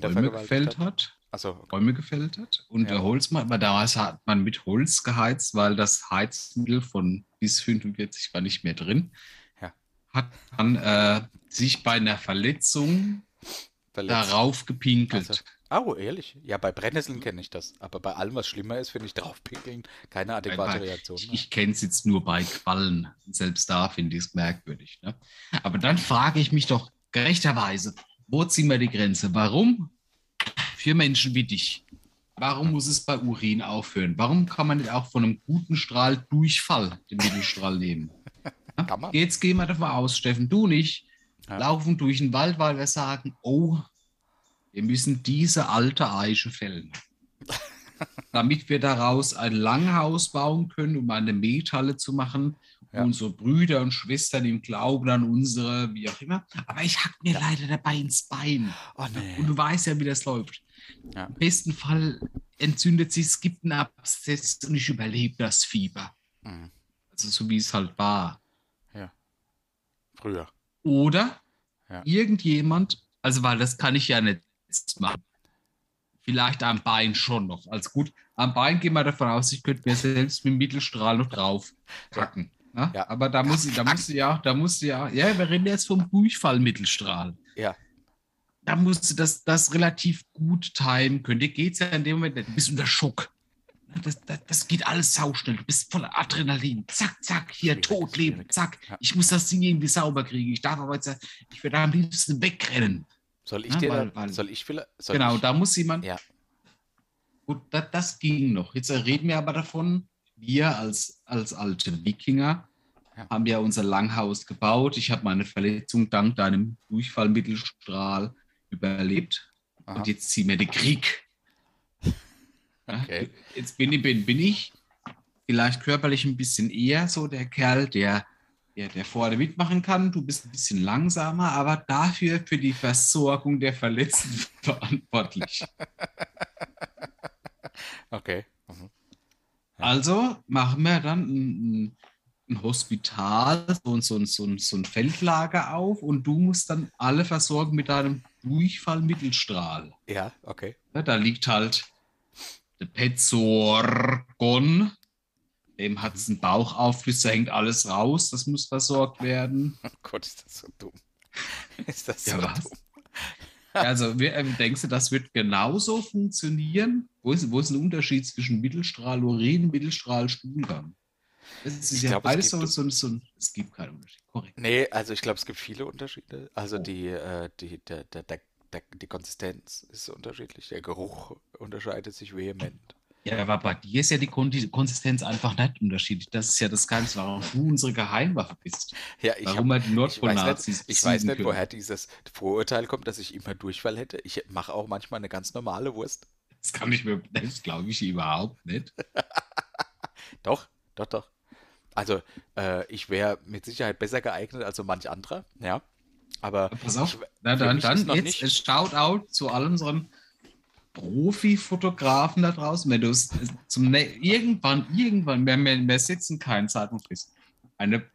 Bäume gefällt hat. Achso, okay. Bäume gefällt hat. Und Ja. der Holzmann, aber damals hat man mit Holz geheizt, weil das Heizmittel von bis 45 war nicht mehr drin. Ja. Hat dann äh, sich bei einer Verletzung verletzt. darauf gepinkelt. Also, oh, ehrlich? Ja, bei Brennnesseln kenne ich das. Aber bei allem, was schlimmer ist, finde ich draufpinkeln keine adäquate Weil- Reaktion. Ich, Ne? ich kenne es jetzt nur bei Quallen. Selbst da finde ich es merkwürdig. Ne? Aber dann frage ich mich doch gerechterweise, wo ziehen wir die Grenze? Warum für Menschen wie dich? Warum muss es bei Urin aufhören? Warum kann man nicht auch von einem guten Strahl Durchfall den Mittelstrahl nehmen? (laughs) Jetzt gehen wir davon aus, Steffen, du nicht, Ja. laufen durch den Wald, weil wir sagen, oh, wir müssen diese alte Eiche fällen. (laughs) damit wir daraus ein Langhaus bauen können, um eine Methalle zu machen. Ja. Unsere Brüder und Schwestern im Glauben an unsere, wie auch immer. Aber ich hack mir leider dabei ins Bein. Oh nee. Und du weißt ja, wie das läuft. Ja. Im besten Fall entzündet sich, es gibt einen Abszess und ich überlebe das Fieber. Mhm. Also so wie es halt war. Früher. Oder Ja. irgendjemand, also weil das kann ich ja nicht jetzt machen. Vielleicht am Bein schon noch. Also gut, am Bein gehen wir davon aus, ich könnte mir selbst mit dem Mittelstrahl noch drauf packen. Ja. Ja. Aber da muss ich, da muss ja, da musst du ja, ja, wir reden jetzt vom Durchfallmittelstrahl. Ja. Da musst du das, das relativ gut timen können. Dir geht es ja in dem Moment, nicht. du bist unter Schock. Das, das, das geht alles sauschnell. Du bist voller Adrenalin. Zack, zack, hier, tot leben. Zack. Ich muss das Ding irgendwie sauber kriegen. Ich darf aber jetzt, ich würde am liebsten wegrennen. Soll ich Ja, dir weil- da, weil- soll ich vielleicht, soll genau, ich, da muss jemand. Ja. Gut, das, das ging noch. Jetzt reden wir aber davon, wir als, als alte Wikinger Ja. haben ja unser Langhaus gebaut. Ich habe meine Verletzung dank deinem Durchfallmittelstrahl überlebt. Aha. Und jetzt ziehen wir den Krieg. (laughs) Okay. Jetzt bin ich, bin, bin ich vielleicht körperlich ein bisschen eher so der Kerl, der, der, der vorne mitmachen kann. Du bist ein bisschen langsamer, aber dafür für die Versorgung der Verletzten (laughs) verantwortlich. Okay. Mhm. Also machen wir dann ein, ein, Hospital, so, so, so, so ein Feldlager auf und du musst dann alle versorgen mit deinem Durchfallmittelstrahl. Ja, okay. Ja, da liegt halt der Petsorgon. Dem hat es einen Bauchaufriss, da hängt alles raus, das muss versorgt werden. Oh Gott, ist das so dumm. Ist das Ja, so was? dumm? Also, ähm, denkst du, das wird genauso funktionieren? Wo ist, wo ist ein Unterschied zwischen Mittelstrahl Urin und Mittelstrahl Stuhlgang? Es ist Ich ja glaube, es beides gibt- so, so, so ein. Es gibt keinen Unterschied. Korrekt. Nee, also ich glaube, es gibt viele Unterschiede. Also Oh. die, äh, die, der, der, der, die Konsistenz ist unterschiedlich, der Geruch unterscheidet sich vehement. Ja, aber bei dir ist ja die Kon die Konsistenz einfach nicht unterschiedlich. Das ist ja das Geheimnis, warum du unsere Geheimwaffe bist. Ja, ich Warum hab, wir die ich weiß Nordpol-Nazis nicht, ich weiß nicht können. woher dieses Vorurteil kommt, dass ich immer Durchfall hätte. Ich mache auch manchmal eine ganz normale Wurst. Das kann ich mir, das glaube ich überhaupt nicht. (laughs) Doch, doch, doch. Also, äh, ich wäre mit Sicherheit besser geeignet als so manch anderer, ja. Aber Pass auf, ich, na, dann, dann jetzt nicht- ein Shoutout zu all unseren Profi-Fotografen da draußen. Wenn du es zum ne irgendwann, irgendwann, wir, wir setzen keinen Zeitpunkt fest, eine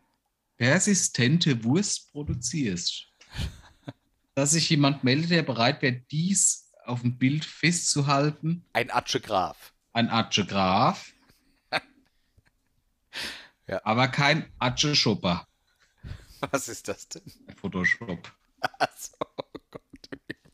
persistente Wurst produzierst, (laughs) dass sich jemand meldet, der bereit wäre, dies auf dem Bild festzuhalten, ein Atsche Graf. ein Atsche Graf, (laughs) Ja. aber kein Atsche Schopper, Was ist das denn? Photoshop. (laughs) Also, oh Gott im Himmel.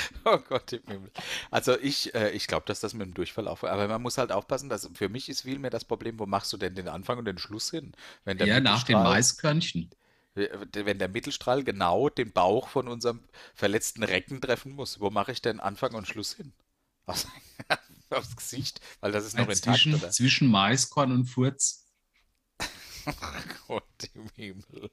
(laughs) Oh Gott im Himmel. Also ich, äh, ich glaube, dass das mit dem Durchfall auch. Aber man muss halt aufpassen, dass für mich ist vielmehr das Problem, wo machst du denn den Anfang und den Schluss hin? Wenn der Ja, nach den Mittelstrahl- Maiskörnchen. Wenn der Mittelstrahl genau den Bauch von unserem verletzten Recken treffen muss, wo mache ich denn Anfang und Schluss hin? Was? (laughs) Aufs Gesicht? Weil das ist noch intakt, zwischen, oder? zwischen Maiskorn und Furz. (laughs) Gott im Himmel.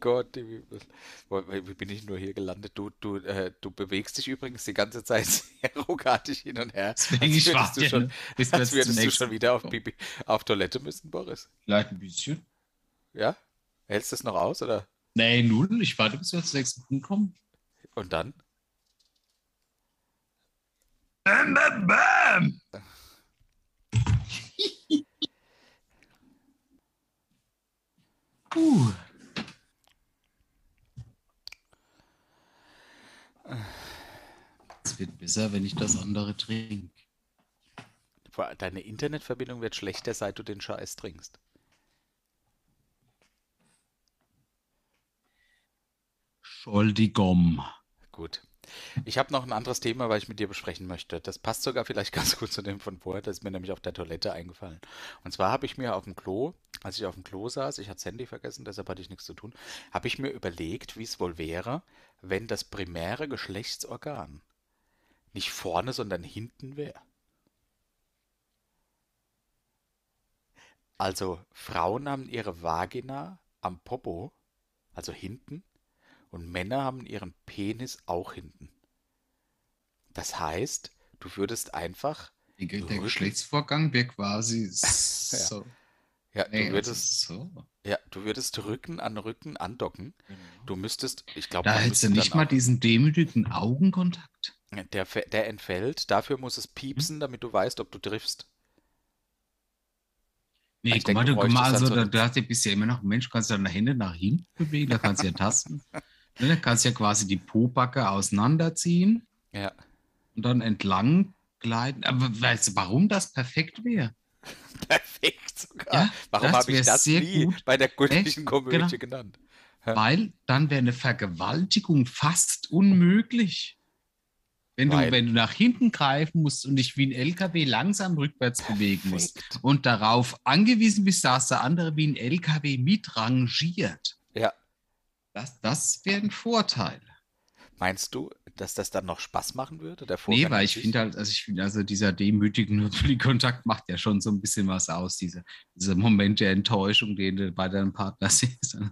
Gott Wie bin ich nur hier gelandet? Du, du, äh, du bewegst dich übrigens die ganze Zeit (laughs) sehr ruckartig hin und her. Deswegen als ich würdest du schon, bis als würdest du schon wieder auf. Pipi, auf Toilette müssen, Boris. Vielleicht ein bisschen. Ja? Hältst du es noch aus, oder? Nee, null. Ich warte, bis wir zum nächsten Punkt kommen. Und dann? Bam, bam, bam. (laughs) Puh. Es wird besser, wenn ich das andere trinke. Deine Internetverbindung wird schlechter, seit du den Scheiß trinkst. Entschuldigung. Gut. Ich habe noch ein anderes Thema, was ich mit dir besprechen möchte. Das passt sogar vielleicht (laughs) ganz gut zu dem von vorher. Das ist mir nämlich auf der Toilette eingefallen. Und zwar habe ich mir auf dem Klo, als ich auf dem Klo saß, ich hatte das Handy vergessen, deshalb hatte ich nichts zu tun, habe ich mir überlegt, wie es wohl wäre, wenn das primäre Geschlechtsorgan nicht vorne, sondern hinten wäre. Also Frauen haben ihre Vagina am Popo, also hinten, und Männer haben ihren Penis auch hinten. Das heißt, du würdest einfach, Der, der. Geschlechtsvorgang wäre quasi (laughs) so. ja, Nee, du würdest, also so. ja, du würdest Rücken an Rücken andocken. Genau. Du müsstest, ich glaube, Da man hättest du nicht mal diesen demütigen Augenkontakt. der, der entfällt. Dafür muss es piepsen, damit du weißt, ob du triffst. Nee, Ich guck mal, denke, du, du guck mal, bräuchtest also so da, hast du bist ja immer noch ein Mensch, kannst ja deine Hände nach hinten bewegen, da kannst du ja (laughs) tasten. Ne, Da kannst du ja quasi die Pobacke auseinanderziehen Ja, und dann entlang gleiten. Aber weißt du, warum das perfekt wäre? (laughs) perfekt sogar. Ja, Warum habe ich das nie gut. bei der göttlichen Echt? Komödie Genau. genannt? Ja. Weil dann wäre eine Vergewaltigung fast unmöglich. Wenn du, wenn du nach hinten greifen musst und dich wie ein LKW langsam rückwärts bewegen musst und darauf angewiesen bist, dass der andere wie ein LKW mitrangiert. Das, das wäre ein Vorteil. Meinst du, dass das dann noch Spaß machen würde? Der Nee, weil ich finde halt, also ich finde, also dieser demütige (laughs) Kontakt macht ja schon so ein bisschen was aus, diese, dieser Moment der Enttäuschung, den du bei deinem Partner (laughs) siehst. (laughs)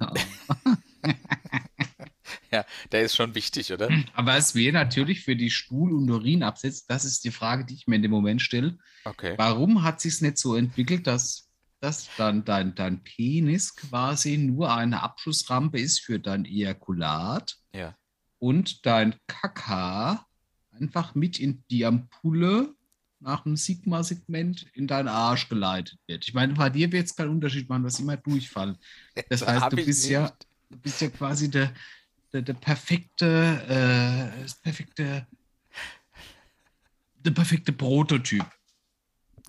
Ja, der ist schon wichtig, oder? Aber es wäre natürlich für die Stuhl- und Urinabsätze, das ist die Frage, die ich mir in dem Moment stelle. Okay. Warum hat sich es nicht so entwickelt, dass, dass dann dein, dein Penis quasi nur eine Abschussrampe ist für dein Ejakulat Ja. und dein Kaka einfach mit in die Ampulle nach dem Sigma-Segment in deinen Arsch geleitet wird. Ich meine, bei dir wird es keinen Unterschied machen, was immer Durchfall. Das So (laughs) heißt, du bist ja, du bist ja quasi der, der, der perfekte, äh, das perfekte, der perfekte Prototyp.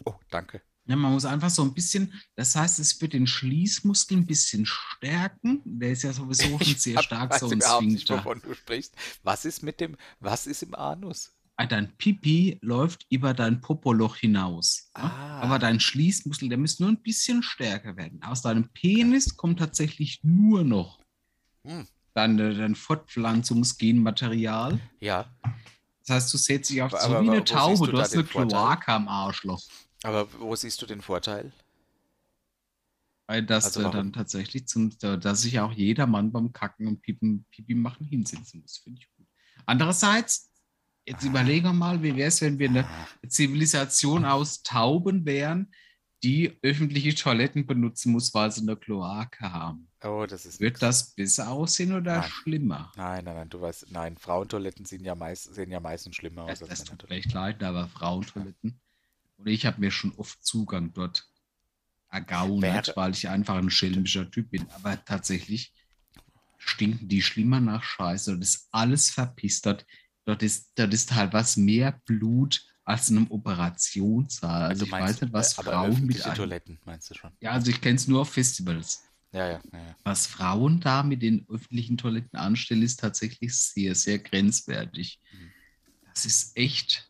Oh, danke. Ja, man muss einfach so ein bisschen, das heißt, es wird den Schließmuskel ein bisschen stärken. Der ist ja sowieso (laughs) schon sehr stark so ein überhaupt nicht, Sphinkter. wovon du sprichst. Was ist mit dem, was ist im Anus? Ah, Dein Pipi läuft über dein Popoloch hinaus. ne? Ah. Aber dein Schließmuskel, der muss nur ein bisschen stärker werden. Aus deinem Penis kommt tatsächlich nur noch Hm. dein, dein Fortpflanzungsgenmaterial. Ja, Das heißt, du setzt dich auf Aber- so aber wie eine Taube. du Du hast eine? Kloake am Arschloch. Aber wo siehst du den Vorteil? Weil das Also dann tatsächlich zum, da- dass sich auch jeder Mann beim Kacken und Pipi, Pipi machen hinsetzen muss, finde ich gut. Andererseits, jetzt überlegen wir mal, wie wäre es, wenn wir eine Zivilisation aus Tauben wären, die öffentliche Toiletten benutzen muss, weil sie eine Kloake haben. Oh, das ist Wird nix. das besser aussehen oder Nein. schlimmer? Nein, nein, nein, du weißt, nein, Frauentoiletten sehen ja, meist, sehen ja meistens schlimmer aus Das, als das tut mir Männertoiletten. echt leid, aber Frauentoiletten. Und ich habe mir schon oft Zugang dort ergaunert, weil ich einfach ein schelmischer Typ bin. Aber tatsächlich stinken die schlimmer nach Scheiße. Dort ist alles verpistert. Dort ist, dort ist teilweise mehr Blut als in einem Operationssaal. Also Du ich weiß nicht, was äh, Frauen mit Toiletten, meinst du schon? Ja, also ich kenne es nur auf Festivals. Ja, ja, ja. ja. Was Frauen da mit den öffentlichen Toiletten anstellen, ist tatsächlich sehr, sehr grenzwertig. Mhm. Das ist echt.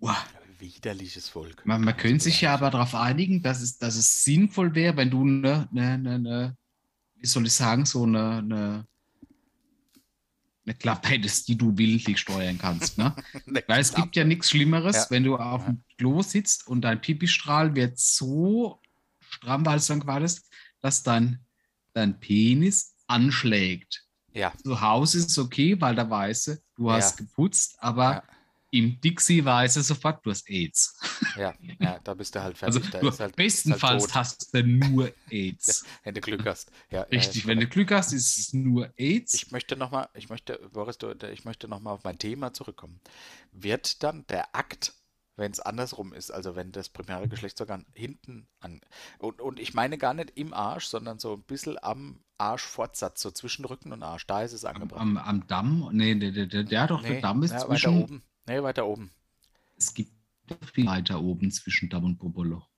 Wow. Widerliches Volk. Man, man könnte sich ja aber darauf einigen, dass es, dass es sinnvoll wäre, wenn du eine, eine, eine, eine wie soll ich sagen, so eine, eine, eine Klappe hättest, die du willentlich steuern kannst. Ne? (laughs) Ne, Weil es gibt ja nichts Schlimmeres, Ja. wenn du auf dem Klo sitzt und dein Pipistrahl wird so stramm, weil du dann wartest, dass dein, dein Penis anschlägt. Ja, Zu Hause ist es okay, weil da weißt du, du hast Ja. geputzt, aber. Im Dixie weiß er sofort, du hast AIDS. ja, ja, da bist du halt Also fertig. da du, halt, bestenfalls halt hast du nur AIDS. wenn du Glück hast. Ja, Richtig, ja, wenn du Glück hast, ist es nur AIDS. Ich möchte nochmal, ich möchte, Boris, du, ich möchte nochmal auf mein Thema zurückkommen. Wird dann der Akt, wenn es andersrum ist, also wenn das primäre Geschlechtsorgan hinten an, und, und ich meine gar nicht im Arsch, sondern so ein bisschen am Arschfortsatz, so zwischen Rücken und Arsch, da ist es am, angebracht. am, am Damm, nee, der, der, der, der doch, der Damm ist ja, zwischen, oben. Nee, weiter oben. es gibt viel weiter oben zwischen Damm und Popoloch.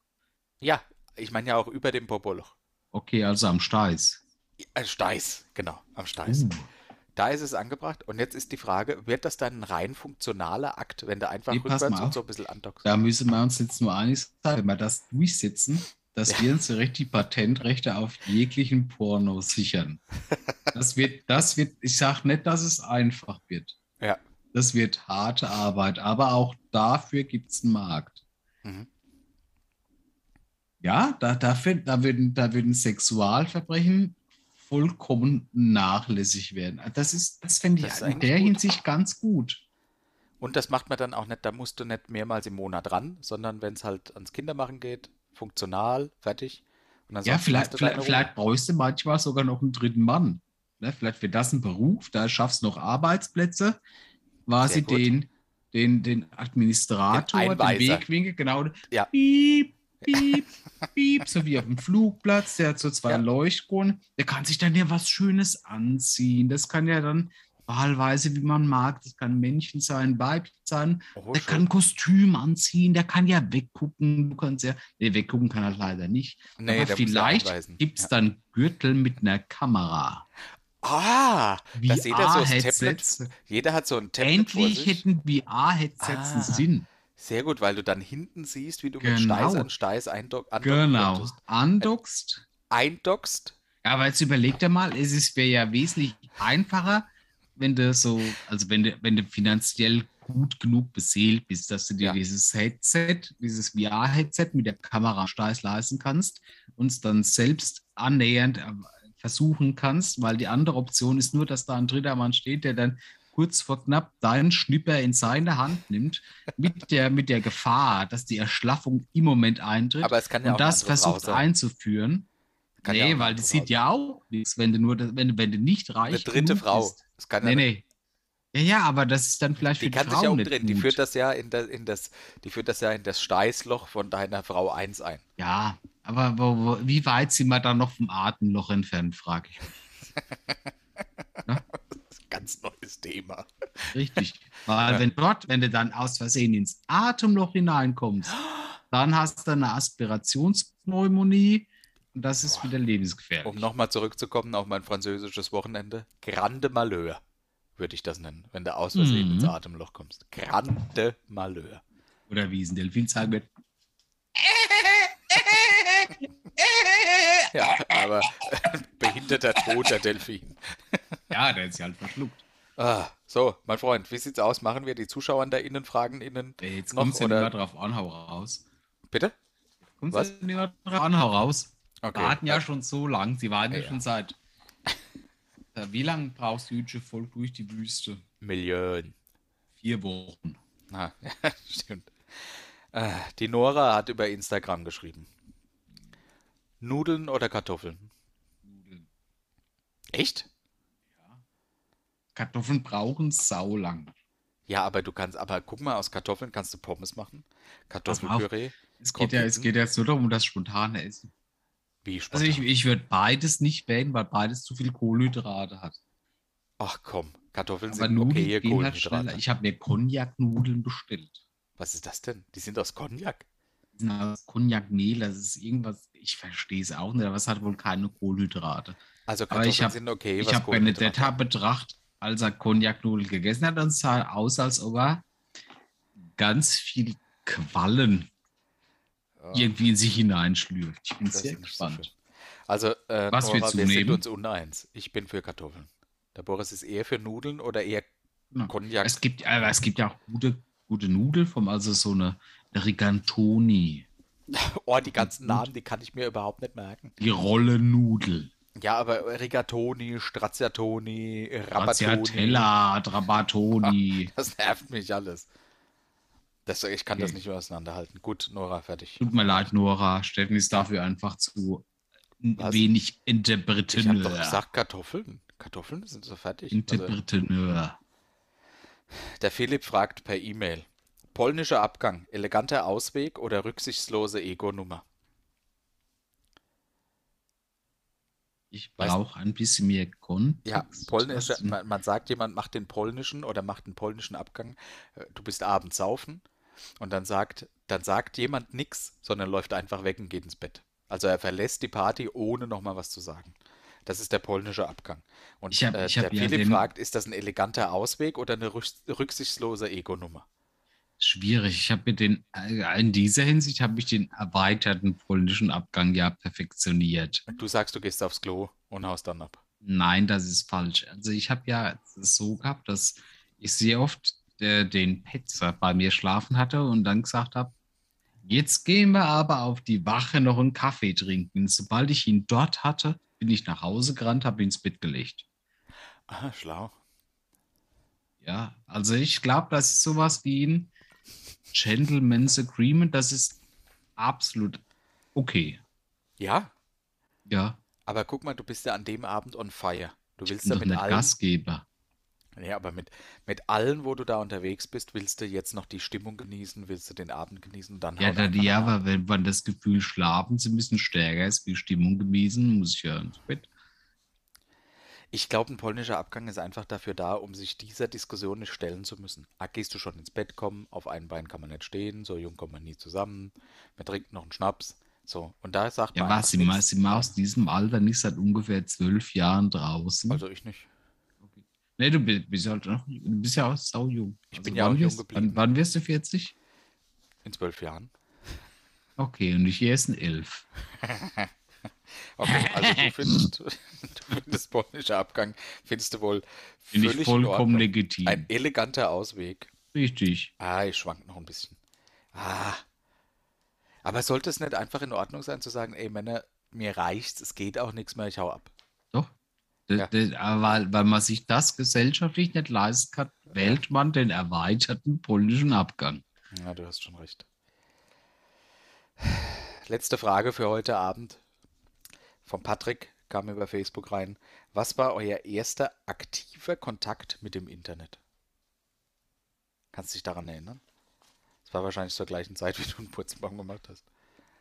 Ja, ich meine ja auch über dem Popoloch. Okay, also am Steiß. Äh, Steiß, genau, am Steiß. Uh, Da ist es angebracht. Und jetzt ist die Frage, wird das dann ein rein funktionaler Akt, wenn du einfach pass rückwärts und so ein bisschen andockst? da müssen wir uns jetzt nur einig sein, wenn wir das durchsetzen, dass wir uns so richtig Patentrechte auf jeglichen Porno sichern. (laughs) Das wird, das wird, ich sage nicht, dass es einfach wird. Ja. Das wird harte Arbeit, aber auch dafür gibt es einen Markt. Mhm. Ja, da, dafür, da, würden, da würden Sexualverbrechen vollkommen nachlässig werden. Das ist, das fände ich Das in der gut. Hinsicht ganz gut. Und das macht man dann auch nicht, da musst du nicht mehrmals im Monat ran, sondern wenn es halt ans Kindermachen geht, funktional, fertig. Und Ja, vielleicht, vielleicht, vielleicht bräuchst du manchmal sogar noch einen dritten Mann. Ne? Vielleicht wird das ein Beruf, da schaffst du noch Arbeitsplätze, quasi den, den, den Administrator, Den den. Wegwinkel, genau. Ja. Piep, piep, piep, so wie auf dem Flugplatz, der hat so zwei Ja. Leuchtkronen. Der kann sich dann ja was Schönes anziehen. Das kann ja dann wahlweise, wie man mag, das kann Männchen sein, Weibchen sein. Oh, Der kann ein Kostüm anziehen, der kann ja weggucken. Du kannst ja, nee, weggucken kann er leider nicht. nee, Aber vielleicht gibt es Ja. dann Gürtel mit einer Kamera. Ah, dass jeder so das Tablet, VR-Headsets. jeder hat so ein Tablet vor Endlich hätten VR-Headsets Ah, einen Sinn. Sehr gut, weil du dann hinten siehst, wie du mit Genau. Steiß an Steiß eindock andocken Genau. könntest. Andockst. Eindockst. Ja, aber jetzt überleg dir mal, es ist- wäre ja wesentlich einfacher, wenn du so, also wenn du, wenn du finanziell gut genug beseelt bist, dass du dir Ja. dieses Headset, dieses VR-Headset mit der Kamera am Steiß leisten kannst und es dann selbst annähernd äh, versuchen kannst, weil die andere Option ist nur, dass da ein dritter Mann steht, der dann kurz vor knapp deinen Schnipper in seine Hand nimmt, mit der, mit der Gefahr, dass die Erschlaffung im Moment eintritt Aber es kann ja und auch das versucht sein. einzuführen. Kann ja nee, eine weil die sieht ja auch nichts, wenn du nur, das- wenn, du- wenn du nicht reich Eine dritte Frau. Bist. Es kann ja Nee, nee. Ja, ja, aber das ist dann vielleicht Die für die kann sich Frau ja nicht umdrehen. Die führt das ja in, das, in das, die führt das ja in das Steißloch von deiner Frau 1 ein. Ja, aber wo, wo, wie weit sind wir dann noch vom Atemloch entfernt, frage ich mich. (laughs) Das ist ein ganz neues Thema. Richtig. Weil Ja. wenn dort, wenn du dann aus Versehen ins Atemloch hineinkommst, (gasps) dann hast du eine Aspirationspneumonie und das ist wieder lebensgefährlich. Um nochmal zurückzukommen auf mein französisches Wochenende. Grande Malheur. würde ich das nennen, wenn du aus Versehen Mhm. ins Atemloch kommst. Grande Malheur. Oder wie es ein Delfin sagen wird. (laughs) Ja, aber (laughs) behinderter, toter Delfin. Ja, der ist ja halt verschluckt. Ah, so, mein Freund, wie sieht's aus? Machen wir die Zuschauer da innen, fragen innen Ey, Jetzt kommt ja nicht drauf an, hau raus. bitte? Kommt Was? ja nicht drauf an, hau raus. Okay. warten ja schon so lang. Sie warten ja, Ja. schon seit. Äh, Wie lange brauchst du jüdische Volk durch die Wüste? Millionen. Vier Wochen. Ah, (laughs) ja, stimmt. Ah, die Nora hat über Instagram geschrieben. Nudeln oder Kartoffeln? Nudeln. Echt? Kartoffeln brauchen saulang. Ja, aber du kannst, aber guck mal, aus Kartoffeln kannst du Pommes machen. Kartoffelpüree. Es geht, ja, es geht jetzt nur darum, das spontane Essen. Wie Also ich, spontan. ich würde beides nicht wählen, weil beides zu viel Kohlenhydrate hat. Ach komm, Kartoffeln Aber sind Nudeln okay halt. Kohlenhydrate. Ich habe mir Cognac-Nudeln bestellt. Was ist das denn? Die sind aus Cognac. Aus Cognac-Mehl, das ist irgendwas, ich verstehe es auch nicht, aber es hat wohl keine Kohlenhydrate. Also Aber ich Kartoffeln hab- sind okay, ich habe Benedetta betrachtet, als er Cognac-Nudeln gegessen hat, und es sah aus, als ob er ganz viel Quallen Ja, irgendwie in sich hineinschlürft. Ich bin das sehr so gespannt. Also, äh, Was Nora, wir sind nehmen? uns uneins. Ich bin für Kartoffeln. Der Boris ist eher für Nudeln oder eher. Cognac. Es gibt, aber es gibt ja auch gute, gute Nudelform, also so eine Rigantoni, (laughs) Oh, die ganzen Namen, die kann ich mir überhaupt nicht merken. die Rollennudel, Ja, aber Rigatoni, Straziatoni, Rabatoni. Stracciatella, Trabatoni. (laughs) Das nervt mich alles. Das, ich kann das Okay. nicht mehr auseinanderhalten. Gut, Nora, fertig. Tut mir leid, Nora. Steffen ist dafür einfach zu Was? wenig Ich habe doch Interpreteneur. gesagt Kartoffeln. Kartoffeln sind so fertig. Also, Interpreteneur. der Philipp fragt per E-Mail. Polnischer Abgang, eleganter Ausweg oder rücksichtslose Ego-Nummer? Ich brauche ein bisschen mehr Kontext. Ja, polnischer, Was- man, man sagt, jemand macht den polnischen oder macht den polnischen Abgang. äh, Du bist abends saufen und dann sagt, dann sagt jemand nichts, sondern läuft einfach weg und geht ins Bett. Also er verlässt die Party, ohne nochmal was zu sagen. Das ist der polnische Abgang. Und Ich hab- äh, der ja Philipp fragt, ist das ein eleganter Ausweg oder eine rücks- rücksichtslose Ego-Nummer? Schwierig. Ich habe mir den, äh, in dieser Hinsicht habe ich den erweiterten polnischen Abgang ja perfektioniert. Du sagst, du gehst aufs Klo und haust dann ab. Nein, das ist falsch. Also ich habe ja so gehabt, dass ich sehr oft äh, den Petzer bei mir schlafen hatte und dann gesagt habe, jetzt gehen wir aber auf die Wache noch einen Kaffee trinken. Sobald ich ihn dort hatte, bin ich nach Hause gerannt, habe ihn ins Bett gelegt. Ah, schlau. Ja, also ich glaube, das ist sowas wie ein Gentleman's Agreement. Das ist absolut okay. Ja, Ja, aber guck mal, du bist ja an dem Abend on fire. Du ich willst bin ja mit allen, Gastgeber. ja, aber mit, mit allen, wo du da unterwegs bist, willst du jetzt noch die Stimmung genießen, willst du den Abend genießen und dann Ja, da, ja, aber wenn man das Gefühl, schlafen zu müssen, stärker ist wie Stimmung gewiesen, muss ich ja ins Bett. Ich glaube, ein polnischer Abgang ist einfach dafür da, um sich dieser Diskussion nicht stellen zu müssen. Ah, gehst du schon ins Bett kommen, auf einem Bein kann man nicht stehen, so jung kommt man nie zusammen, man trinkt noch einen Schnaps. So, und da sagt Ja, man was? einfach Sie, mal aus diesem Alter nicht seit ungefähr zwölf Jahren draußen. Also ich nicht. nee, du bist, halt noch, du bist ja auch sau jung. Ich bin ja auch jung geblieben. Wann, wann wirst du 40? In zwölf Jahren. Okay, und ich erst in elf. (laughs) (laughs) Okay, also du findest, du findest polnischer Abgang, findest du wohl ich völlig in vollkommen legitim. Ein eleganter Ausweg. Richtig. Ah, ich schwank noch ein bisschen. Ah. Aber sollte es nicht einfach in Ordnung sein zu sagen, ey Männer, mir reicht's, es geht auch nichts mehr, ich hau ab. Doch. Ja. weil, weil man sich das gesellschaftlich nicht leisten kann, wählt man den erweiterten polnischen Abgang. Ja, du hast schon recht. Letzte Frage für heute Abend. Von Patrick kam über Facebook rein. Was war euer erster aktiver Kontakt mit dem Internet? Kannst du dich daran erinnern? Das war wahrscheinlich zur gleichen Zeit, (laughs) wie du einen Purzelbaum gemacht hast.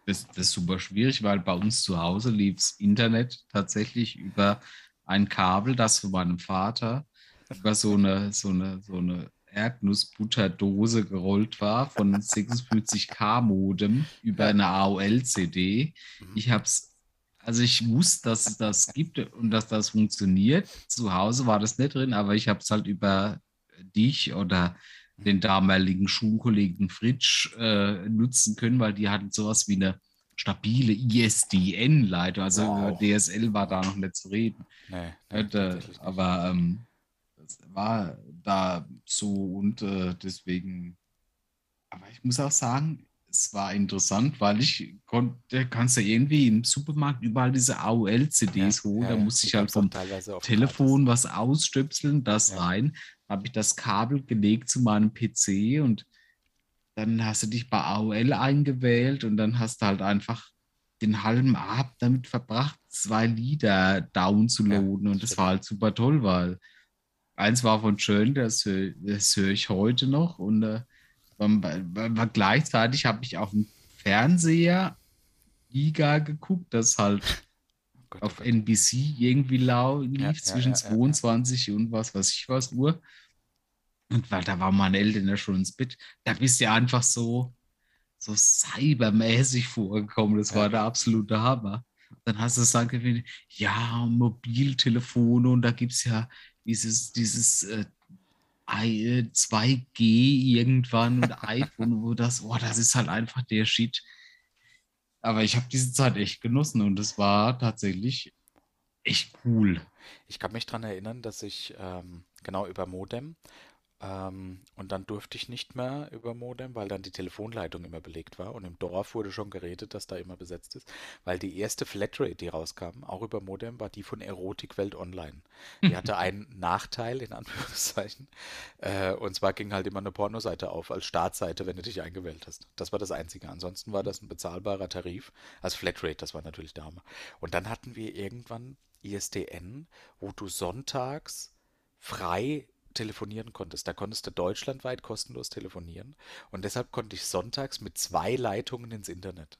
Das, das ist super schwierig, weil bei uns zu Hause lief das Internet tatsächlich über ein Kabel, das von meinem Vater über so eine, so eine, so eine Erdnussbutterdose gerollt war von 56K Modem über eine AOL-CD. Mhm. Ich habe es Also ich wusste, dass es das gibt und dass das funktioniert. Zu Hause war das nicht drin, aber ich habe es halt über dich oder den damaligen Schulkollegen Fritsch äh, nutzen können, weil die hatten sowas wie eine stabile ISDN-Leitung. Also Wow. über DSL war da noch nicht zu reden. Nee, nee, aber ähm, das war da so und äh, deswegen. Aber ich muss auch sagen, es war interessant, weil ich konnte, kannst du irgendwie im Supermarkt überall diese AOL-CDs holen. da musste ich halt vom Telefon was ausstöpseln, das Ja. rein. Habe ich das Kabel gelegt zu meinem PC und dann hast du dich bei AOL eingewählt und dann hast du halt einfach den halben Abend damit verbracht, zwei Lieder downzuladen und das war halt super toll, weil eins war von schön, das, hö- das höre ich heute noch und äh, beim- beim- gleichzeitig habe ich auf dem Fernseher Liga geguckt, das halt (laughs) Gott, oh auf Gott. NBC irgendwie lau lief Ja, zwischen ja, ja, ja. 22 und was weiß ich was Uhr. Und weil da waren meine Eltern ja schon ins Bett, da bist du ja einfach so, so cybermäßig vorgekommen. Das war der absolute Hammer. Dann hast du gesagt, gewesen, ja, Mobiltelefone und da gibt es ja dieses, dieses äh, 2G irgendwann und iPhone, wo das, oh, das ist halt einfach der Shit. Aber ich habe diese Zeit echt genossen und es war tatsächlich echt cool. Ich kann mich daran erinnern, dass ich ähm, genau über Modem und dann durfte ich nicht mehr über Modem, weil dann die Telefonleitung immer belegt war und im Dorf wurde schon geredet, dass da immer besetzt ist, weil die erste Flatrate, die rauskam, auch über Modem, war die von Erotikwelt Online. Die (laughs) hatte einen Nachteil, in Anführungszeichen, äh, und zwar ging halt immer eine Pornoseite auf als Startseite, wenn du dich eingewählt hast. Das war das Einzige. Ansonsten war das ein bezahlbarer Tarif, als Flatrate, das war natürlich der Hammer. Und dann hatten wir irgendwann ISDN, wo du sonntags frei telefonieren konntest. Da konntest du deutschlandweit kostenlos telefonieren. Und deshalb konnte ich sonntags mit zwei Leitungen ins Internet.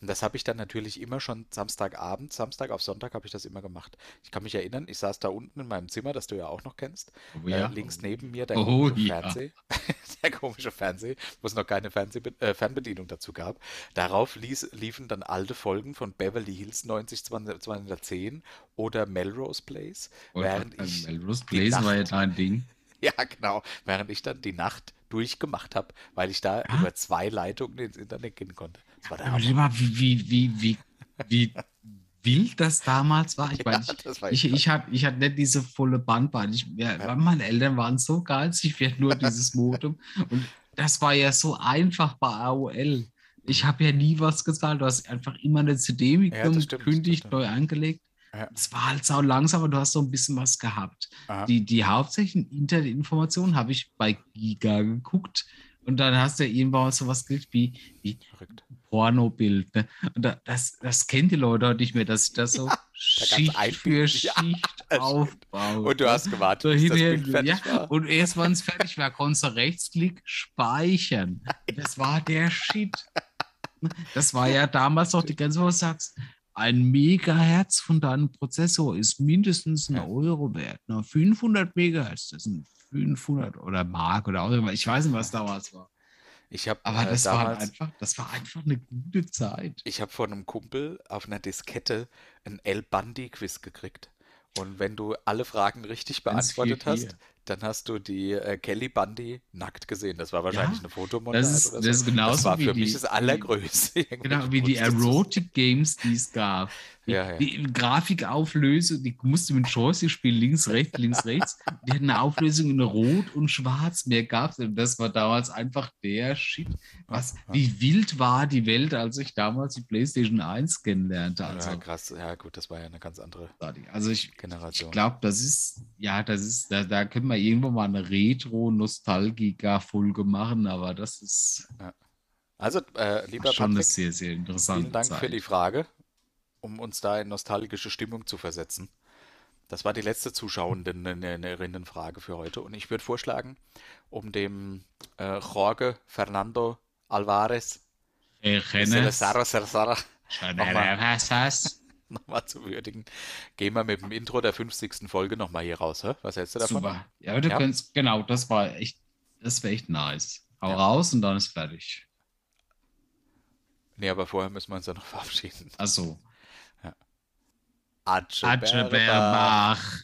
Und das habe ich dann natürlich immer schon Samstagabend, Samstag auf Sonntag habe ich das immer gemacht. Ich kann mich erinnern, ich saß da unten in meinem Zimmer, das du ja auch noch kennst. Oh Äh, ja. links neben mir der Oh komische ja. Fernseh. (laughs) der komische Fernseh, wo es noch keine Fernsehbe äh, Fernbedienung dazu gab. Darauf ließ, liefen dann alte Folgen von Beverly Hills 90 210 oder Melrose Place, während ich Melrose Place war ja Nacht- dein Ding. (laughs) ja, genau. Während ich dann die Nacht durchgemacht habe, weil ich da Ja. über zwei Leitungen ins Internet gehen konnte. Das war der Aber Hammer. mal, wie, wie, wie, wie, wie wild das damals war. Ich (laughs) Ja, meine, ich, war ich, ich, hatte, ich hatte nicht diese volle Bandbreite. Ich, ja, Meine Eltern waren so geizig, wir hatten nur dieses Modem. Und das war ja so einfach bei AOL. Ich habe ja nie was gezahlt. Du hast einfach immer eine CD gekündigt, neu angelegt. Ja. Es war halt sau langsam, aber du hast so ein bisschen was gehabt. Aha. Die, die hauptsächlichen Internetinformationen habe ich bei Giga geguckt. Und dann hast du ja irgendwann so was gekriegt wie, wie. Pornobild. Ne? Und da, das, das kennen die Leute heute nicht mehr, dass ich das so (laughs) Schicht für einfügen. Schicht (laughs) Ja, aufbaue. Und du hast gewartet, bis das Bild fertig ja, war. Und erst, wenn es fertig war, konntest du Rechtsklick speichern. (laughs) Das war der Shit. Das war ja damals noch die ganze Woche, sagst, ein Megahertz von deinem Prozessor ist mindestens ein. Euro wert. Na, 500 Megahertz, das sind 500 oder Mark oder Euro. Ich weiß nicht, was damals war. Ich habe Aber äh, das war halt damals, einfach, das war einfach eine gute Zeit. ich habe von einem Kumpel auf einer Diskette ein El Bundy Quiz gekriegt. Und wenn du alle Fragen richtig beantwortet hast. Dann hast du die äh, Kelly Bundy nackt gesehen. Das war wahrscheinlich Ja, eine Fotomontage das ist- das so. ist genauso das war wie für die- mich das Allergrößte. Genau, wie die Erotic Games, die es gab. Die, Ja, ja. die Grafikauflösung, die musste mit Joystick spielen, links, rechts, links, rechts. Die hatten eine Auflösung in Rot und Schwarz. Mehr gab es. Das war damals einfach der Shit. Was, Ja, ja. Wie wild war die Welt, als ich damals die PlayStation 1 kennenlernte. Also, ja, krass. Ja, gut, das war ja eine ganz andere also ich, ich Generation. glaube, das ist, ja, das ist, da, da können wir irgendwann mal eine Retro-Nostalgiker-Folge machen, aber das ist Also, äh, lieber schon eine Patrick, sehr, sehr interessante vielen Dank Zeit. für die Frage, um uns da in nostalgische Stimmung zu versetzen. Das war die letzte Zuschauerinnenfrage für heute. Und ich würde vorschlagen, um dem äh, Jorge Fernando Alvarez Cersara (laughs) Nochmal. Zu würdigen, gehen wir mit dem Intro der 50. Folge nochmal hier raus. Hä? Was hältst du davon? Super. Ja, du Ja. könntest, genau, das war echt, das wäre echt nice. Hau Ja. raus und dann ist fertig. Nee, aber vorher müssen wir uns ja noch (laughs) verabschieden. Also, Adre, Adre bear, bear bach.